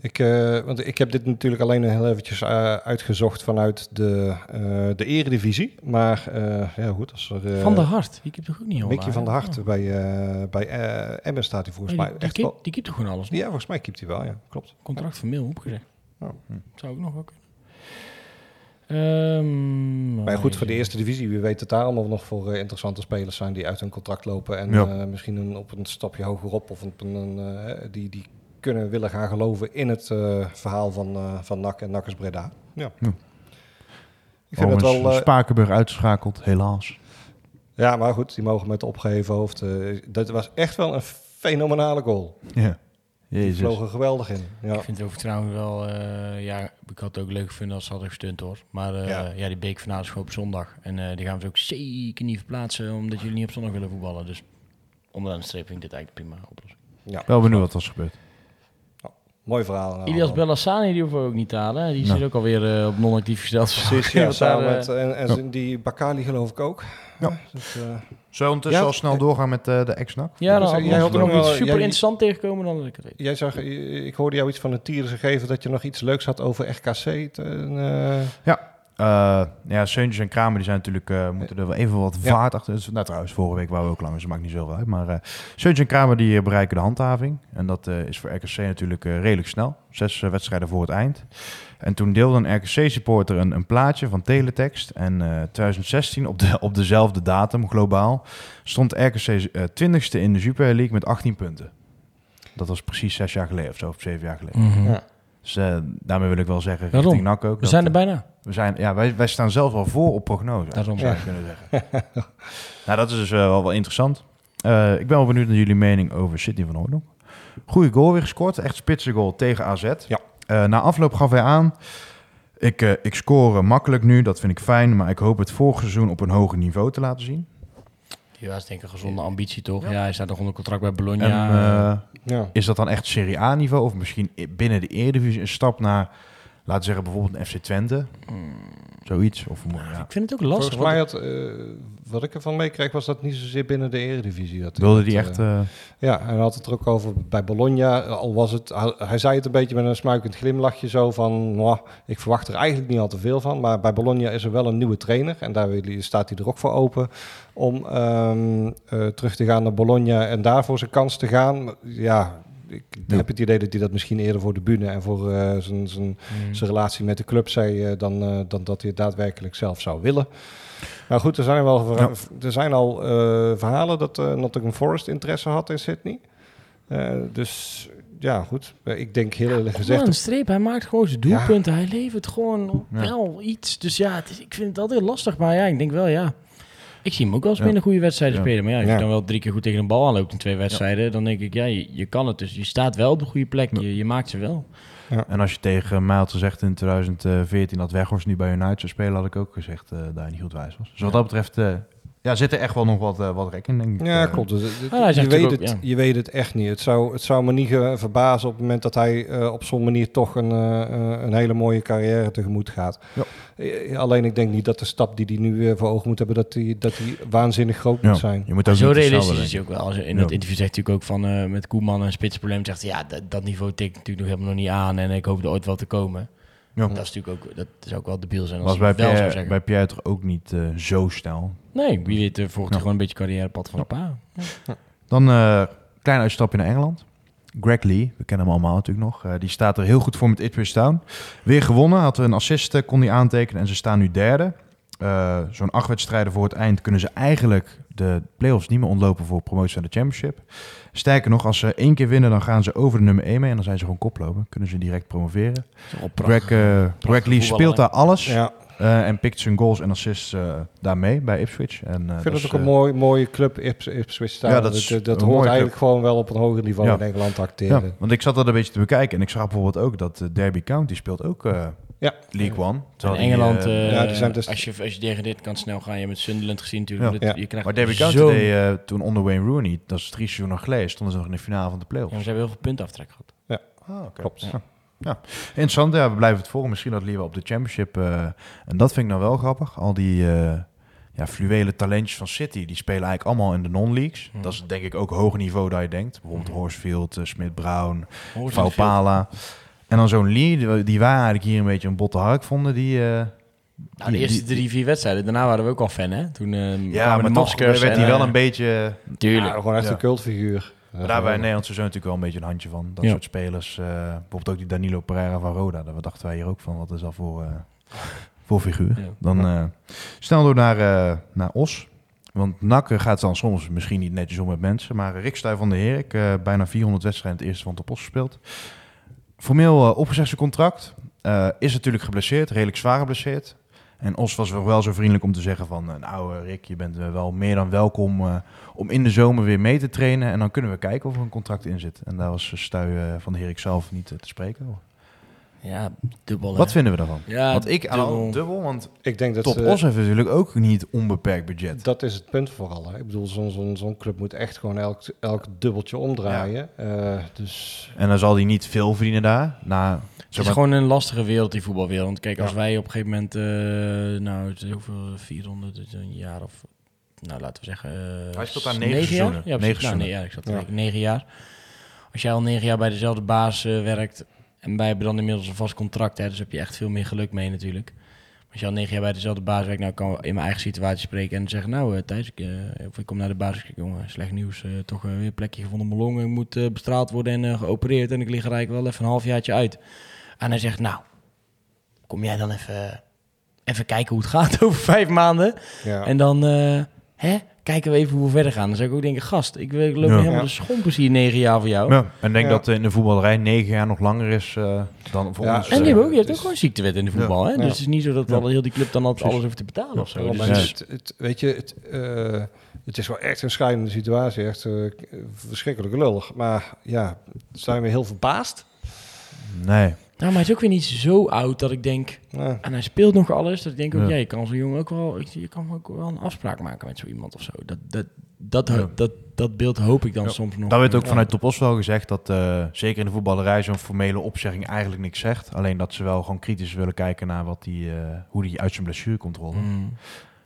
C: Ik, eh, want ik heb dit natuurlijk alleen heel eventjes eh, uitgezocht vanuit de, eh, de eredivisie. Maar eh, ja goed, als er... eh,
B: Van der Hart. Die keept toch ook niet al
C: Mickey van der Hart
B: Oh.
C: bij, eh bij eh Emmen staat hij volgens
B: Nee,
C: mij.
B: die, die,
C: Echt wel,
B: die toch gewoon alles?
C: ja, volgens mij keept hij wel, ja. Klopt.
B: Contract van Mil opgezegd.
C: Oh.
B: Zou ook nog wel kunnen. Ehm,
C: Maar goed, voor de eerste divisie, wie weet het daar allemaal nog voor eh, interessante spelers zijn die uit hun contract lopen. En
A: Ja.
C: eh, misschien een, op een stapje hogerop of op een, een, eh, die, die kunnen willen gaan geloven in het eh, verhaal van, eh van NAC en NAC Breda. Ja.
A: Ja.
C: Ik vind het wel...
A: Spakenburg uitgeschakeld, helaas.
C: ja, maar goed, die mogen met opgeheven hoofd. eh, dat was echt wel een fenomenale goal.
A: Ja.
C: Die
A: Jezus.
C: vloog er geweldig in. Ja.
B: Ik vind het ook trouwens wel... eh, ja, ik had het ook leuk gevonden als ze hadden gestund hoor. Maar eh,
C: Ja.
B: ja. die beekfinale is gewoon op zondag. En eh, die gaan we ook zeker niet verplaatsen... omdat jullie niet op zondag willen voetballen. Dus onderaan de streep vind ik dit eigenlijk prima oplossing.
C: Ja.
A: Wel benieuwd wat er is gebeurd.
C: Mooi verhaal. nou,
B: Ilias. Bellassani, die hoeven we ook niet te halen. Die
A: Nou.
B: zit ook alweer op non-actief gesteld.
C: Precies, ja,
B: daar,
C: samen met, en, en
A: Ja.
C: die Bakali geloof ik ook.
A: Ja.
C: Dus, eh,
A: Zullen we ondertussen
C: Ja,
A: al snel doorgaan met eh, de ex-NAC?
B: Ja, dan
C: Dus,
B: als
C: jij
B: er
C: had ook
B: nog
C: wel-
B: iets super
C: jij-
B: interessant tegenkomen, dan ik het.
C: Jij zag, ik hoorde jou iets van een tieren geven dat je nog iets leuks had over RKC. te- eh,
A: Eh, ja, Seuntjes en Kramer die zijn natuurlijk, eh, moeten er wel even wat
C: Ja.
A: vaart achter. Dus, nou, trouwens, vorige week waren we ook lang, dus dat maakt niet zoveel uit. Maar eh Seuntjes en Kramer die eh, bereiken de handhaving. En dat eh, is voor RKC natuurlijk eh, redelijk snel. Zes eh, wedstrijden voor het eind. En toen deelde een RKC-supporter een, een plaatje van teletext. En eh 2016, op, de, op dezelfde datum, globaal, stond RKC eh 20ste in de Super League met 18 punten. Dat was precies zes jaar geleden of zo, of zeven jaar geleden.
C: Ja.
A: Dus eh, daarmee wil ik wel zeggen,
B: Daarom.
A: richting NAC ook.
B: We
A: dat,
B: zijn er
A: eh,
B: bijna.
A: we zijn, ja, wij, wij staan zelf al voor op prognose.
B: Daarom.
A: zou je kunnen zeggen. nou, dat is dus eh, wel, wel interessant. Eh, ik ben wel benieuwd naar jullie mening over Sidney van Hooydonk. Goeie goal weer gescoord. Echt spitse goal tegen AZ.
C: Ja.
A: Eh, na afloop gaf hij aan... Ik, eh, ik score makkelijk nu, dat vind ik fijn. Maar ik hoop het volgend seizoen op een hoger niveau te laten zien.
B: Ja, dat is denk ik een gezonde ambitie, toch? Ja, hij staat nog onder contract bij Bologna.
A: En, eh,
C: Ja.
A: is dat dan echt Serie A niveau? Of misschien binnen de Eredivisie een stap naar... Laten we zeggen bijvoorbeeld een FC Twente. Zoiets. Of, ja.
B: ik vind het ook lastig.
C: Volgens mij had, eh, wat ik ervan meekreeg, was dat niet zozeer binnen de eredivisie. Dat
A: Wilde die
C: eh,
A: echt... eh,
C: Ja, en hij had het er ook over bij Bologna. Al was het, hij, zei het een beetje met een smuikend glimlachje zo van, "Mwah, ik verwacht er eigenlijk niet al te veel van. Maar bij Bologna is er wel een nieuwe trainer en daar wil hij- staat hij er ook voor open om ehm, eh, terug te gaan naar Bologna en daar voor zijn kans te gaan. Ja, ik
A: Ja.
C: heb het idee dat hij dat misschien eerder voor de bühne en voor eh, zijn, zijn,
B: Mm.
C: zijn relatie met de club zei eh, dan, eh, dan dat hij het daadwerkelijk zelf zou willen. Maar goed, er zijn, wel er zijn al eh, verhalen dat eh Nottingham Forest interesse had in Sydney. Eh, dus ja, goed. Ik denk heel eerlijk
B: Gezegd,
C: gezegd...
B: een streep, hij maakt gewoon zijn doelpunten. Hij levert gewoon
A: Ja.
B: wel iets. Dus ja, het is, ik vind het altijd lastig. Maar ja, ik denk wel, ja. Ik zie hem ook wel eens
A: Ja.
B: minder goede wedstrijden
A: Ja.
B: spelen. Maar ja, als
C: Ja.
B: je dan wel drie keer goed tegen een bal aanloopt in twee wedstrijden... dan denk ik, ja, je, je kan het dus. Je staat wel op de goede plek. Je, je maakt ze wel.
A: En als je tegen mij had gezegd in 2014 dat Weghorst niet bij United zou spelen, had ik ook gezegd eh, dat hij niet goed wijs was. Dus wat dat betreft eh, ja, zit er echt wel nog wat, eh, wat rek in, denk ik.
C: Ja,
A: Eh,
C: klopt. Dus, het-
B: hij
C: je, weet het,
B: ja.
C: je weet het echt niet. Het zou, het zou me niet verbazen op het moment dat hij eh, op zo'n manier toch een, een hele mooie carrière tegemoet gaat.
A: Ja.
C: Alleen ik denk niet dat de stap die hij nu voor ogen moet hebben, dat die, dat die waanzinnig groot
A: ja,
C: moet zijn.
A: Je moet ook
B: Zo realistisch is hij ook wel. Als, in
A: Ja.
B: het interview zegt hij natuurlijk ook van eh, met Koeman een spitsprobleem. Zegt hij, ja, dat, dat niveau tikt natuurlijk nog helemaal nog niet aan. En ik hoop er ooit wel te komen.
A: Ja.
B: Dat is natuurlijk ook, dat zou ook wel debiel zijn als
A: Was bij
B: wel zou
A: Pierre,
B: zeggen.
A: bij Pierre toch ook niet eh, zo snel.
B: Nee, wie weet uh, volgt hij
A: Ja.
B: gewoon een beetje carrièrepad van de pa.
A: Dan eh klein uitstapje naar Engeland. Greg Lee, we kennen hem allemaal natuurlijk nog. eh, die staat er heel goed voor met Ipswich Town. Weer gewonnen, had een assist, kon hij aantekenen en ze staan nu derde. Eh, Zo'n acht wedstrijden voor het eind kunnen ze eigenlijk de play-offs niet meer ontlopen voor promotie naar de championship. Sterker nog, als ze één keer winnen, dan gaan ze over de nummer 1 mee en dan zijn ze gewoon koploper. Kunnen ze direct promoveren. Greg, Greg Lee speelt daar alles
C: Ja,
A: eh, en pikt zijn goals en assists eh, daarmee bij Ipswich. En,
C: ik vind
A: dat
C: het
A: is,
C: ook een mooi, mooie club, Ips, Ipswich.
A: Ja, dat
C: dat, dat hoort eigenlijk gewoon wel op een hoger niveau
A: Ja.
C: in Engeland te
A: Ja,
C: acteren.
A: want ik zat dat een beetje te bekijken en ik zag bijvoorbeeld ook dat Derby County speelt ook
C: Ja.
A: League One.
B: In
A: die,
B: Engeland,
A: eh,
B: eh,
C: ja, die zijn dus-
B: als, je, als je degradeert, kan het snel gaan. Je hebt met Sunderland gezien natuurlijk.
C: Ja.
B: dat-
C: Ja.
B: Je krijgt
A: maar David County deed eh, toen onder Wayne Rooney, dat is drie seizoenen geleden, stonden ze nog in de finale van de
B: Ja, maar
A: playoffs.
B: ze hebben heel veel punten aftrek gehad.
A: Ah, oké.
C: Klopt.
A: Ja. Ja. Interessant, ja, we blijven het volgen. Misschien dat liever op de championship. eh, en dat vind ik nou wel grappig. Al die eh ja, fluwele talentjes van City, die spelen eigenlijk allemaal in de non-leagues.
B: Hmm.
A: Dat is denk ik ook hoger niveau dan je denkt. Bijvoorbeeld
B: Hmm.
A: Horsfield, Smith-Brown,
B: Hoort
A: Faupala. En dan zo'n Lee, die, wij eigenlijk hier een beetje een botte hark vonden. Die, eh,
B: Nou, de eerste drie, vier wedstrijden. Daarna waren we ook al fan, hè? Toen eh,
A: Ja, maar
B: de
A: toch werd hij wel
B: eh,
A: een beetje...
B: Tuurlijk.
C: Ja, gewoon echt
A: Ja.
C: een cultfiguur.
A: Maar daar bij Nederland seizoen natuurlijk wel een beetje een handje van. Dat
B: Ja.
A: soort spelers. eh, bijvoorbeeld ook die Danilo Pereira van Roda. Daar dachten wij hier ook van, wat is dat voor, eh, voor figuur?
B: Ja.
A: Dan eh, snel door naar, eh, naar Os. Want NAC gaat dan soms misschien niet netjes om met mensen. Maar Rick Stuy van der Herik, eh bijna 400 wedstrijden in het eerste van de Os gespeeld. Formeel eh, opgezegd zijn contract. Eh, is natuurlijk geblesseerd, redelijk zwaar geblesseerd. En Os was wel, zo vriendelijk om te zeggen van... eh, nou Rick, je bent wel meer dan welkom om in de zomer weer mee te trainen. En dan kunnen we kijken of er een contract in zit. En daar was Stuy van der Herik zelf niet te spreken over.
B: Ja, dubbel.
A: Wat
B: hè?
A: vinden we daarvan?
B: Ja,
A: want ik
B: dubbel.
A: dubbel, dubbel want
C: Ik denk dat
A: Top
C: eh,
A: Os heeft natuurlijk ook niet onbeperkt budget.
C: dat is het punt vooral. Hè. Ik bedoel, zo'n zo'n zo'n club moet echt gewoon elk, elk dubbeltje omdraaien. Eh, dus
A: En dan zal hij niet veel verdienen daar. Na,
B: Het is
A: maar-
B: gewoon een lastige wereld, die voetbalwereld. Want kijk, als
A: Ja.
B: wij op een gegeven moment, eh, nou, het is hoeveel, 400, dus een jaar of, nou, laten we zeggen...
A: Hij speelt daar
B: s-
A: negen
B: jaar?
A: seizoenen.
B: Ja,
A: Negen.
B: Nou, nee, ja, ik zat negen jaar. Als jij al negen jaar bij dezelfde baas werkt, en wij hebben dan inmiddels een vast contract, hè, dus heb je echt veel meer geluk mee natuurlijk. Als je al negen jaar bij dezelfde baas werkt, nou kan ik in mijn eigen situatie spreken en zeggen, nou eh, Thijs, ik, eh, of ik kom naar de basis, kijk jongen, slecht nieuws, eh, toch weer een plekje gevonden mijn longen, ik moet bestraald worden en geopereerd en ik lig er eigenlijk wel even een halfjaartje uit. En hij zegt, nou, kom jij dan even, even kijken hoe het gaat over vijf maanden?
C: ja.
B: En dan hè, kijken we even hoe we verder gaan. Dan zou ik ook denken, gast, ik, ik loop
A: Ja.
B: helemaal
C: Ja.
B: de schompers hier negen jaar voor jou.
A: Ja, en ik denk
C: Ja.
A: dat in de voetballerij negen jaar nog langer is eh, dan voor
C: Ja,
A: ons.
B: En die
A: eh,
B: hebben ook, je hebt ook
C: is-
B: gewoon ziektewet in de voetbal. Hè?
C: Ja.
B: Dus het is niet zo dat
A: Ja.
B: alle, heel die club dan altijd
A: Precies.
B: alles heeft te betalen of zo. Dus het
C: het, weet je, het, eh, het is wel echt een schrijnende situatie. Echt eh, verschrikkelijk lullig. Maar ja, zijn we heel verbaasd?
A: Nee.
B: Nou, maar hij is ook weer niet zo oud dat ik denk...
C: Ja.
B: En hij speelt nog alles. Dat ik denk ook,
A: Ja.
B: ja, je kan zo'n jongen ook wel... Je kan ook wel een afspraak maken met zo iemand of zo. Dat, dat, dat,
A: Ja.
B: dat, dat beeld hoop ik dan
A: Ja.
B: soms nog.
A: Daar werd ook
B: Ja.
A: vanuit Top Os wel gezegd dat eh, zeker in de voetballerij zo'n formele opzegging eigenlijk niks zegt. Alleen dat ze wel gewoon kritisch willen kijken naar wat die, eh, hoe die uit zijn blessure komt rollen.
B: Mm.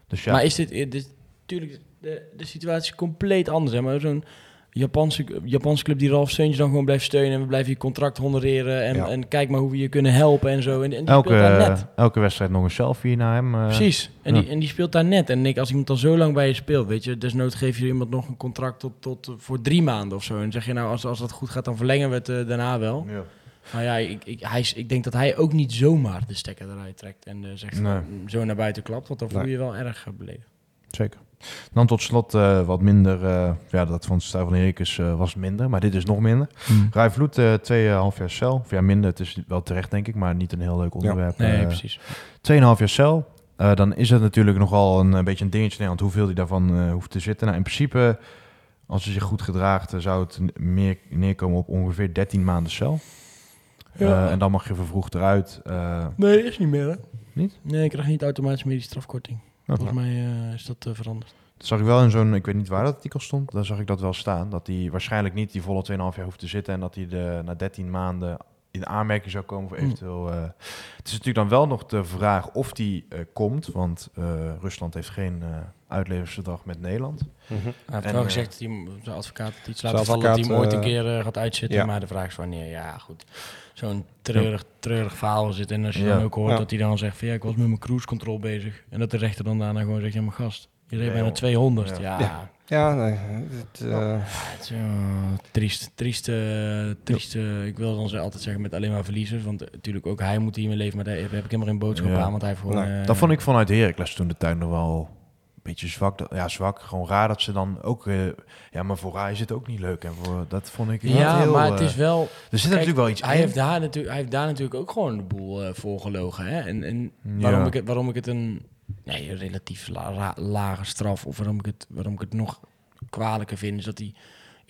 A: Dus ja,
B: Maar is dit, eh, dit natuurlijk, de, de situatie is compleet anders. Hè? Maar zo'n Japanse, Japanse club die Ralf Seuntjes dan gewoon blijft steunen... en we blijven je contract honoreren... en,
C: Ja.
B: en kijk maar hoe we je kunnen helpen en zo. En, en die speelt daar
A: elke,
B: net.
A: elke wedstrijd nog een selfie naar hem. eh.
B: Precies. En,
A: ja.
B: die, en die speelt daar net. En ik, als iemand al zo lang bij je speelt, weet je... desnoods geef je iemand nog een contract tot, tot, eh, voor drie maanden of zo. En zeg je nou, als, als dat goed gaat, dan verlengen we het eh, daarna wel.
A: Ja.
B: Nou ja, ik, ik, hij, ik denk dat hij ook niet zomaar de stekker eruit trekt... en zegt
A: Nee.
B: van, zo naar buiten klapt. Want dan voel je
C: Nee.
B: je wel erg beledigd.
A: Zeker. Dan tot slot eh, wat minder. eh, ja, dat van Stuyven van Herikes eh, was minder, maar dit is nog minder. Rai Vloed, eh 2,5 jaar cel. Of ja, minder. Het is wel terecht, denk ik, maar niet een heel leuk onderwerp.
B: Nee,
A: Eh,
B: precies.
A: 2,5 jaar cel. Eh, dan is het natuurlijk nogal een, een beetje een dingetje in Nederland hoeveel hij daarvan eh, hoeft te zitten. Nou, in principe, als hij zich goed gedraagt, zou het meer neerkomen op ongeveer 13 maanden cel.
B: Ja.
A: Eh, en dan mag je vervroegd eruit. Eh,
B: Nee, is niet meer, hè?
A: Niet?
B: Nee, ik krijg niet automatisch medische strafkorting. Volgens mij eh, is dat eh, veranderd.
A: Dat zag ik wel in zo'n, ik weet niet waar dat artikel stond, daar zag ik dat wel staan. Dat hij waarschijnlijk niet die volle 2,5 jaar hoeft te zitten en dat hij de, na 13 maanden in aanmerking zou komen voor
B: Hmm.
A: eventueel... eh, het is natuurlijk dan wel nog de vraag of die eh, komt, want eh, Rusland heeft geen eh uitleveringsverdrag met Nederland.
C: Mhm.
B: Hij heeft
A: En,
B: wel gezegd dat hij zijn advocaat het iets laat vallen dat hij hem ooit een keer eh, gaat uitzitten.
C: ja.
B: Maar de vraag is wanneer. Ja, goed. Zo'n treurig, treurig verhaal zit. En als je
A: Ja.
B: dan ook hoort
C: Ja.
B: dat hij dan zegt van ja, ik was met mijn cruise control bezig. En dat de rechter dan daarna gewoon zegt, ja mijn gast, je reed
A: Ja,
B: bijna
A: joh.
B: 200.
A: Ja.
B: Ja,
C: Ja. Ja, nee. Het, eh,
B: het is, eh, triest, triest, eh, eh, ik wil dan ze- altijd zeggen met alleen maar verliezers. Want natuurlijk ook hij moet hiermee leven. Maar daar heb ik helemaal geen boodschap
A: Ja.
B: aan. Want hij heeft gewoon...
C: Nee,
B: eh,
A: dat vond ik vanuit Heracles toen de tuin nog wel een beetje zwak. Dat- Ja, zwak. Gewoon raar dat ze dan ook... eh, ja, maar voor Rai is het ook niet leuk. En voor, dat vond ik
B: Ja,
A: heel...
B: maar het
A: eh,
B: is wel...
A: er zit
B: Kijk,
A: natuurlijk wel iets
B: hij
A: in.
B: heeft, daar natuurlijk, hij heeft daar natuurlijk ook gewoon de boel eh voor gelogen. Hè? En, en
A: Ja.
B: waarom, ik het, waarom ik het een nee, een relatief la- ra- lage straf... of waarom ik, het, waarom ik het nog kwalijker vind... is dat hij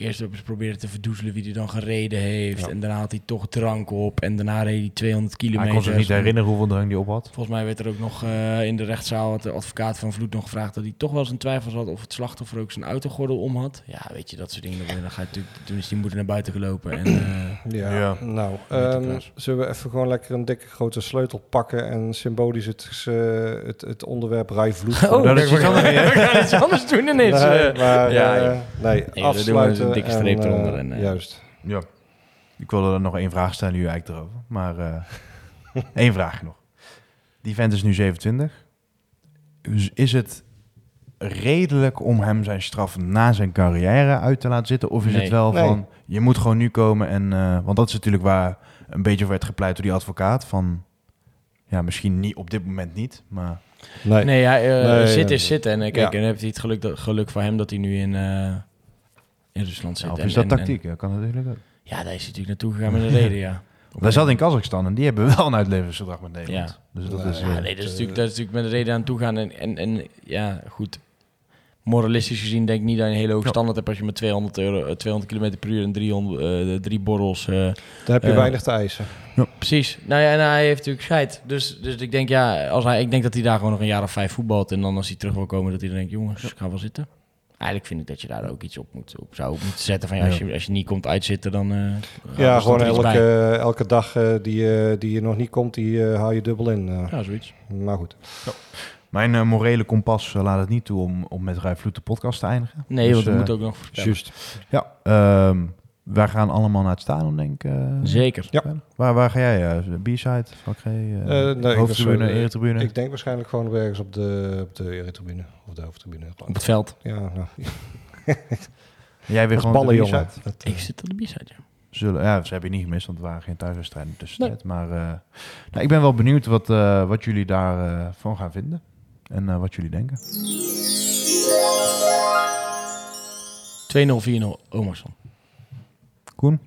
B: eerst hebben ze proberen te verdoezelen wie hij dan gereden heeft.
C: Ja.
B: En daarna had hij toch drank op. En daarna reed hij 200 kilometer.
A: Hij kon zich niet herinneren hoeveel drank hij op had.
B: Volgens mij werd er ook nog eh, in de rechtszaal had de advocaat van Vloed nog gevraagd dat hij toch wel zijn twijfels had of het slachtoffer ook zijn autogordel om had. Ja, weet je, dat soort dingen. Dan, ga je natuurlijk, toen is die moeder naar buiten gelopen. En, eh,
C: Ja,
A: Ja.
C: nou, ehm, zullen we even gewoon lekker een dikke grote sleutel pakken en symbolisch het, eh, het, het onderwerp rijvloed.
B: Oh,
A: dat is
B: we
A: iets
B: gaan,
A: anders,
B: we gaan iets anders doen ineens.
C: nee, maar,
B: ja,
C: nee, afsluiten.
B: Een dikke streep
C: en, eh,
B: eronder en, eh,
C: juist.
A: Ja. Ik wilde er nog één vraag stellen, nu eigenlijk erover. Maar eh één vraag nog. Die vent is nu 27. Dus is het redelijk om hem zijn straf na zijn carrière uit te laten zitten? Of is
B: Nee.
A: het wel
C: Nee.
A: van, je moet gewoon nu komen en... eh, want dat is natuurlijk waar een beetje werd gepleit door die advocaat. Van, ja, misschien niet op dit moment niet, maar...
C: Nee.
B: Nee, ja,
C: Nee,
B: zitten
C: nee.
B: is zitten. En kijk,
C: Ja.
B: en dan heeft hij het geluk, dat, geluk voor hem dat hij nu in, eh, in Rusland zit.
A: Ja, of
B: En-
A: is dat
B: en- en-
A: tactiek? Ja, kan natuurlijk ook.
B: ja, daar is hij natuurlijk naartoe gegaan met een reden, ja.
A: Wij zaten in Kazachstan en die hebben wel een uitleveringsverdrag met Nederland.
B: Ja.
A: Dus dat is...
B: Ja,
A: eh,
B: nee, dat is, natuurlijk, dat is natuurlijk met een reden aan toegaan. En, en, en ja, goed. Moralistisch gezien denk ik niet dat je een hele hoge
A: Ja.
B: standaard hebt als je met 200, euro, eh, 200 km per uur en 300, eh, drie borrels... eh,
C: Dan heb je
B: Eh,
C: weinig te eisen.
B: precies. Nou ja, en hij heeft natuurlijk scheid. Dus, dus ik denk, ja, als hij, ik denk dat hij daar gewoon nog een jaar of vijf voetbalt. En dan als hij terug wil komen, dat hij dan denkt, jongens, ik ga wel zitten. Eigenlijk vind ik dat je daar ook iets op, moet, op zou moeten zetten. Van ja, als, je, als je niet komt uitzitten, dan... eh,
C: Ja, gewoon elke, elke dag eh, die, eh, die je nog niet komt, die eh, haal je dubbel in. eh.
B: Ja, zoiets.
C: Maar goed.
A: Mijn eh, morele kompas laat het niet toe om, om met Rijvloed de podcast te eindigen.
B: Nee,
A: Dus,
B: want we moeten ook nog.
C: Juist.
A: Ja, ehm, wij gaan allemaal naar het stadion, denk ik. eh.
B: Zeker.
C: Ja.
A: Waar, waar ga jij? eh, B-side, Valkree, eh,
C: Eh, nee, ik
A: hoofdtribune, eretribune?
C: Ik denk waarschijnlijk gewoon ergens op de, op de eretribune. Of de hoofdtribune.
B: Op het veld.
C: Ja, nou.
A: jij weer gewoon op de
C: ballenjongen.
A: B-side?
C: Dat,
B: Ik zit op de b-side, ja.
A: Zullen, ja, ze hebben je niet gemist, want er waren geen thuiswedstrijden in de tussentijd. Maar eh, nou, ik ben wel benieuwd wat, eh, wat jullie daarvan van gaan vinden. En eh, wat jullie denken.
B: 2-0, 4-0, Omerson.
A: Koen?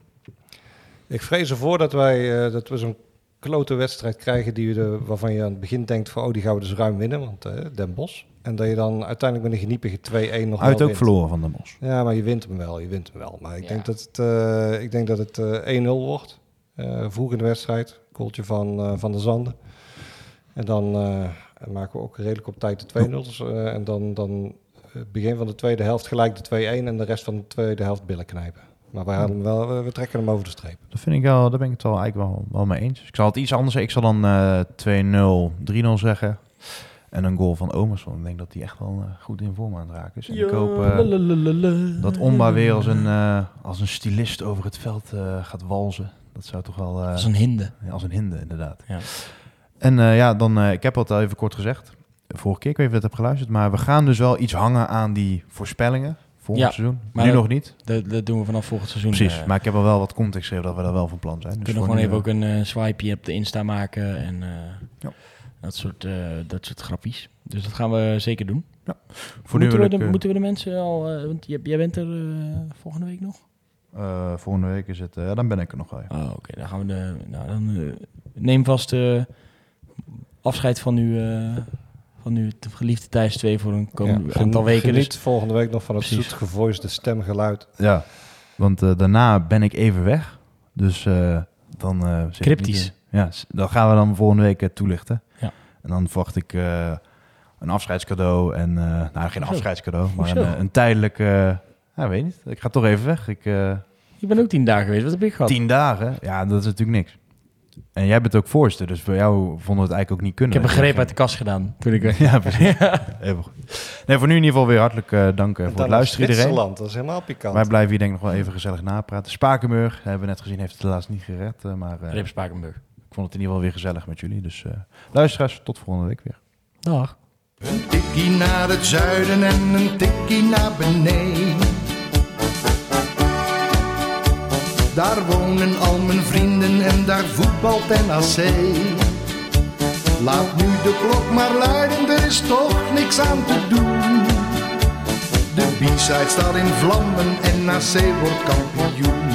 C: Ik vrees ervoor dat wij eh, dat we zo'n klote wedstrijd krijgen die we de, waarvan je aan het begin denkt van oh die gaan we dus ruim winnen, want eh, Den Bosch. En dat je dan uiteindelijk met een geniepige 2-1 nog
A: Uit ook
C: wint.
A: verloren van de Bos.
C: Ja, maar je wint hem wel, je wint hem wel. Maar ik
B: Ja.
C: denk dat het, eh, ik denk dat het eh 1-0 wordt. Eh vroeg in de wedstrijd, goaltje van, eh, van de Zanden. En dan eh, maken we ook redelijk op tijd de 2-0's. eh, en dan, dan het begin van de tweede helft gelijk de 2-1 en de rest van de tweede helft billen knijpen. Maar wij hadden hem wel, we, we trekken hem over de streep.
A: Dat vind ik wel, daar ben ik het wel eigenlijk wel, wel mee eens. Ik zal het iets anders zeggen. Ik zal dan eh 2-0, 3-0 zeggen. En een goal van Omerson. Ik denk dat hij echt wel eh, goed in vorm aan het raken is. En ik hoop eh, dat Omba weer als een, eh, als een stylist over het veld eh, gaat walzen. Dat zou toch wel... eh,
B: Dat is een hinde.
A: ja, als een hinde, inderdaad.
B: Ja.
A: En eh, ja, dan, eh, ik heb het al even kort gezegd. Vorige keer, ik weet niet of je dat hebt geluisterd. Maar we gaan dus wel iets hangen aan die voorspellingen. Volgend
B: Ja,
A: seizoen.
B: maar
A: nu
B: dat-
A: nog niet.
B: Dat, dat doen we vanaf volgend seizoen.
A: Precies.
B: eh.
A: maar ik heb al wel wat context gegeven dat we daar wel van plan zijn.
B: We
A: Dus
B: kunnen
A: voor
B: gewoon even
A: eh,
B: ook een eh swipeje op de Insta maken en
A: Ja.
B: dat, soort, dat soort grappies. Dus dat gaan we zeker doen.
A: voor nu
B: moeten, we de, moeten we de mensen al... want jij, jij bent er volgende week nog?
A: volgende week is het... ja, dan ben ik er nog wel. ja.
B: Oh, oké. Dan gaan we de... Nou, dan neem vast afscheid van uw, eh, van uw te- geliefde Thijs 2 voor een komende
C: Ja,
B: aantal weken.
C: Geniet
B: Dus,
C: volgende week nog van het
B: Precies.
C: zoet gevoiste stemgeluid.
A: Ja, want eh, daarna ben ik even weg. Dus eh, dan... eh, zit ik
B: Cryptisch.
A: niet Ja, dat gaan we dan volgende week toelichten.
B: Ja.
A: En dan verwacht ik eh, een afscheidscadeau. En, eh, nou, geen afscheidscadeau, maar
B: Hoezo?
A: een, een tijdelijk... eh, ja, weet niet. Ik ga toch even weg. Ik, eh,
B: je bent ook tien dagen geweest. Wat heb je gehad?
A: tien dagen, ja, dat is natuurlijk niks. En jij bent ook voorste, dus voor jou vonden we het eigenlijk ook niet
B: Ik
A: kunnen.
B: heb een greep uit de kast gedaan toen ik weg.
A: Ja, precies. Even goed. Nee, voor nu in ieder geval weer hartelijk eh, dank eh, voor het luisteren iedereen.
C: Dat is helemaal pikant.
A: Wij blijven hier denk ik nog wel even gezellig napraten. Spakenburg, hebben we net gezien, heeft het helaas niet gered. eh, maar eh,
B: Reep Spakenburg.
A: ik vond het in ieder geval weer gezellig met jullie. Dus eh luisteraars, tot volgende week weer.
B: Dag.
D: Een tikkie naar het zuiden en een tikkie naar beneden. Daar wonen al mijn vrienden en daar voetbalt NAC. Laat nu de klok maar luiden, er is toch niks aan te doen. De B-side staat in vlammen en NAC wordt kampioen.